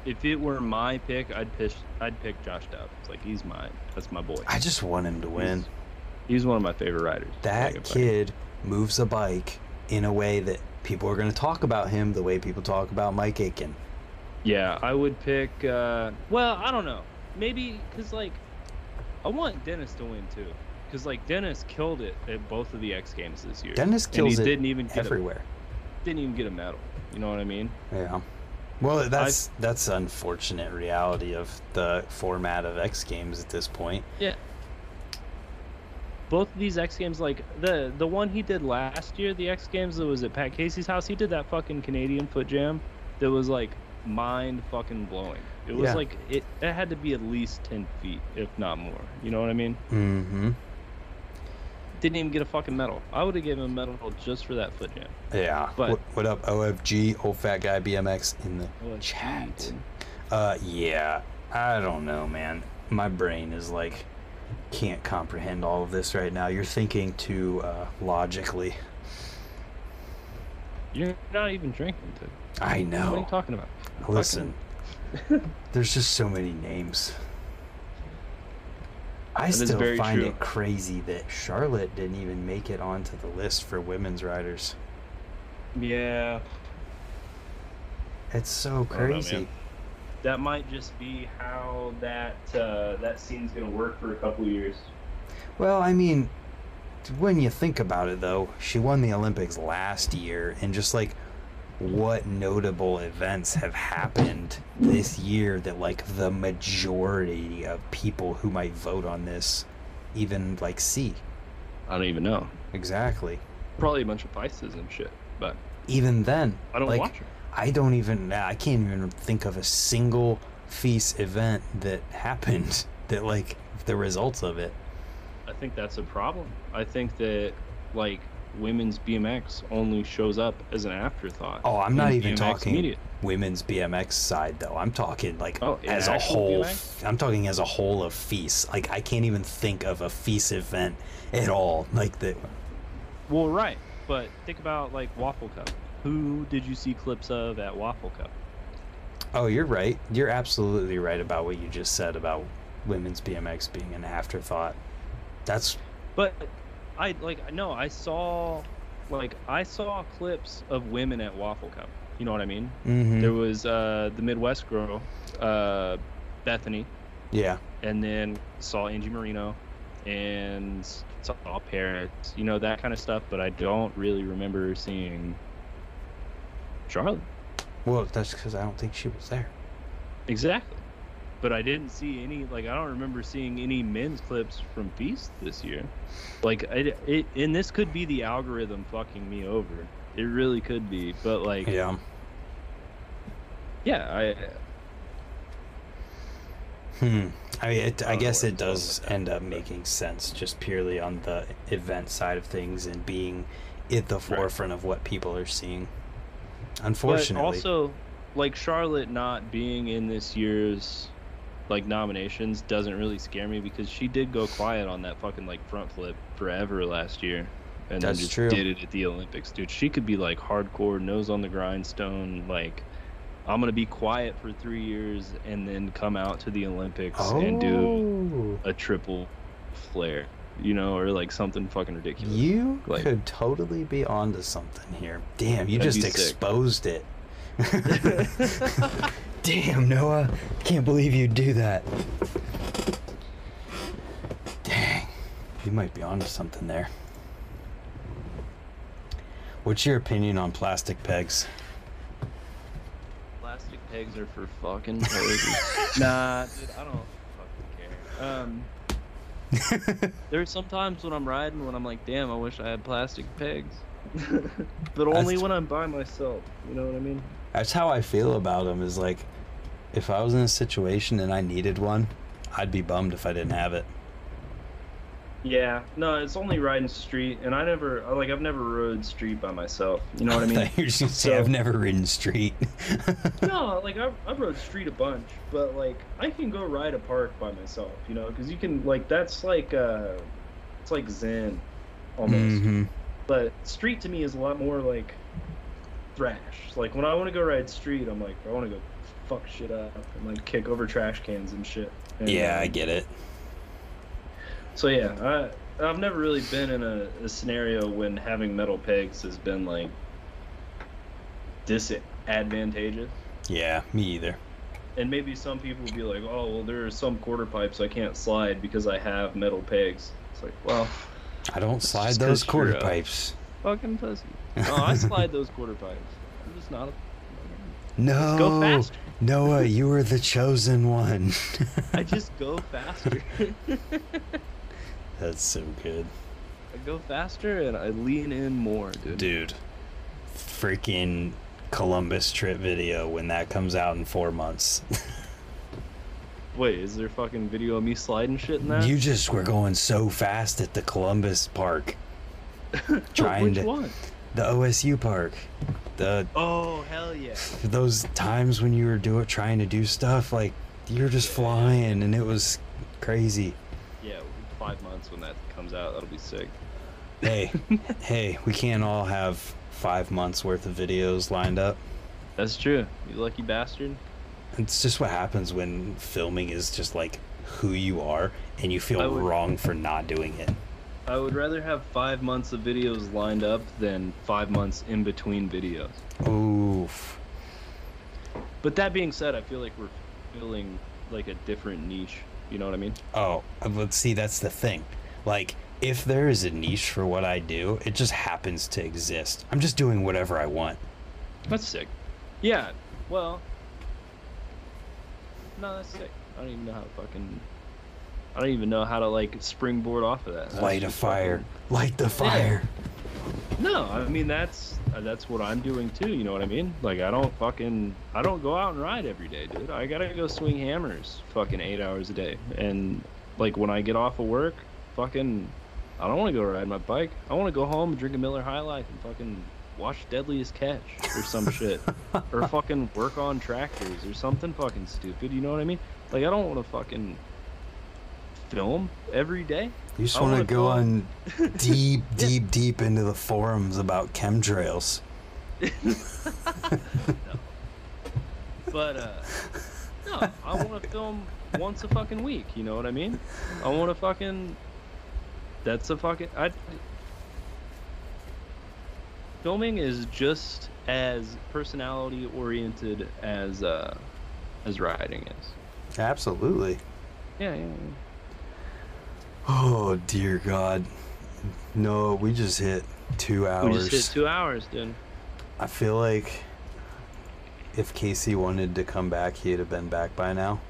if it were my pick, I'd pick I'd pick Josh. It's like he's my that's my boy. I just want him to win. He's, he's one of my favorite riders. That kid moves a bike in a way that people are gonna talk about him the way people talk about Mike Aitken. Yeah, I would pick. Uh, well, I don't know. Maybe because like, I want Dennis to win too. Because like Dennis killed it at both of the X Games this year. Dennis kills it didn't even get everywhere. A, didn't even get a medal. You know what I mean? Yeah. Well, that's that's unfortunate reality of the format of X Games at this point. Both of these X Games, like the the one he did last year, the X Games that was at Pat Casey's house, he did that fucking Canadian foot jam that was like mind fucking blowing. It was Yeah. like it, it had to be at least ten feet, if not more. You know what I mean? Mm-hmm. Didn't even get a fucking medal. I would have given him a medal just for that foot jam. Yeah. But- what, what up, OFG, old fat guy BMX in the Oh, chat? dude. Uh, yeah. I don't know, man. My brain is like can't comprehend all of this right now. You're thinking too uh, logically. You're not even drinking, dude. I know. What are you talking about? Listen, there's just so many names. I That still find true. it crazy that Charlotte didn't even make it onto the list for women's riders. Yeah, It's so I don't know, crazy. Man. that might just be how that uh, that scene's gonna work for a couple years. Well, I mean, when you think about it, though, she won the Olympics last year, and just like what notable events have happened this year that like the majority of people who might vote on this even like see I don't even know. exactly. Probably a bunch of vices and shit, but Even then, I don't like, watch her. I don't even. I can't even think of a single feast event that happened that like the results of it. I think that's a problem. I think that like women's BMX only shows up as an afterthought. Oh, I'm not even BMX talking media. women's BMX side though. I'm talking like Oh, as a whole. BMX? I'm talking as a whole of feast. Like I can't even think of a feast event at all. Like that. Well, right, but think about like Waffle Cup. Who did you see clips of at Waffle Cup? Oh, you're right. You're absolutely right about what you just said about women's BMX being an afterthought. That's But I like no, I saw like I saw clips of women at Waffle Cup. You know what I mean? mhm. There was uh, the Midwest girl, uh, Bethany, yeah. and then saw Angie Marino, and saw Parrot, you know that kind of stuff. But I don't really remember seeing Charlotte Well, that's because I don't think she was there. exactly. But I didn't see any like I don't remember seeing any men's clips from Feast this year. Like it, it and this could be the algorithm fucking me over. It really could be. But like Yeah. yeah, I Hmm. I mean, it, I guess it does end up making sense just purely on the event side of things and being at the forefront of what people are seeing. Unfortunately. But also, like Charlotte not being in this year's like nominations doesn't really scare me because she did go quiet on that fucking like front flip forever last year. And That's then just true. did it at the Olympics, dude. She could be like hardcore, nose on the grindstone, like I'm gonna be quiet for three years and then come out to the Olympics and do Oh. a triple flare, you know, or like something fucking ridiculous. You Like- could totally be onto something here. Damn, you just be sick. exposed it. Damn, Noah. Can't believe you'd do that. Dang. You might be onto something there. What's your opinion on plastic pegs? Plastic pegs are for fucking poses. nah, dude, I don't fucking care. Um, there's sometimes when I'm riding when I'm like, damn, I wish I had plastic pegs. but only That's- when I'm by myself. You know what I mean? That's how I feel about them. Is like, if I was in a situation and I needed one, I'd be bummed if I didn't have it. Yeah. No, it's only riding street, and I never like I've never rode street by myself. You know what I mean? You're just gonna say So- I've never ridden street. no, like I've, I've rode street a bunch, but like I can go ride a park by myself, you know, because you can like that's like uh, it's like Zen, almost. Mhm. But street to me is a lot more like thrash. Like when I want to go ride street, I'm like I want to go fuck shit up and like kick over trash cans and shit. And, Yeah, I um, get it. So yeah, I I've never really been in a, a scenario when having metal pegs has been like disadvantageous. Yeah, me either. And maybe some people would be like, oh well, there are some quarter pipes I can't slide because I have metal pegs. It's like, well, I don't slide those quarter pipes. fucking pussy. Oh, I slide those quarter pipes. I'm just not. A, No, go faster. Noah, you were the chosen one. I just go faster. That's so good, I go faster and I lean in more, dude. dude. Freaking Columbus trip video when that comes out in four months. Wait, is there fucking video of me sliding shit in that? you just were going so fast at the Columbus Park, trying Which to- one? the OSU Park, the Oh hell yeah! those times when you were doing trying to do stuff like you're just flying and it was crazy. Five months when that comes out, that'll be sick. Hey, hey, we can't all have five months worth of videos lined up. That's true. You lucky bastard. It's just what happens when filming is just like who you are and you feel would- wrong for not doing it. I would rather have five months of videos lined up than five months in between videos. Oof. But that being said, I feel like we're filling like a different niche. You know what I mean? Oh, but see, that's the thing. Like, if there is a niche for what I do, it just happens to exist. I'm just doing whatever I want. That's sick. Yeah. Well. No, that's sick. I don't even know how to fucking. I don't even know how to like springboard off of that. That's Light a fire. fucking- Light the fire. No, I mean that's Uh, that's what I'm doing too. You know what I mean? Like I don't fucking I don't go out and ride every day, dude. I gotta go swing hammers, fucking eight hours a day. And like when I get off of work, fucking I don't want to go ride my bike. I want to go home and drink a Miller High Life and fucking watch Deadliest Catch or some shit, or fucking work on tractors or something fucking stupid. You know what I mean? Like I don't want to fucking film every day. You just want to go on deep, deep, deep into the forums about chemtrails. But uh, no, I want to film once a fucking week. You know what I mean? I want to fucking. That's a fucking. I. Filming is just as personality oriented as uh, as riding is. Absolutely. Yeah, yeah. yeah. Oh dear God. No, we just hit two hours. We just hit two hours, dude. I feel like if Casey wanted to come back, he'd have been back by now.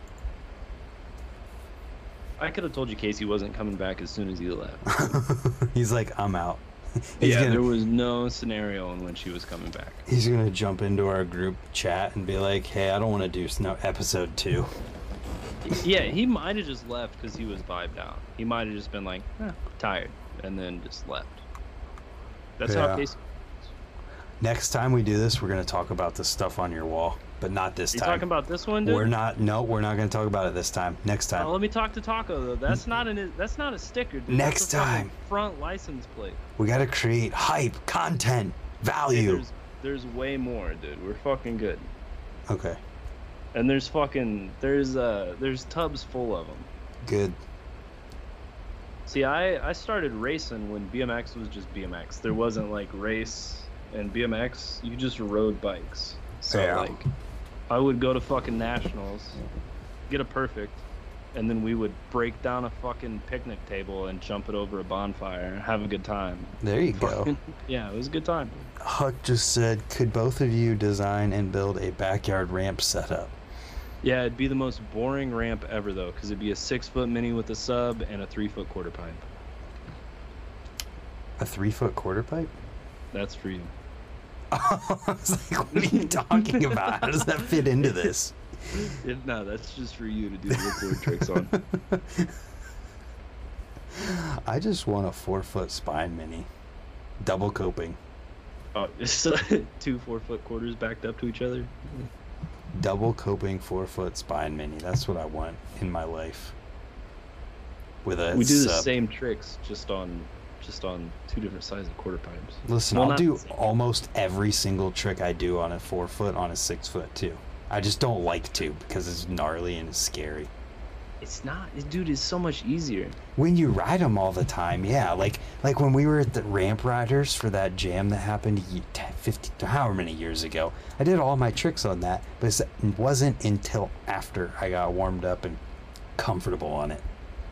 I could have told you Casey wasn't coming back as soon as he left. He's like, I'm out. He's yeah, gonna, there was no scenario in when she was coming back. he's gonna jump into our group chat and be like, "Hey, I don't want to do snow episode two. Yeah, he might have just left because he was vibed out. He might have just been like, eh, tired, and then just left. That's Yeah. how Casey. Next time we do this, we're gonna talk about the stuff on your wall, but not this You time. talking about this one, dude? we're not. No, we're not gonna talk about it this time. Next time. Oh, let me talk to Taco though. That's not an. That's not a sticker. Dude. Next time. Front license plate. we gotta create hype, content, value. there's, there's way more, dude. We're fucking good. Okay, And there's fucking there's uh there's tubs full of them. good. See, I I started racing when BMX was just BMX. There wasn't like race and BMX. You just rode bikes. So Yeah. like, I would go to fucking nationals, get a perfect, and then we would break down a fucking picnic table and jump it over a bonfire and have a good time. There you go. Yeah, it was a good time. Huck just said, could both of you design and build a backyard ramp setup? Yeah, it'd be the most boring ramp ever though, because it'd be a six foot mini with a sub and a three foot quarter pipe. A three foot quarter pipe? That's for you. I was like, what are you talking about? How does that fit into this? If, no, that's just for you to do the tricks on. I just want a four foot spine mini. Double coping. Oh, so two four foot quarters backed up to each other. Double coping four foot spine mini. That's what I want in my life. With a we do the sub. same tricks, just on just on two different sizes of quarter pipes. Listen, Well, I'll do almost every single trick I do on a four foot on a six foot too. I just don't like to because it's gnarly and it's scary. It's not, dude. It's so much easier. When you ride them all the time, yeah, like like when we were at the Ramp Riders for that jam that happened ye- 10, 50, however many years ago. I did all my tricks on that, but it wasn't until after I got warmed up and comfortable on it.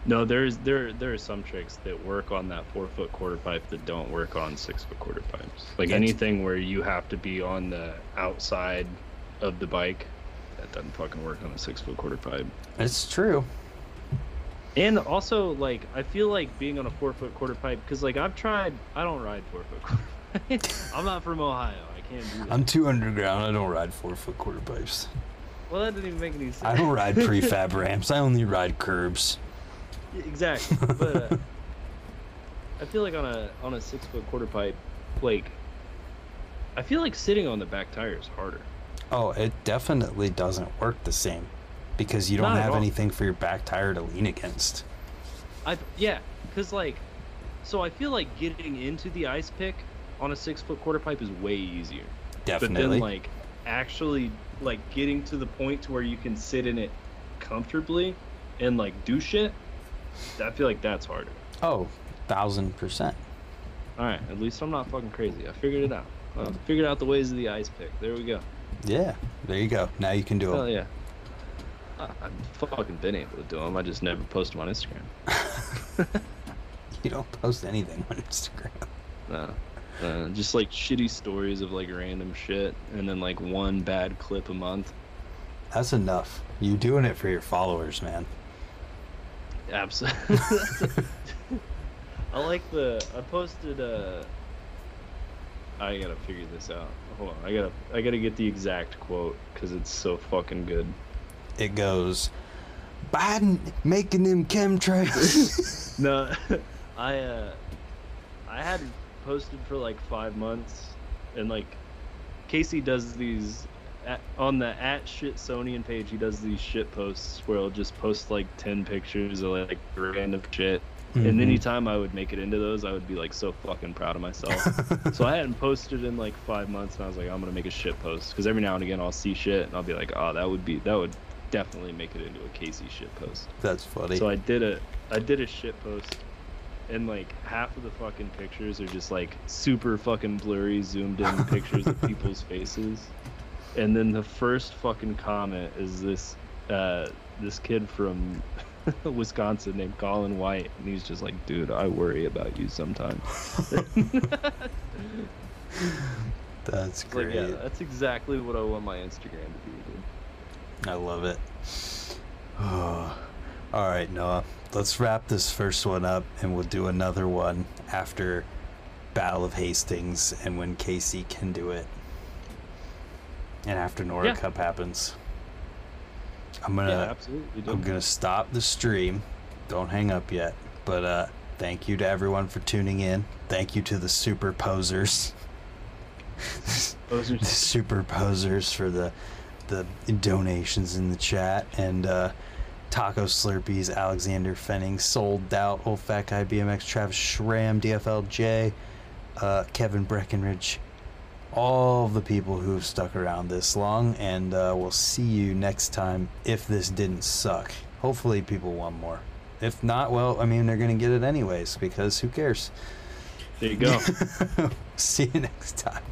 No, there's there there are some tricks that work on that four foot quarter pipe that don't work on six foot quarter pipes. Like That's- anything where you have to be on the outside of the bike, that doesn't fucking work on a six foot quarter pipe. It's true. And also, like, I feel like being on a four foot quarter pipe because, like, I've tried. I don't ride four foot quarter pipe. I'm not from Ohio. I can't do that. I'm too underground. I don't ride four foot quarter pipes. well, that didn't even make any sense. I don't ride prefab ramps. I only ride curbs. exactly. But uh, I feel like on a on a six foot quarter pipe, like, I feel like sitting on the back tire is harder. Oh, it definitely doesn't work the same because you don't Not have anything for your back tire to lean against. I yeah, cause like, so I feel like getting into the ice pick on a six foot quarter pipe is way easier. Definitely. But then like actually like getting to the point to where you can sit in it comfortably and like do shit, I feel like that's harder. oh, thousand percent. All right, at least I'm not fucking crazy. I figured it out. I figured out the ways of the ice pick. There we go. Yeah, there you go. Now you can do Hell it. yeah. I've fucking been able to do them. I just never post them on Instagram. You don't post anything on Instagram. No. Uh, just like shitty stories of like random shit, and then like one bad clip a month. That's enough. You doing it for your followers, man. Absolutely. I like the. I posted. Uh, I gotta figure this out. Hold on. I gotta. I gotta get the exact quote because it's so fucking good. It goes, Biden making them chemtrails. No, I. uh I had posted for like five months, and like Casey does these at, on the at shit Sonian page. He does these shit posts where he'll just post like ten pictures of like random shit. And Mhm. anytime I would make it into those, I would be like so fucking proud of myself. so I hadn't posted in like five months, and I was like, I'm gonna make a shit post because every now and again I'll see shit, and I'll be like, oh, that would be that would definitely make it into a Casey shit post. That's funny. So I did a I did a shit post, and like half of the fucking pictures are just like super fucking blurry, zoomed in pictures of people's faces, and then the first fucking comment is this uh, this kid from Wisconsin named Colin White, and he's just like, dude, I worry about you sometimes. That's great. like, yeah, that's exactly what I want my Instagram to be, dude. I love it. Oh. All right, Noah. Let's wrap this first one up, and we'll do another one after Battle of Hastings and when Casey can do it, and after Nora Yeah. Cup happens. I'm gonna yeah, absolutely. I'm gonna stop the stream. Don't hang up yet. But uh, thank you to everyone for tuning in. Thank you to the super posers. The super posers for the the donations in the chat and uh, Taco Slurpees, Alexander Fenning, Sold Out, Old Fat Guy, BMX, Travis Schramm, DFLJ, uh, Kevin Breckenridge, all the people who've stuck around this long, and uh, we'll see you next time if this didn't suck. Hopefully, people want more. If not, well, I mean, they're going to get it anyways because who cares? there you go. see you next time.